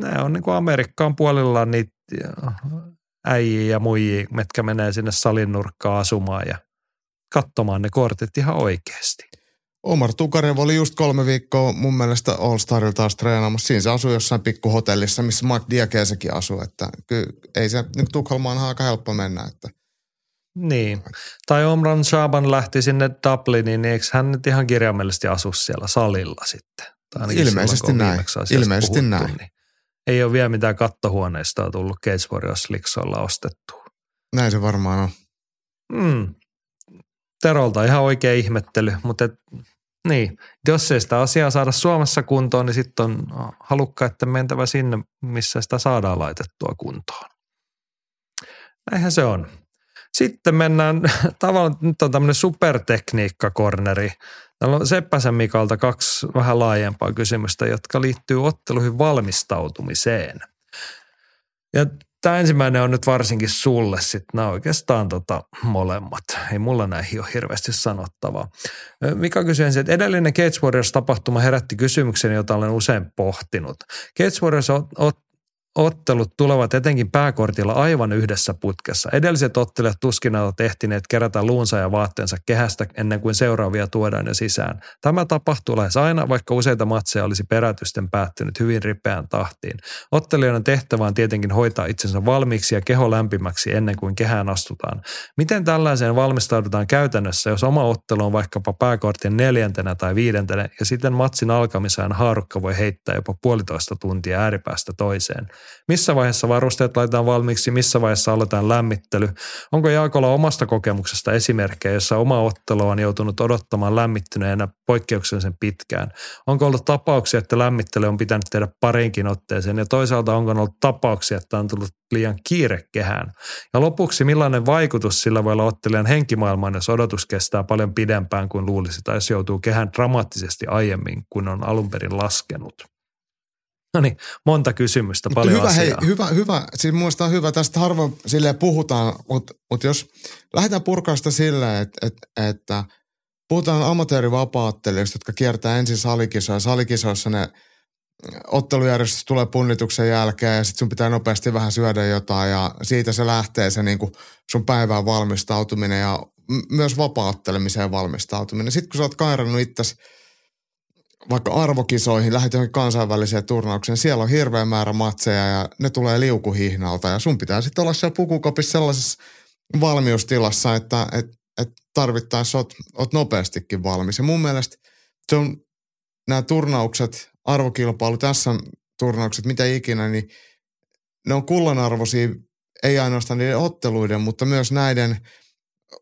ne on niin kuin Amerikkaan puolella niitä äijiä ja muijia, mitkä menee sinne salin nurkkaan asumaan ja katsomaan ne kortit ihan oikeasti. Omar Tukarev oli just kolme viikkoa mun mielestä All Starilla taas treenaamassa. Siinä se asui jossain pikkuhotellissa, missä Mark Diakesekin asuu. Että kyllä ei se nyt Tukholmaan aika helppo mennä. Että. Niin. Tai Omran Shaban lähti sinne Dubliniin, niin eikö hän nyt ihan kirjaimellisesti asu siellä salilla sitten? Ilmeisesti silloin, näin. Ilmeisesti puhuttu, näin. Niin ei ole vielä mitään kattohuoneista tullut Cage Warriors Liksoilla ostettu. Näin se varmaan on. Mm. Terolta ihan oikea ihmettely, mutta et, niin, jos ei sitä asiaa saada Suomessa kuntoon, niin sitten on halukkaiden mentävä sinne, missä sitä saadaan laitettua kuntoon. Näinhän se on. Sitten mennään, [laughs] tavallaan nyt on tämmöinen supertekniikka-korneri. Täällä on Seppäsen Mikalta kaksi vähän laajempaa kysymystä, jotka liittyy otteluihin valmistautumiseen. Ja Tämä ensimmäinen on nyt varsinkin sulle sitten. Nämä oikeastaan tota molemmat. Ei mulla näihin ole hirveästi sanottavaa. Mika kysyi ensin, että edellinen Cage Warriors-tapahtuma herätti kysymyksen, jota olen usein pohtinut. Cage Warriors ottelut tulevat etenkin pääkortilla aivan yhdessä putkessa. Edelliset ottelijat tuskin ovat ehtineet kerätä luunsa ja vaatteensa kehästä ennen kuin seuraavia tuodaan jo sisään. Tämä tapahtuu lähes aina, vaikka useita matseja olisi perätysten päättynyt hyvin ripeään tahtiin. Ottelijoiden tehtävä on tietenkin hoitaa itsensä valmiiksi ja keho lämpimäksi ennen kuin kehään astutaan. Miten tällaiseen valmistaudutaan käytännössä, jos oma ottelu on vaikkapa pääkortin neljäntenä tai viidentenä ja sitten matsin alkamiseen haarukka voi heittää jopa puolitoista tuntia ääripäästä toiseen – Missä vaiheessa varusteet laitetaan valmiiksi, missä vaiheessa aletaan lämmittely? Onko Jaakolla omasta kokemuksesta esimerkkejä, jossa oma ottelu on joutunut odottamaan lämmittyneenä poikkeuksellisen pitkään? Onko ollut tapauksia, että lämmittely on pitänyt tehdä parinkin otteeseen ja toisaalta onko ollut tapauksia, että on tullut liian kiire kehään? Ja lopuksi millainen vaikutus sillä voi olla ottelijan henkimaailmaan, jos odotus kestää paljon pidempään kuin luulisi tai jos joutuu kehään dramaattisesti aiemmin kuin on alun perin laskenut? No niin, monta kysymystä, paljon hyvä, asiaa. Hei, hyvä, hyvä. Siis muista on hyvä, tästä harvoin sille puhutaan, mutta, mutta jos lähdetään purkaista sille, että, että, että puhutaan amatöörivapaattelijoista, jotka kiertää ensin salikisoja. Salikisoissa ne ottelujärjestys tulee punnituksen jälkeen ja sitten sun pitää nopeasti vähän syödä jotain ja siitä se lähtee se niin sun päivään valmistautuminen ja m- myös vapaattelemiseen valmistautuminen. Sitten kun sä oot kairannut itsesi vaikka arvokisoihin, lähdet johonkin kansainväliseen turnaukseen, siellä on hirveä määrä matseja ja ne tulee liukuhihnalta ja sun pitää sitten olla siellä pukukopissa sellaisessa valmiustilassa, että et, et tarvittaessa oot, oot nopeastikin valmis. Ja mun mielestä se on nämä turnaukset, arvokilpailu, tässä turnaukset, mitä ikinä, niin ne on kullanarvoisia ei ainoastaan niiden otteluiden, mutta myös näiden –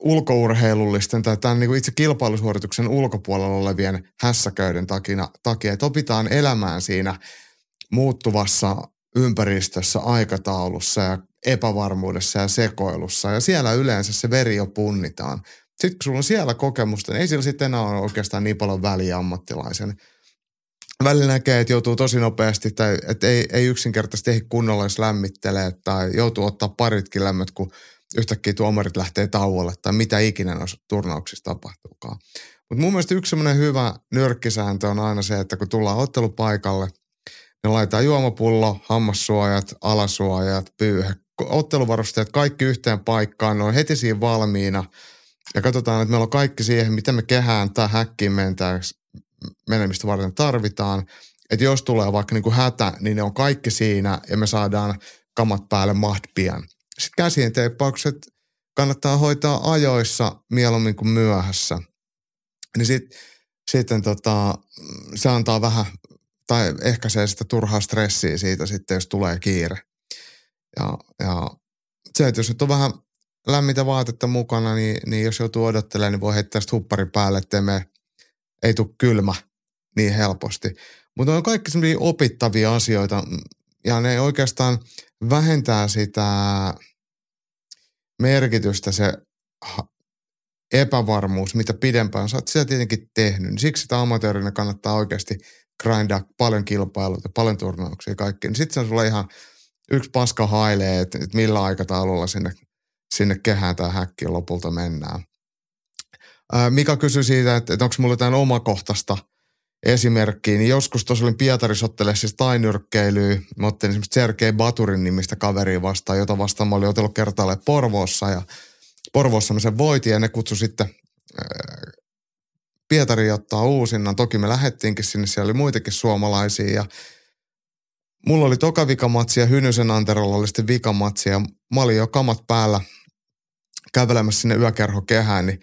ulkourheilullisten tai tämän niin kuin itse kilpailusuorituksen ulkopuolella olevien hässäköiden takia, takia, että opitaan elämään siinä muuttuvassa ympäristössä, aikataulussa ja epävarmuudessa ja sekoilussa. Ja siellä yleensä se veri jo punnitaan. Sitten kun sulla on siellä kokemusta, niin ei sillä sitten enää ole oikeastaan niin paljon väliä ammattilaisen. Välillä näkee, että joutuu tosi nopeasti tai että ei, ei yksinkertaisesti ehdi kunnolla, jos lämmittelee tai joutuu ottaa paritkin lämmöt, kun yhtäkkiä tuomarit lähtee tauolle tai mitä ikinä noissa turnauksissa tapahtuukaan. Mutta mun mielestä yksi semmoinen hyvä nyrkkisääntö on aina se, että kun tullaan ottelupaikalle, ne laitetaan juomapullo, hammassuojat, alasuojat, pyyhe, otteluvarusteet, kaikki yhteen paikkaan, ne on heti siinä valmiina. Ja katsotaan, että meillä on kaikki siihen, mitä me kehään tai häkkiin menemistä varten tarvitaan. Että jos tulee vaikka niin kuin hätä, niin ne on kaikki siinä ja me saadaan kamat päälle maht pian. Sitten käsien teippaukset kannattaa hoitaa ajoissa mieluummin kuin myöhässä. Niin sit, sitten tota, se antaa vähän, tai ehkä se sitä turhaa stressiä siitä sitten, jos tulee kiire. Ja, ja se, että jos nyt on vähän lämmintä vaatetta mukana, niin, niin jos joutuu odottelemaan, niin voi heittää sitä hupparin päälle, ettei me, ei tule kylmä niin helposti. Mutta on kaikki sellaisia opittavia asioita, ja ne oikeastaan vähentää sitä merkitystä se epävarmuus, mitä pidempään sä oot sitä tietenkin tehnyt. Niin siksi sitä amatöörinä kannattaa oikeasti grindaa paljon kilpailuita, paljon turnauksia ja kaikkea. Niin sitten se on sulle ihan yksi paska hailee, että, että millä aikataululla sinne, sinne kehään tai häkkiin lopulta mennään. Mika kysyi siitä, että, että onko mulla jotain omakohtaista – esimerkkiin, niin joskus tuossa olin Pietarissa ottelemaan siis tainyrkkeilyä. Mä ottelin esimerkiksi Sergei Baturin nimistä kaveria vastaan, jota vastaan mä olin otellut kertaalle Porvoossa ja Porvoossa me sen voitin ja ne kutsui sitten äh, Pietari ottaa uusinnan. Toki me lähettiinkin sinne, siellä oli muitakin suomalaisia ja mulla oli toka vikamatsi ja Hynysen Anterolla oli sitten vikamatsi ja mä olin jo kamat päällä kävelemässä sinne yökerhokehään, niin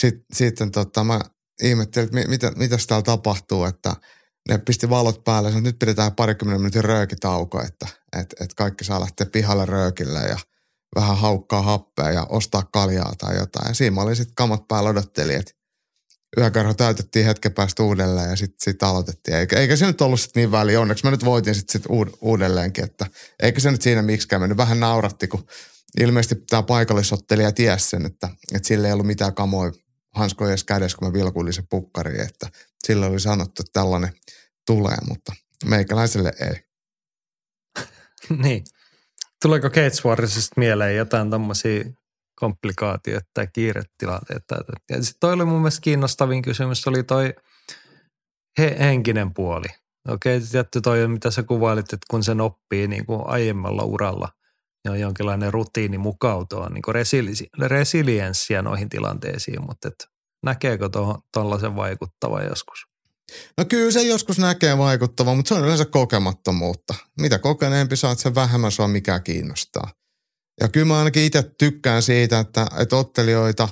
sit, sitten tota, mä ihmettelin, että mitä, mitä täällä tapahtuu, että ne pisti valot päälle, että nyt pidetään parikymmenen minuutin röökitauko, että et, et kaikki saa lähteä pihalle röökille ja vähän haukkaa happea ja ostaa kaljaa tai jotain. Ja siinä mä olin sitten kamat päällä odotteli, että yökerho täytettiin hetken päästä uudelleen ja sitten sit aloitettiin. Eikä, eikä se nyt ollut sitten niin väliä. Onneksi mä nyt voitin sitten sit uudelleenkin, että eikä se nyt siinä miksikään mennyt. Vähän nauratti, kun ilmeisesti tämä paikallisottelija tiesi sen, että, että sillä ei ollut mitään kamoja hanskoja kädessä, kun mä vilkuilin se pukkari, että sillä oli sanottu, että tällainen tulee, mutta meikäläiselle ei. [laughs] niin. Tuleeko Gates Warriors mieleen jotain tämmöisiä komplikaatioita tai kiiretilanteita? Ja sitten toi oli mun mielestä kiinnostavin kysymys, oli toi he, henkinen puoli. Okei, tietty toi, mitä sä kuvailit, että kun sen oppii niin kuin aiemmalla uralla – ja on jonkinlainen rutiini mukautua niin resili- resilienssiä noihin tilanteisiin, mutta et näkeekö tuollaisen vaikuttava joskus? No kyllä se joskus näkee vaikuttava, mutta se on yleensä kokemattomuutta. Mitä kokeneempi saat, sen vähemmän sua mikä kiinnostaa. Ja kyllä mä ainakin itse tykkään siitä, että, että ottelijoita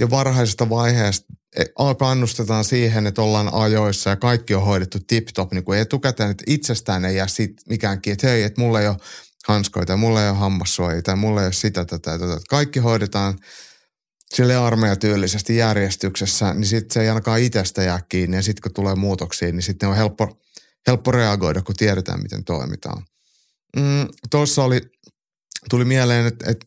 jo varhaisesta vaiheesta e, kannustetaan siihen, että ollaan ajoissa ja kaikki on hoidettu tip-top niin kuin etukäteen, että itsestään ei jää sit mikään kiinni, että hei, että mulla ei ole hanskoita, mulla ei ole hammassuojia tai mulla ei ole sitä, tätä tätä. Kaikki hoidetaan sille armeijatyylisesti järjestyksessä, niin sitten se ei ainakaan itsestä jää kiinni. Ja sitten kun tulee muutoksia, niin sitten on helppo, helppo reagoida, kun tiedetään, miten toimitaan. Mm, Tuossa oli, tuli mieleen, että, että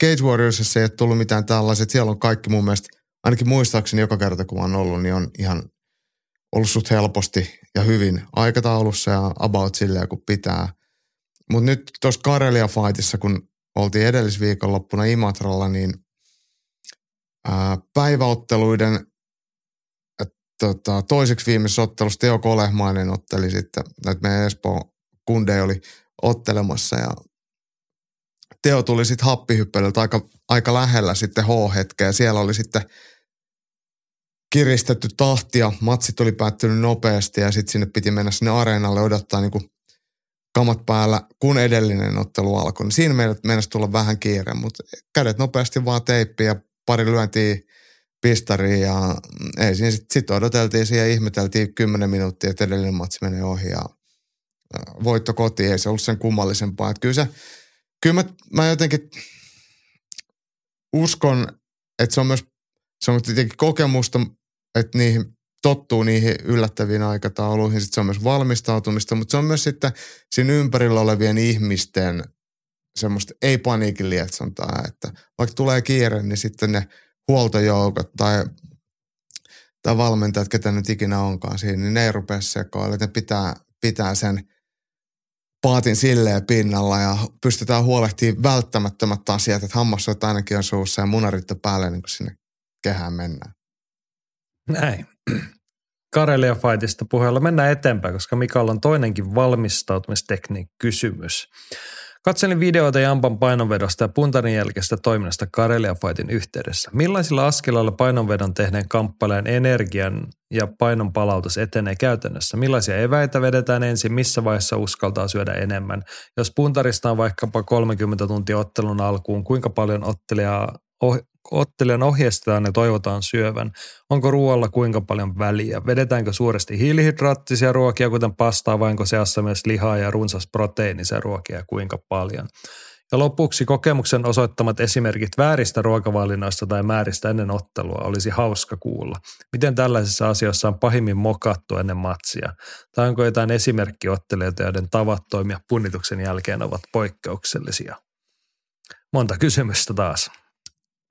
Cage Warriorsissa ei ole tullut mitään tällaiset. Siellä on kaikki mun mielestä, ainakin muistaakseni joka kerta kun oon ollut, niin on ihan ollut helposti ja hyvin aikataulussa ja about silleen kun pitää. Mutta nyt tuossa Karelia Fightissa, kun oltiin edellisviikonloppuna Imatralla, niin ää, päiväotteluiden tota, toiseksi viimeisessä ottelussa Teo Kolehmainen otteli sitten, että meidän Espoo kunde oli ottelemassa ja Teo tuli sitten happihyppelyltä aika, aika lähellä sitten H-hetkeä. Siellä oli sitten kiristetty tahtia. Matsit oli päättynyt nopeasti ja sitten sinne piti mennä sinne areenalle odottaa niin kuin kamat päällä, kun edellinen ottelu alkoi. Niin siinä meidät mennessä tulla vähän kiire, mutta kädet nopeasti vaan teippiä pari lyöntiä pistariin ja ei siinä sitten sit odoteltiin siihen ihmeteltiin kymmenen minuuttia, että edellinen matsi menee ohi ja voitto kotiin, ei se ollut sen kummallisempaa. Että kyllä se, kyllä mä, mä jotenkin uskon, että se on myös se on tietenkin kokemusta, että niihin tottuu niihin yllättäviin aikatauluihin. Sitten se on myös valmistautumista, mutta se on myös sitten siinä ympärillä olevien ihmisten semmoista ei-paniikin lietsontaa, että vaikka tulee kiire, niin sitten ne huoltojoukot tai, tai valmentajat, ketä nyt ikinä onkaan siinä, niin ne ei rupea sekoille, että ne pitää, pitää sen paatin silleen pinnalla ja pystytään huolehtimaan välttämättömät asiat, että hammassuot ainakin on suussa ja munaritto päälle, niin kun sinne kehään mennään. Näin. Karelia Fightista puheella mennään eteenpäin, koska Mikael on toinenkin valmistautumistekniik kysymys. Katselin videoita Jampan painonvedosta ja puntarin jälkeistä toiminnasta Karelia Fightin yhteydessä. Millaisilla askeleilla painonvedon tehneen kamppaleen energian ja painon palautus etenee käytännössä? Millaisia eväitä vedetään ensin? Missä vaiheessa uskaltaa syödä enemmän? Jos puntarista on vaikkapa 30 tuntia ottelun alkuun, kuinka paljon ottelijaa ottelijan ohjeistetaan ja toivotaan syövän? Onko ruoalla kuinka paljon väliä? Vedetäänkö suuresti hiilihydraattisia ruokia, kuten pastaa, vai onko seassa myös lihaa ja runsas proteiinisia ruokia kuinka paljon? Ja lopuksi kokemuksen osoittamat esimerkit vääristä ruokavalinnoista tai määristä ennen ottelua olisi hauska kuulla. Miten tällaisissa asioissa on pahimmin mokattu ennen matsia? Tai onko jotain esimerkkiottelijoita, joiden tavat toimia punnituksen jälkeen ovat poikkeuksellisia? Monta kysymystä taas.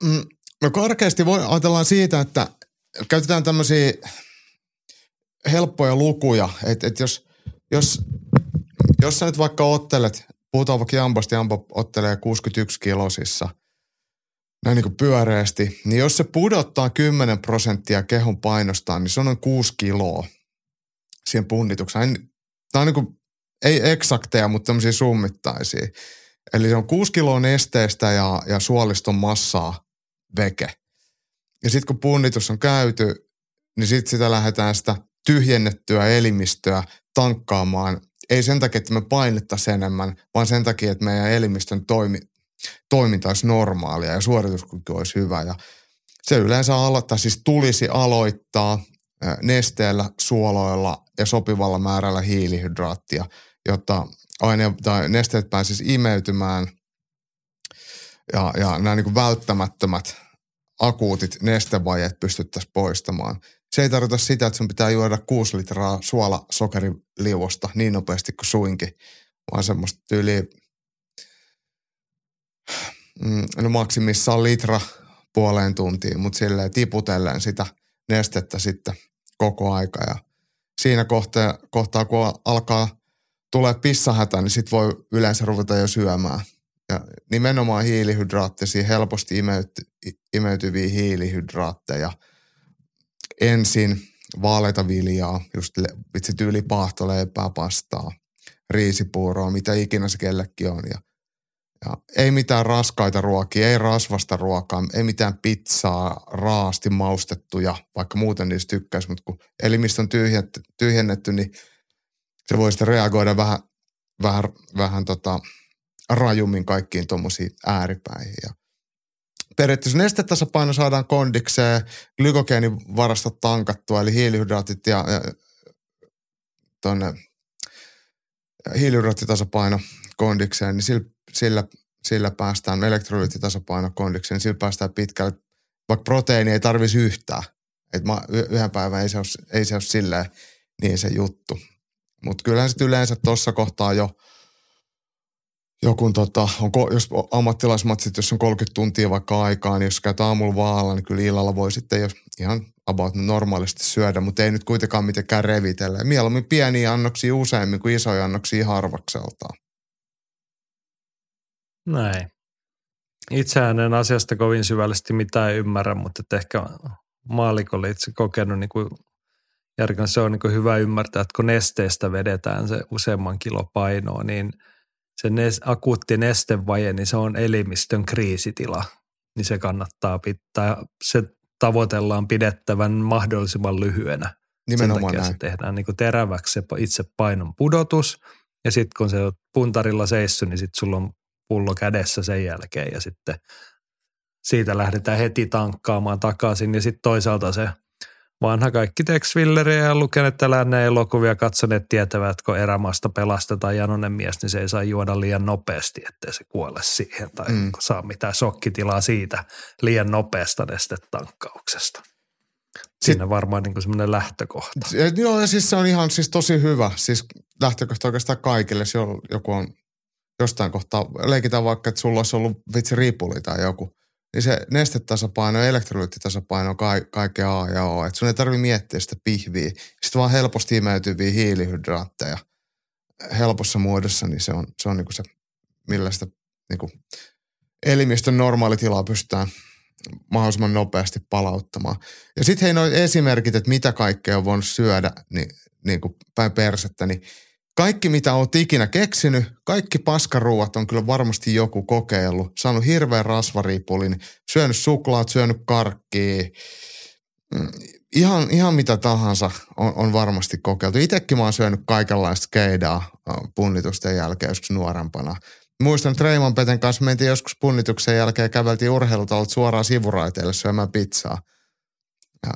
Mm, no karkeasti voi, ajatellaan siitä, että käytetään tämmöisiä helppoja lukuja, että et jos, jos, jos sä nyt vaikka ottelet, puhutaan vaikka Jambosta, Jambo ottelee 61 kilosissa, näin niin kuin pyöreästi, niin jos se pudottaa 10 prosenttia kehon painostaan, niin se on noin 6 kiloa siihen punnitukseen. Tämä on niin kuin, ei eksakteja, mutta tämmöisiä summittaisia. Eli se on 6 kiloa nesteestä ja, ja suoliston massaa veke. Ja sitten kun punnitus on käyty, niin sitten sitä lähdetään sitä tyhjennettyä elimistöä tankkaamaan. Ei sen takia, että me painettaisiin enemmän, vaan sen takia, että meidän elimistön toimi, toiminta olisi normaalia ja suorituskyky olisi hyvä. Ja se yleensä aloittaa, siis tulisi aloittaa nesteellä, suoloilla ja sopivalla määrällä hiilihydraattia, jotta aine tai nesteet pääsisi imeytymään ja, ja nämä niin välttämättömät akuutit nestevajeet pystyttäisiin poistamaan. Se ei tarkoita sitä, että sun pitää juoda 6 litraa suolasokeriliuosta niin nopeasti kuin suinkin, vaan semmoista tyyliä, mm, no maksimissaan litra puoleen tuntiin, mutta silleen tiputellen sitä nestettä sitten koko aika. Ja siinä kohtaa, kohtaa, kun alkaa tulee pissahätä, niin sit voi yleensä ruveta jo syömään – ja nimenomaan hiilihydraattisia, helposti imeyty, imeytyviä hiilihydraatteja. Ensin vaaleita viljaa, just vitsi tyyli paahtoleipää, pastaa, riisipuuroa, mitä ikinä se kellekin on. Ja, ja ei mitään raskaita ruokia, ei rasvasta ruokaa, ei mitään pizzaa, raasti maustettuja, vaikka muuten niistä tykkäisi, mutta kun elimistö on tyhjennetty, tyhjennetty niin se voi sitten reagoida vähän, vähän, vähän tota, rajummin kaikkiin tuommoisiin ääripäihin. Ja periaatteessa nestetasapaino saadaan kondikseen, glykogeenivarastot tankattua, eli hiilihydraatit ja, ja tuonne hiilihydraattitasapaino kondikseen, niin sillä, sillä, sillä päästään elektrolyyttitasapaino kondikseen, niin sillä päästään pitkälle. Vaikka proteiini ei tarvisi yhtään. Että yhden päivän ei se ole, ei se ole silleen niin se juttu. Mutta kyllähän sitten yleensä tuossa kohtaa jo, joku tota, on, jos ammattilaismatsit, jos on 30 tuntia vaikka aikaa, niin jos käyt aamulla vaalla, niin kyllä illalla voi sitten jo ihan about normaalisti syödä, mutta ei nyt kuitenkaan mitenkään revitellä. Mieluummin pieniä annoksia useammin kuin isoja annoksia harvakseltaan. Näin. Itsehän en asiasta kovin syvällisesti mitään ymmärrä, mutta ehkä maalikolle itse kokenut niin kuin Järkän, se on niin hyvä ymmärtää, että kun nesteestä vedetään se useamman kilo painoa, niin se nes, akuutti nestevaje, niin se on elimistön kriisitila. Niin se kannattaa pitää, se tavoitellaan pidettävän mahdollisimman lyhyenä. Nimenomaan Sen näin. se tehdään niin teräväksi se itse painon pudotus. Ja sitten kun se on puntarilla seissyt, niin sitten sulla on pullo kädessä sen jälkeen ja sitten siitä lähdetään heti tankkaamaan takaisin. Ja sitten toisaalta se vanha kaikki Tex Willeriä ja lukeneet länne elokuvia katsoneet tietävät, että kun erämaasta pelastetaan janonen mies, niin se ei saa juoda liian nopeasti, ettei se kuole siihen tai mm. saa mitään shokkitilaa siitä liian nopeasta nestetankkauksesta. Siinä varmaan niin semmoinen lähtökohta. Joo, ja siis se on ihan siis tosi hyvä. Siis lähtökohta oikeastaan kaikille, jos joku on jostain kohtaa, leikitään vaikka, että sulla olisi ollut vitsi riipuli tai joku, niin se nestetasapaino ja elektrolyyttitasapaino on ka- kaikkea A ja O. Että sun ei tarvitse miettiä sitä pihviä. Sitten vaan helposti imeytyviä hiilihydraatteja helpossa muodossa, niin se on, se on niinku se, millä sitä niinku elimistön normaalitilaa pystytään mahdollisimman nopeasti palauttamaan. Ja sitten hei noin esimerkit, että mitä kaikkea on voinut syödä niin, niin kuin päin persettä, niin kaikki, mitä oot ikinä keksinyt, kaikki paskaruuat on kyllä varmasti joku kokeillut. Saanut hirveän rasvariipulin, syönyt suklaat, syönyt karkkia. Mm, ihan, ihan mitä tahansa on, on varmasti kokeiltu. Itsekin mä oon syönyt kaikenlaista keidaa punnitusten jälkeen joskus nuorempana. Muistan, että Reimon Peten kanssa mentiin joskus punnituksen jälkeen ja käveltiin urheilutalot suoraan sivuraiteille syömään pizzaa. Ja,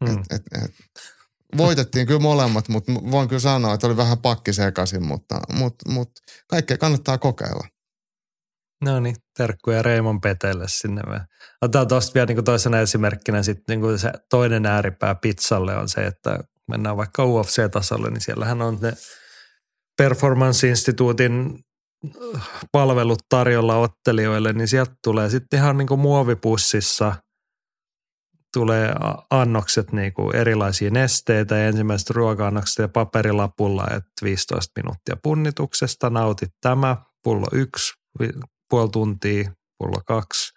mm. et, et, et, voitettiin kyllä molemmat, mutta voin kyllä sanoa, että oli vähän pakki sekaisin, mutta, mutta, mutta kaikkea kannattaa kokeilla. No niin, terkkuja Reimon Petelle sinne. Otetaan tuosta vielä niin toisena esimerkkinä sitten niin se toinen ääripää pizzalle on se, että mennään vaikka UFC-tasolle, niin siellähän on ne Performance Instituutin palvelut tarjolla ottelijoille, niin sieltä tulee sitten ihan niin kuin muovipussissa – tulee annokset niin kuin erilaisia nesteitä ja ensimmäiset ruoka-annokset ja paperilapulla, että 15 minuuttia punnituksesta, nautit tämä, pullo yksi, puoli tuntia, pullo kaksi,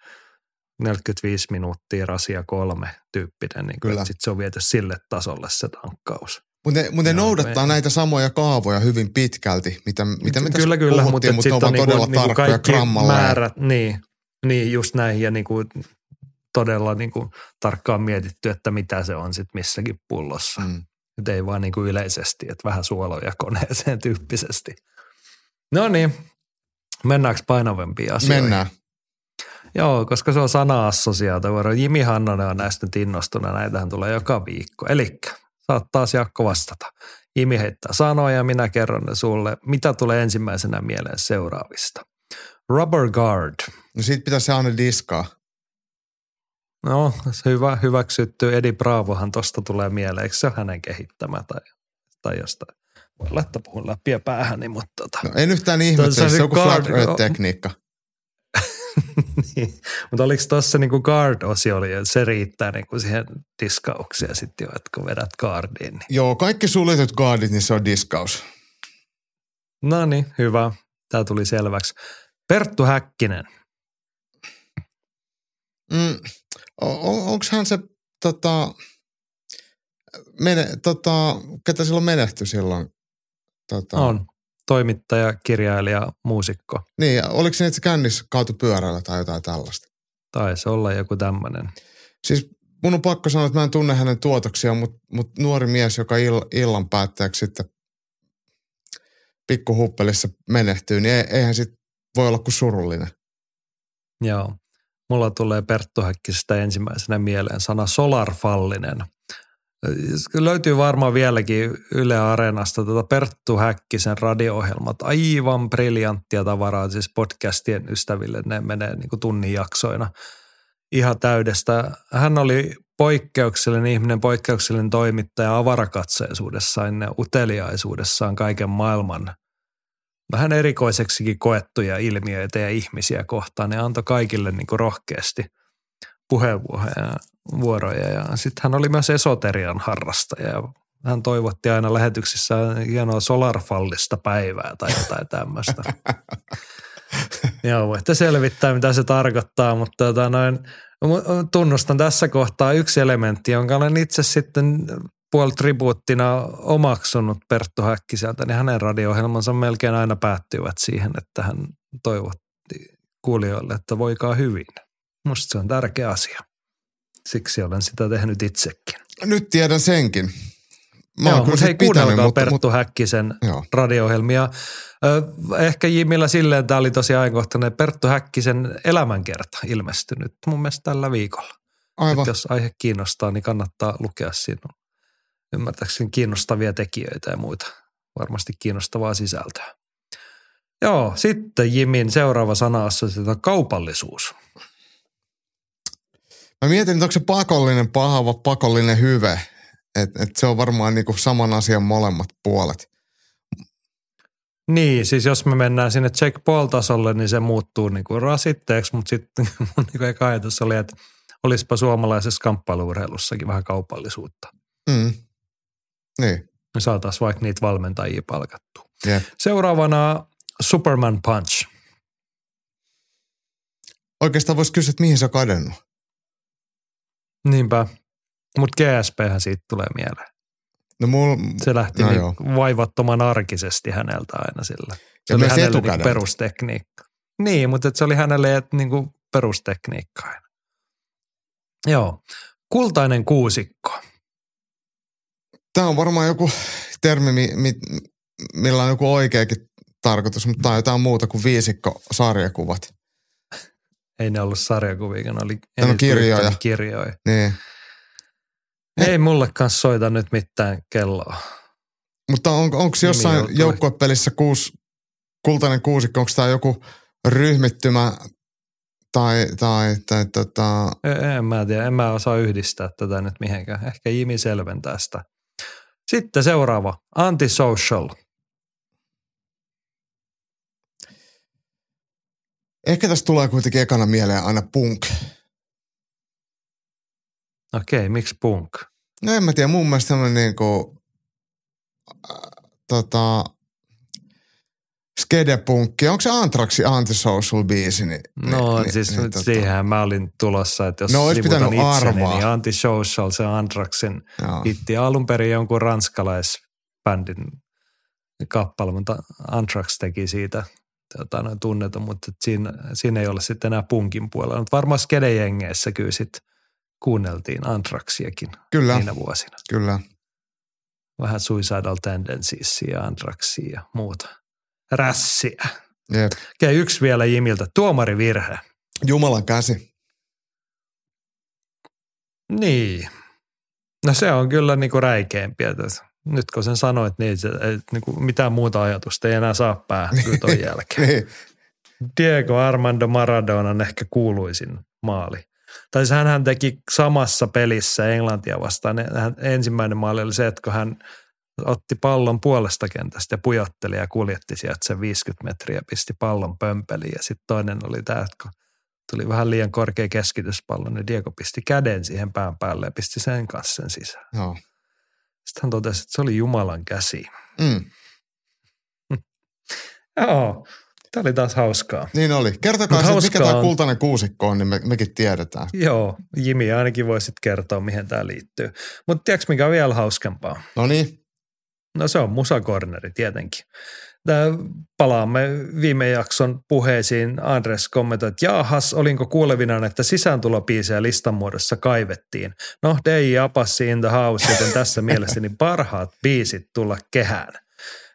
45 minuuttia, rasia kolme tyyppinen. Niin Kyllä. Sitten se on viety sille tasolle se tankkaus. Mutta ne, mut ne noudattaa me... näitä samoja kaavoja hyvin pitkälti, mitä, mitä me kyllä, kyllä, mutta, mutta ne on niinku, todella niinku tarkkoja määrät, niin, niin, just näin. Ja niinku todella niin kuin tarkkaan mietitty, että mitä se on sitten missäkin pullossa. Mm. Että ei vaan niin kuin yleisesti, että vähän suoloja koneeseen tyyppisesti. No niin, mennäänkö painavampiin asioihin? Mennään. Joo, koska se on sana-assosiaatio. Jimi Hannonen on näistä nyt innostuna, näitähän tulee joka viikko. Eli saat taas Jakko vastata. Jimi heittää sanoja ja minä kerron ne sulle. Mitä tulee ensimmäisenä mieleen seuraavista? Rubber Guard. No siitä pitäisi aina diskaa. No, se hyvä, hyväksytty. Edi Bravohan tosta tulee mieleen. Eikö se ole hänen kehittämä tai, tai jostain? Voi laittaa puhun läpi päähäni, mutta tota. No, en yhtään ihmettä, se on joku flat tekniikka. [laughs] niin. Mutta oliko tuossa niinku guard-osio, oli, se riittää niinku siihen diskaukseen sitten jo, että kun vedät guardiin. Niin. Joo, kaikki suljetut guardit, niin se on diskaus. No niin, hyvä. Tämä tuli selväksi. Perttu Häkkinen. Mm, on, onko hän se, tota, mene, tota, ketä silloin menehtyi silloin? Tota... On. Toimittaja, kirjailija, muusikko. Niin, oliko se, että se kännis kaatu pyörällä tai jotain tällaista? Taisi olla joku tämmöinen. Siis mun on pakko sanoa, että mä en tunne hänen tuotoksia, mutta, mutta nuori mies, joka ill, illan päätteeksi sitten pikkuhuppelissa menehtyy, niin eihän sit voi olla kuin surullinen. Joo. Mulla tulee Perttu Häkkisestä ensimmäisenä mieleen sana solarfallinen. Löytyy varmaan vieläkin Yle Areenasta tuota Perttu Häkkisen radio-ohjelmat. Aivan briljanttia tavaraa siis podcastien ystäville. Ne menee niin kuin tunnin jaksoina ihan täydestä. Hän oli poikkeuksellinen ihminen, poikkeuksellinen toimittaja avarakatseisuudessaan ja uteliaisuudessaan kaiken maailman vähän erikoiseksikin koettuja ilmiöitä ja ihmisiä kohtaan. Ne antoi kaikille niin kuin rohkeasti puheenvuoroja ja sitten hän oli myös esoterian harrastaja ja hän toivotti aina lähetyksissä hienoa solarfallista päivää tai jotain tämmöistä. [laughs] Joo, voitte selvittää, mitä se tarkoittaa, mutta tota noin, tunnustan tässä kohtaa yksi elementti, jonka olen itse sitten puolitribuuttina omaksunut Perttu Häkkiseltä, niin hänen radio-ohjelmansa melkein aina päättyivät siihen, että hän toivotti kuulijoille, että voikaa hyvin. Musta se on tärkeä asia. Siksi olen sitä tehnyt itsekin. Nyt tiedän senkin. Mä Joo, mutta hei, kuunnelkaa mutta, Perttu mutta, Häkkisen joo. radio-ohjelmia. Ehkä Jimillä silleen tämä oli tosi ajankohtainen. Perttu Häkkisen elämänkerta ilmestynyt mun mielestä tällä viikolla. Aivan. Jos aihe kiinnostaa, niin kannattaa lukea sinun ymmärtääkseni kiinnostavia tekijöitä ja muita. Varmasti kiinnostavaa sisältöä. Joo, sitten Jimin seuraava sana on kaupallisuus. Mä mietin, että onko se pakollinen paha vai pakollinen hyve. Et, et se on varmaan niinku saman asian molemmat puolet. Niin, siis jos me mennään sinne Jack Paul-tasolle, niin se muuttuu niinku rasitteeksi, mutta sitten [laughs] mun niinku eka ajatus oli, että olisipa suomalaisessa kamppailuurheilussakin vähän kaupallisuutta. Mm. Niin. Me saataisiin vaikka niitä valmentajia palkattua. Yeah. Seuraavana Superman Punch. Oikeastaan voisi kysyä, että mihin sä kadennut? Niinpä. Mutta GSPhän siitä tulee mieleen. No mul, se lähti no niin vaivattoman arkisesti häneltä aina sillä. Se ja oli hänelle niin perustekniikka. Niin, mutta se oli hänelle niin kuin perustekniikka aina. Joo. Kultainen kuusikko. Tämä on varmaan joku termi, mi, mi, millä on joku oikeakin tarkoitus, mutta tämä on jotain muuta kuin viisikko-sarjakuvat. Ei ne ollut sarjakuvia, ne oli Tämä kirjoja. kirjoja. Niin. Ei mulle kanssa soita nyt mitään kelloa. Mutta on, onko jossain joukkuepelissä kuusi, kultainen kuusikko, onko tämä joku ryhmittymä tai, tai, tai tota... En, en mä tiedä, en mä osaa yhdistää tätä nyt mihinkään. Ehkä Jimi selventää sitä. Sitten seuraava, antisocial. Ehkä tästä tulee kuitenkin ekana mieleen aina punk. Okei, okay, miksi punk? No en mä tiedä, mun mielestä semmoinen niinku, äh, tota, skedepunkki. Onko se Antraxi Antisocial biisi? Niin, no niin, siis niin, tota... siihen mä olin tulossa, että jos no, sivutan itseni, arvaa. niin Antisocial se Antraxin hitti alun perin jonkun ranskalaisbändin kappale, mutta Antrax teki siitä tota, noin tunnetun, mutta siinä, siinä ei ole sitten enää punkin puolella. Mutta varmaan skedejengeissä kyllä sitten kuunneltiin Antraxiakin kyllä, niinä vuosina. Kyllä. Vähän Suicidal Tendencies ja Antraxia ja muuta. Rässiä. Jep. Okei, yksi vielä Jimiltä. Tuomarivirhe. Jumalan käsi. Niin. No se on kyllä niinku räikeämpiä. Nyt kun sen sanoit, niin se, ei, niinku mitään muuta ajatusta ei enää saa päähän kyllä [laughs] ton jälkeen. niin. Diego Armando Maradonan ehkä kuuluisin maali tai siis hän teki samassa pelissä Englantia vastaan. Hän, ensimmäinen maali oli se, että kun hän otti pallon puolesta kentästä ja pujotteli ja kuljetti sieltä sen 50 metriä, pisti pallon pömpeliin. Ja sitten toinen oli tämä, että kun tuli vähän liian korkea keskityspallo, niin Diego pisti käden siihen pään päälle ja pisti sen kanssa sen sisään. Joo. Sitten hän totesi, että se oli Jumalan käsi. Mm. [laughs] Joo, Tämä oli taas hauskaa. Niin oli. Kertokaa sitten, mikä tämä kultainen kuusikko on, niin me, mekin tiedetään. Joo, Jimi ainakin voisit kertoa, mihin tämä liittyy. Mutta tiedätkö, mikä on vielä hauskempaa? No niin. No se on musakorneri tietenkin. Tää palaamme viime jakson puheisiin. Andres kommentoi, että jaahas, olinko kuulevina, että sisääntulopiisejä listan muodossa kaivettiin. No, Dei Apassi in the house, joten tässä mielessäni parhaat biisit tulla kehään.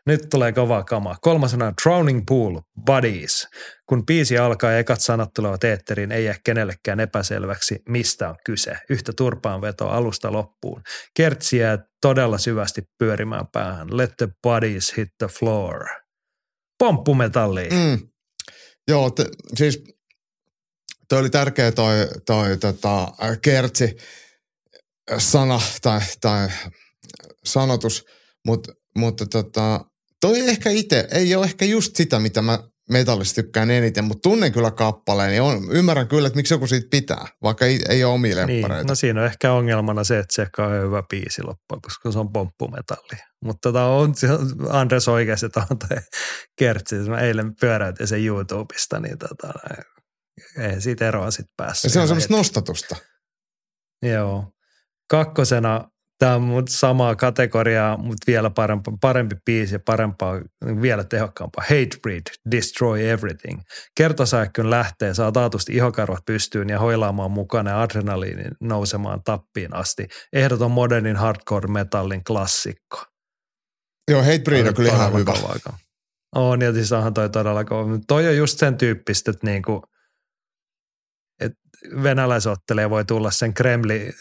Nyt tulee kova kama. Kolmasena Drowning Pool, Buddies. Kun biisi alkaa ja ekat sanat tulevat eetteriin, ei jää kenellekään epäselväksi, mistä on kyse. Yhtä turpaan vetoa alusta loppuun. Kertsi jää todella syvästi pyörimään päähän. Let the bodies hit the floor. Pomppumetalli. Mm. Joo, te, siis toi oli tärkeä toi, toi tota, kertsi sana tai, tai sanotus, mutta, mutta tota, toi ehkä itse, ei ole ehkä just sitä, mitä mä metallista tykkään eniten, mutta tunnen kyllä kappaleen ja on, ymmärrän kyllä, että miksi joku siitä pitää, vaikka ei, ei ole omia Niin, no siinä on ehkä ongelmana se, että se on hyvä biisi loppuun, koska se on pomppumetalli. Mutta tota on, Andres oikeasti, on toi kertsi. Mä eilen pyöräytin sen YouTubesta, niin tota, ei siitä eroa sitten päässyt. ja se on semmoista nostatusta. Joo. Kakkosena tämä on mut samaa kategoriaa, mutta vielä parempi, parempi biisi ja parempaa, vielä tehokkaampaa. Hatebreed, Destroy Everything. Kertosähkön lähtee, saa taatusti ihokarvat pystyyn ja hoilaamaan mukana ja adrenaliinin nousemaan tappiin asti. Ehdoton modernin hardcore metallin klassikko. Joo, Hatebreed on kyllä ihan hyvä. aika. On, ja siis onhan toi todella kova. Toi on just sen tyyppistä, että niinku, venäläisottelija voi tulla sen Kremli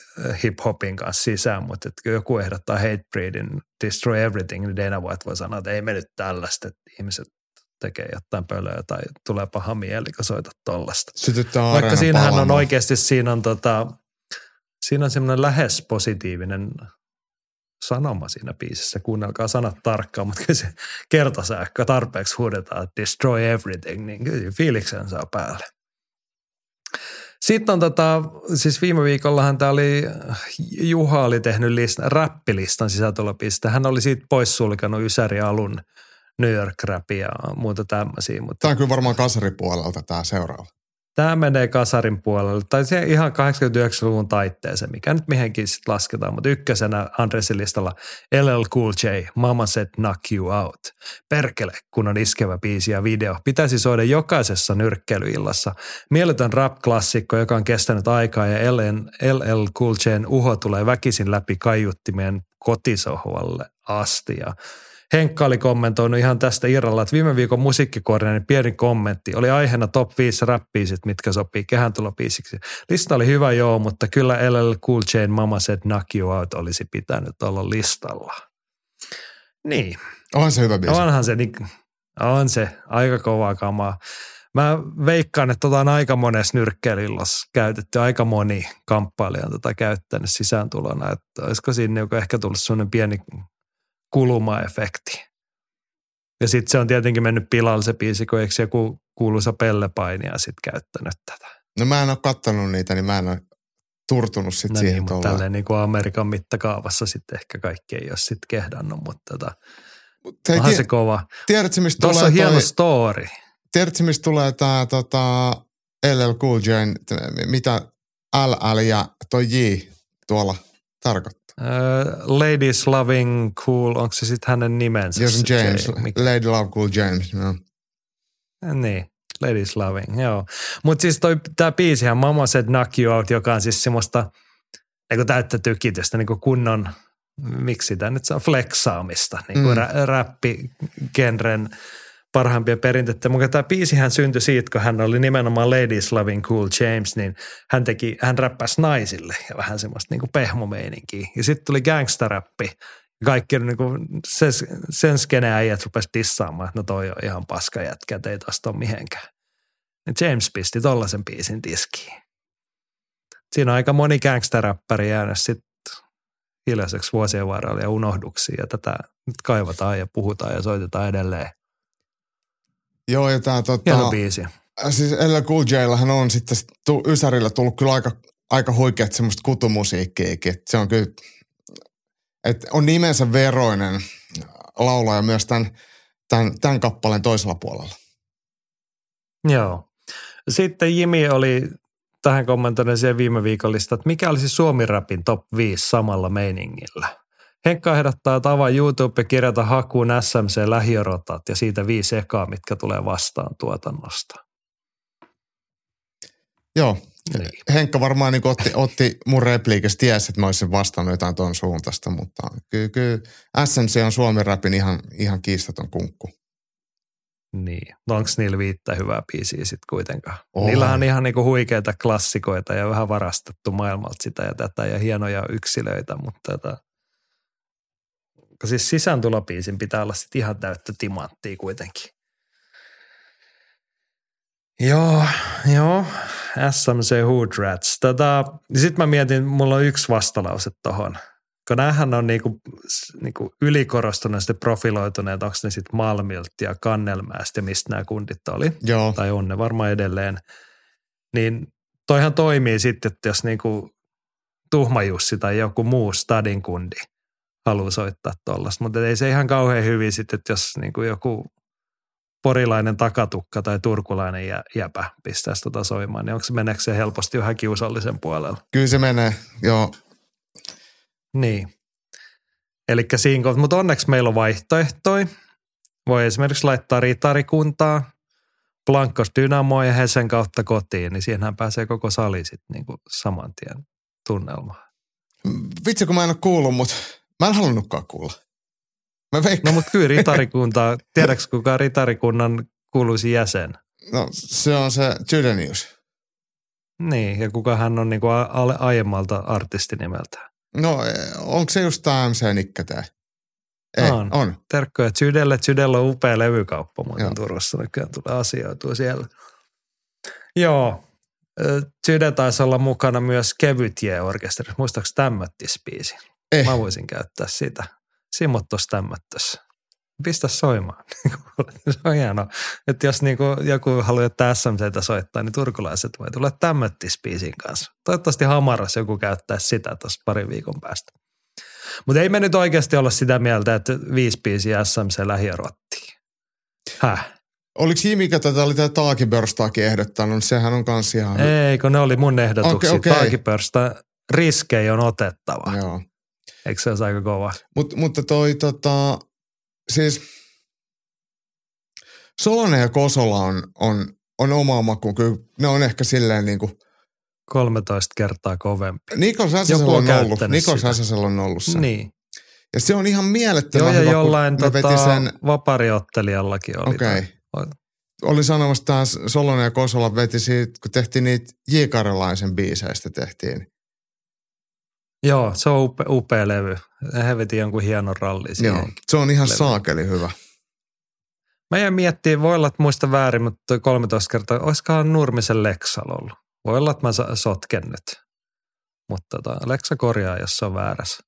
hip-hopin kanssa sisään, mutta et kun joku ehdottaa Hatebreedin Destroy Everything, niin Dana White voi sanoa, että ei me nyt tällaista, että ihmiset tekee jotain pölöä tai tulee paha mieli, kun soitat tollasta. Sytyttää Vaikka siinähän on palaamaan. oikeasti, siinä on, tota, siinä on semmoinen lähes positiivinen sanoma siinä biisissä. Kuunnelkaa sanat tarkkaan, mutta kyllä se kertosähkö tarpeeksi huudetaan, että destroy everything, niin kyllä fiiliksen saa päälle. Sitten on tota, siis viime viikollahan tämä oli, Juha oli tehnyt list, räppilistan sisältölopiista. Hän oli siitä poissulkenut Ysäri alun New York Rapia ja muuta tämmöisiä, mutta Tämä on kyllä varmaan kasaripuolelta tämä seuraava. Tämä menee kasarin puolelle, tai se ihan 89-luvun taitteeseen, mikä nyt mihinkin sitten lasketaan, mutta ykkösenä Andresin listalla LL Cool J, Mama Said Knock You Out. Perkele, kun on iskevä biisi ja video. Pitäisi soida jokaisessa nyrkkeilyillassa. Mieletön rap-klassikko, joka on kestänyt aikaa ja LL, Cool Jn uho tulee väkisin läpi kaiuttimien kotisohvalle asti. Ja Henkka oli kommentoinut ihan tästä irralla, että viime viikon musiikkikoordinainen pieni kommentti oli aiheena top 5 rap-biisit, mitkä sopii kehäntulobiisiksi. Lista oli hyvä joo, mutta kyllä LL Cool J Mama Said Knock You Out olisi pitänyt olla listalla. Niin, Onhan se hyvä biisi. onhan se, niin, on se aika kovaa kamaa. Mä veikkaan, että tota on aika monessa nyrkkeilyllassa käytetty, aika moni kamppailija on tota käyttänyt sisääntulona, että olisiko siinä niinku ehkä tullut sellainen pieni kulumaefekti. Ja sitten se on tietenkin mennyt pilalle se biisi, kun eikö joku kuuluisa pellepainija sitten käyttänyt tätä. No mä en ole kattonut niitä, niin mä en ole turtunut sit No siihen niin, mutta tolleen. tälleen niin kuin Amerikan mittakaavassa sitten ehkä kaikki ei ole sitten kehdannut, mutta tota, Hei, onhan tie, se kova. tiedätkö, mistä Tuossa tulee on hieno toi, story. tiedätkö, mistä tulee tää tota, LL Cool J, mitä LL ja toi J tuolla tarkoittaa? Uh, Ladies Loving Cool, onko se sitten hänen nimensä? Jos se James? Mik- Lady Love Cool James. No. Niin, Ladies Loving, joo. Mutta siis toi, tää biisihän Mama Said Knock You Out, joka on siis semmoista niin täyttä tykitystä, niin kuin kunnon, miksi sitä nyt saa, flexaamista, niin kuin Mm. mm. räppigenren parhaimpia perinteitä. Mutta tämä biisihän syntyi siitä, kun hän oli nimenomaan Ladies Loving Cool James, niin hän teki, hän räppäsi naisille ja vähän semmoista niin kuin pehmomeininkiä. Ja sitten tuli gangsteräppi. Kaikki niin kuin sen, sen skeneen äijät rupesi dissaamaan, että no toi on ihan paska jätkä, ei tosta ole mihinkään. Ja James pisti tollasen biisin tiskiin. Siinä on aika moni gangsteräppäri jäänyt sitten hiljaiseksi vuosien varrella ja unohduksiin ja tätä nyt kaivataan ja puhutaan ja soitetaan edelleen. Joo, ja tää tota, Hieno biisi. siis LL Cool Jllähän on sitten tu, Ysärillä tullut kyllä aika, aika huikeat semmoista kutumusiikkiakin. Et se on kyllä, että on nimensä veroinen laulaja myös tämän, tämän, tämän kappaleen toisella puolella. Joo. Sitten Jimi oli tähän kommentoinut siihen viime viikollista, että mikä olisi Suomi-rapin top 5 samalla meiningillä. Henkka ehdottaa, että avaa YouTube ja kirjata hakuun SMC lähiörotat ja siitä viisi ekaa, mitkä tulee vastaan tuotannosta. Joo, Niin. Henkka varmaan niin otti, otti mun repliikistä, tiesi, että mä olisin vastannut jotain tuon suuntaista, mutta kyllä, kyllä SMC on Suomen rapin ihan, ihan kiistaton kunkku. Niin. No onko niillä viittä hyvää biisiä sitten kuitenkaan? On. Niillä on ihan niinku huikeita klassikoita ja vähän varastettu maailmalta sitä ja tätä ja hienoja yksilöitä, mutta tota, kun siis sisääntulobiisin pitää olla sitten ihan täyttä timanttia kuitenkin. Joo, joo. SMC Hood Rats. Tota, Sitten mä mietin, mulla on yksi vastalause tohon. Kun näähän on niinku, niinku ylikorostuneesti profiloituneet, onko ne sitten Malmilta ja Kannelmäestä ja mistä nämä kundit oli, Joo, tai on ne varmaan edelleen. Niin toihan toimii sitten, että jos niinku Tuhma Jussi tai joku muu stadin kundi haluaa soittaa tuollaista, mutta ei se ihan kauhean hyvin sitten, että jos niinku joku porilainen takatukka tai turkulainen jä, jäpä pistäisi tota soimaan, niin onko se, meneekö se helposti vähän kiusallisen puolella? kyllä se menee. Joo, Niin. Eli siinä kohtaa, mutta onneksi meillä on vaihtoehtoja. Voi esimerkiksi laittaa ritarikuntaa, Blankos Dynamoa ja Hesen kautta kotiin, niin siihenhän pääsee koko sali sitten niinku saman tien tunnelmaan. vitsi kun mä en ole kuullut, mutta mä en halunnutkaan kuulla. Mä veikkaan, No mutta kyllä ritarikuntaa, [laughs] tiedätkö kuka ritarikunnan kuuluisi jäsen? no, se on se Jydenius. Niin, ja kuka hän on niinku a- aiemmalta artistinimeltään. No, onko se just tämä MC Nikkätää? Ei, On. on. Terkkoja Zydelle. Zydellä on upea levykauppa muuten Joo. Turussa. Nykyään tulee asioitua siellä. Joo. Ö, Zyde taisi olla mukana myös Kevytje-orkesterissa. Muistaaks tämmöttispiisi? Eh, Mä voisin käyttää sitä. Simmot tuossa tämmöttössä. Pistä soimaan. [laughs] Se on hienoa. Että jos niinku joku haluaa jättää SMCtä soittaa, niin turkulaiset voi tulla tämmöttispiisin kanssa. Toivottavasti Hamaras joku käyttää sitä tuossa parin viikon päästä. Mutta ei me nyt oikeasti olla sitä mieltä, että viisi biisiä SMC lähiörottiin. Häh? oliko Jimi, tätä oli tämä Taakibörstaakin ehdottanut, niin sehän on kans ihan... Ei, kun ne oli mun ehdotuksia. Okei, okei. Taakipörstä riskejä on otettava. Joo. Eikö se olisi aika kova? Mut, mutta toi tota, siis Solonen ja Kosola on, on, on oma maku. Kyllä ne on ehkä silleen niin kuin, 13 kertaa kovempi. Nikos Häsäsellä on on ollut, Nikos. Häsäsellä on ollut se. Niin. Ja se on ihan mielettömän Joo, ja hyvä, jollain tota, sen, vapariottelijallakin oli. okei. toi. Olin sanomassa taas, Solonen ja Kosola veti siitä, kun tehtiin niitä J. Karjalaisen biiseistä tehtiin. Joo, se on upea, upea levy. He veti jonkun hienon ralli siihen. Joo, se on ihan Levy. saakeli hyvä. Mä jäin miettimään, voi olla, että muista väärin, mutta toi 13 kertaa, olisikohan Nurmisen Leksalla ollut. Voi olla, että mä sotken nyt. Mutta tota, Leksa korjaa, jos se on väärässä.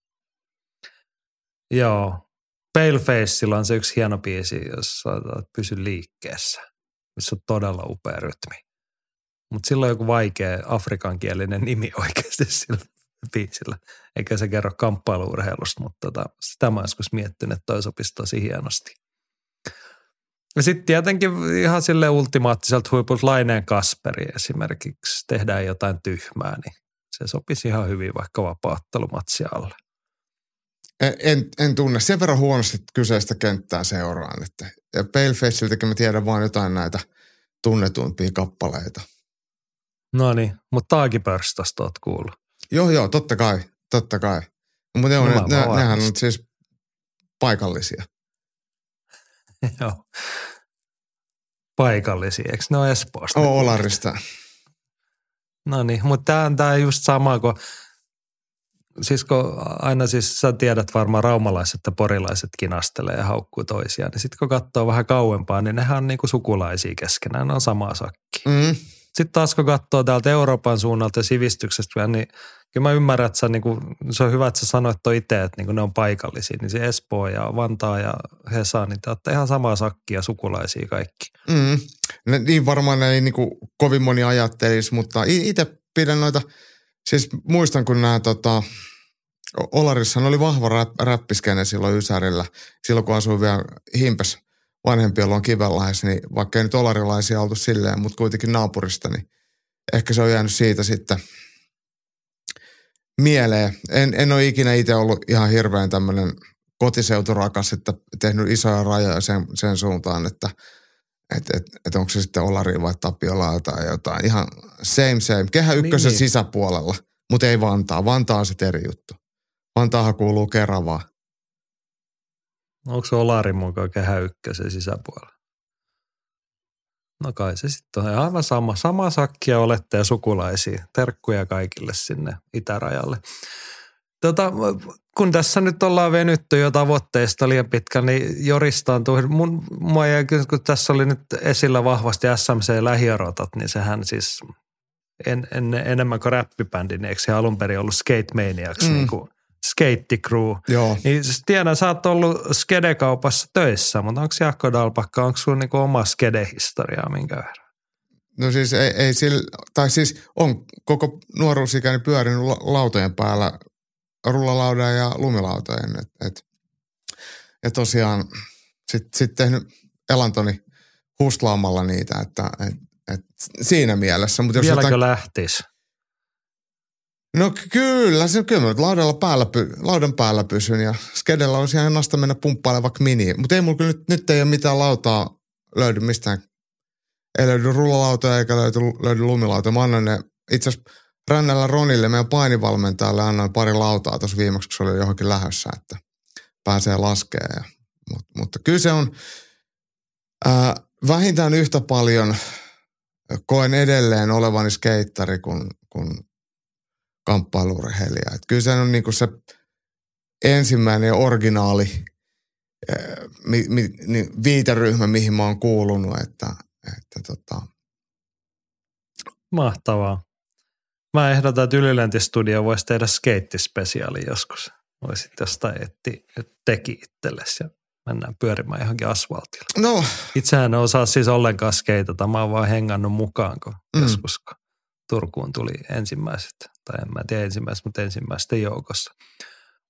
Joo. Palefaceilla on se yksi hieno biisi, jossa pysy liikkeessä, missä on todella upea rytmi. Mutta sillä on joku vaikea afrikankielinen nimi oikeasti [laughs] sillä biisillä. Eikä se kerro kamppailuurheilusta, mutta tota, sitä mä joskus miettinyt, että toi sopisi tosi hienosti. Ja sitten tietenkin ihan sille ultimaattiselta huipulta Laineen Kasperi esimerkiksi tehdään jotain tyhmää, niin se sopisi ihan hyvin vaikka vapaattelumatsia alle. En, en, en tunne sen verran huonosti kyseistä kenttää seuraan. Että, ja Palefaceiltäkin mä tiedän vain jotain näitä tunnetuimpia kappaleita. No niin, mutta Taakipörstasta oot kuullut. Joo, joo, totta kai, totta kai. Mutta ne, mä ne, nehän on siis paikallisia. [laughs] Joo. Paikallisia, eikö ne ole Espoosta? Oo, Olarista. No niin, mutta tämä on tää just sama kuin, siis kun aina siis sä tiedät varmaan raumalaiset ja porilaiset kinastelee ja haukkuu toisiaan, niin sitten kun katsoo vähän kauempaa, niin nehän on niinku sukulaisia keskenään, ne on sama sakki. Mm. Sitten taas kun katsoo täältä Euroopan suunnalta ja sivistyksestä niin kyllä mä ymmärrän, että sä, niin kuin, se on hyvä, että sä sanoit toi itse, että niin kuin ne on paikallisia. Niin se Espoo ja Vantaa ja Hesa, niin te olette ihan samaa sakkia sukulaisia kaikki. Mm. Ne, niin varmaan ei niinku kovin moni ajattelisi, mutta itse pidän noita, siis muistan kun nämä tota, Olarissahan oli vahva rap, räppiskene silloin Ysärillä, silloin kun asui vielä Himpes vanhempien luon Kivenlahdessa, niin vaikka ei nyt olarilaisia oltu silleen, mutta kuitenkin naapurista, niin ehkä se on jäänyt siitä sitten mieleen. En, en ole ikinä itse ollut ihan hirveän tämmöinen kotiseuturakas, että tehnyt isoja rajoja sen, sen suuntaan, että että et, et onko se sitten Olari vai Tapiola tai jotain. Ihan same same. Kehä ykkösen niin. sisäpuolella, mutta ei Vantaa. Vantaa on sitten eri juttu. Vantaahan kuuluu Keravaa. Onko se Olari mukaan kehä ykkösen sisäpuolella? No kai se sitten on aivan sama. Sama sakkia olette ja sukulaisia. Terkkuja kaikille sinne itärajalle. Tota, kun tässä nyt ollaan venytty jo tavoitteista liian pitkään, niin Joristaan tuohon. Mun, mua jäi, kun tässä oli nyt esillä vahvasti SMC-lähiörotat, niin sehän siis en, en, enemmän kuin räppibändi, niin eikö se alun perin ollut Skate Maniacs, mm. niin kuin Skate Crew. Joo. Niin siis tiedän, sä oot ollut Skede-kaupassa töissä, mutta onko Jaakko Dalpakka, onko sulla niinku oma Skede-historiaa minkä verran? No siis ei, ei sillä, tai siis on koko nuoruusikäni pyörinyt la- lautojen päällä rullalaudan ja lumilautojen. Et, et, ja tosiaan sitten sit tehnyt elantoni hustlaamalla niitä, että et, et siinä mielessä. Mut jos Vieläkö jotain, lähtis? No ky- kyllä, se kyllä mä laudalla päällä, laudan päällä pysyn ja skedellä olisi ihan nasta mennä pumppailemaan vaikka mini. Mutta ei mulla kyllä nyt, nyt ei ole mitään lautaa löydy mistään. Ei löydy rullalautoja eikä löydy, löydy lumilautoja. Mä annan ne itse asiassa Rännällä Ronille, meidän painivalmentajalle, annoin pari lautaa tuossa viimeksi, kun se oli johonkin lähössä, että pääsee laskemaan. Ja, mutta, mutta kyllä se on ää, vähintään yhtä paljon koen edelleen olevani skeittari kuin, kuin kamppailurheilija. Et kyllä se on niinku se ensimmäinen originaali ää, mi, mi, niin viiteryhmä, mihin mä oon kuulunut, että, että tota, Mahtavaa. Mä ehdotan, että Ylilentistudio voisi tehdä skeittispesiaali joskus. Voisit jostain etti, teki itsellesi ja mennään pyörimään johonkin asfaltilla. no Itsehän en osaa siis ollenkaan skeitata, mä oon vaan hengannut mukaan, kun mm. joskus kun Turkuun tuli ensimmäiset, tai en mä tiedä ensimmäiset, mutta ensimmäisten joukossa.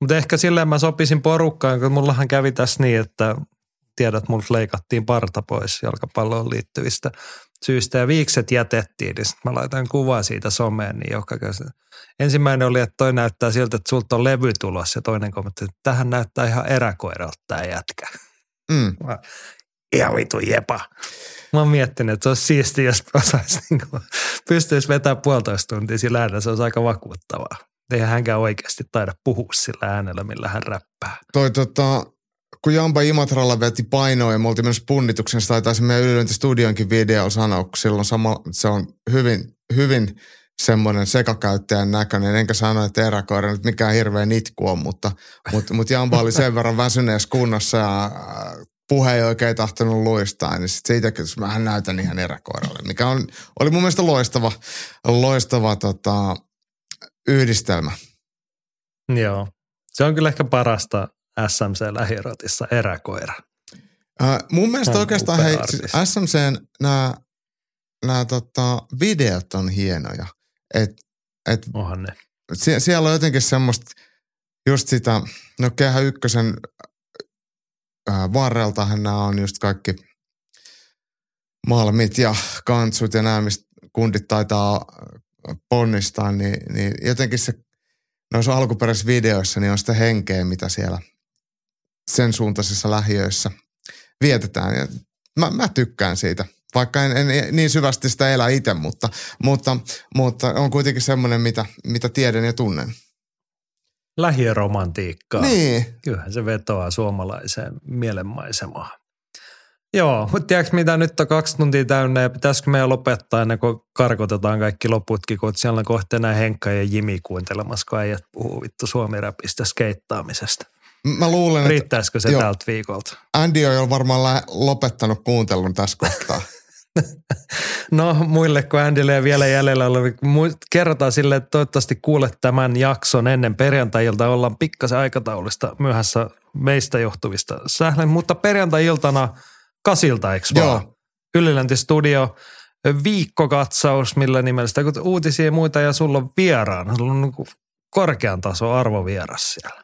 Mutta ehkä silleen mä sopisin porukkaan, kun mullahan kävi tässä niin, että tiedät, multa leikattiin parta pois jalkapalloon liittyvistä syistä ja viikset jätettiin, niin sitten mä laitan kuvaa siitä someen, niin joka käsi. Ensimmäinen oli, että toi näyttää siltä, että sulta on levy tulossa ja toinen kommentti, että tähän näyttää ihan eräkoiralta tämä jätkä. mm, Mä, ihan vitu jepa. Mä oon miettinyt, että se olisi siistiä, jos osaisi [laughs] niin kuin, pystyisi vetämään puolitoista tuntia sillä äänellä. Se olisi aika vakuuttavaa. Eihän hänkään oikeasti taida puhua sillä äänellä, millä hän räppää. toi tota, kun Jamba Imatralla veti painoa ja me oltiin menossa punnituksen, se taitaa se meidän ylilöintistudionkin video sanoa, kun silloin sama, se on hyvin, hyvin semmoinen sekakäyttäjän näköinen. Enkä sano, että eräkoira nyt mikään hirveä nitku on, mutta, mutta, mutta Jamba oli sen verran väsyneessä kunnossa ja äh, puhe ei oikein tahtonut luistaa, niin sit siitä mähän näytän ihan eräkoiralle, mikä on, oli mun mielestä loistava, loistava tota, yhdistelmä. Joo. Se on kyllä ehkä parasta SMC-lähirotissa eräkoira. Äh, mun mielestä On oikeastaan hei, siis SMCn nämä nämä tota, videot on hienoja. Et, et Onhan ne. sie, siellä on jotenkin semmoista just sitä, no kehä ykkösen äh, varreltahan nämä on just kaikki malmit ja kantsut ja nämä, mistä kundit taitaa ponnistaa, niin, niin jotenkin se noissa alkuperäisissä videoissa niin on sitä henkeä, mitä siellä sen suuntaisissa lähiöissä vietetään. Ja mä, mä tykkään siitä, vaikka en, en niin syvästi sitä elä itse, mutta, mutta, mutta on kuitenkin semmoinen, mitä, mitä tiedän ja tunnen. Lähiöromantiikkaa. Niin, Kyllähän se vetoaa suomalaiseen mielenmaisemaan. Joo, mutta tiedätkö mitä nyt on kaksi tuntia täynnä ja pitäisikö meidän lopettaa ennen kuin karkotetaan kaikki loputkin, kun siellä on kohta enää Henkka ja Jimi kuuntelemassa, kun äijät puhuu vittu suomi-räpistä skeittaamisesta. mä luulen, että Riittäisikö se joo. tältä viikolta? Andy on jo varmaan lopettanut kuuntelun tässä kohtaa. [laughs] No muille kuin Andylle ja vielä jäljellä mu- kerrotaan sille, että toivottavasti kuulet tämän jakson ennen perjantai-ilta. Ollaan pikkasen aikataulusta myöhässä meistä johtuvista sählen, mutta perjantai-iltana kasilta, eikö vaan? Joo. Studio, viikkokatsaus, millä nimellä sitä, kun uutisia ja muita ja sulla on vieraana. Sulla on niin korkean tason arvovieras siellä.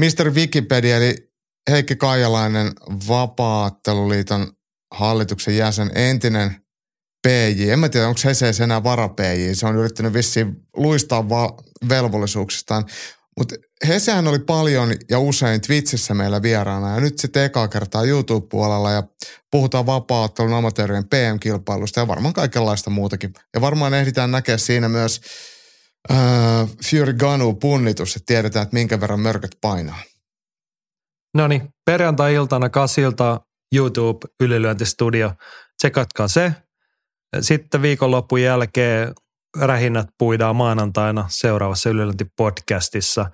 Mr. Wikipedia eli Heikki Kaijalainen, Vapaatteluliiton hallituksen jäsen, entinen PJ. En mä tiedä, onko Hesees enää vara PJ. Se on yrittänyt vissiin luistaa va- velvollisuuksistaan. Mutta Hesehän oli paljon ja usein Twitchissä meillä vieraana ja nyt sitten ekaa kertaa YouTube-puolella ja puhutaan vapaa-ottelun amatöörien PM-kilpailusta ja varmaan kaikenlaista muutakin. Ja varmaan ehditään näkeä siinä myös äh, Fury Ganu punnitus, että tiedetään, että minkä verran mörköt painaa. No niin, perjantai-iltana kasilta YouTube ylilyöntistudio. Tsekatkaa se. Sitten viikonlopun jälkeen rähinnät puidaan maanantaina seuraavassa ylilöintipodcastissa.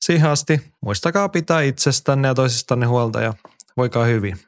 Siihen asti muistakaa pitää itsestänne ja toisistanne huolta ja voikaa hyvin.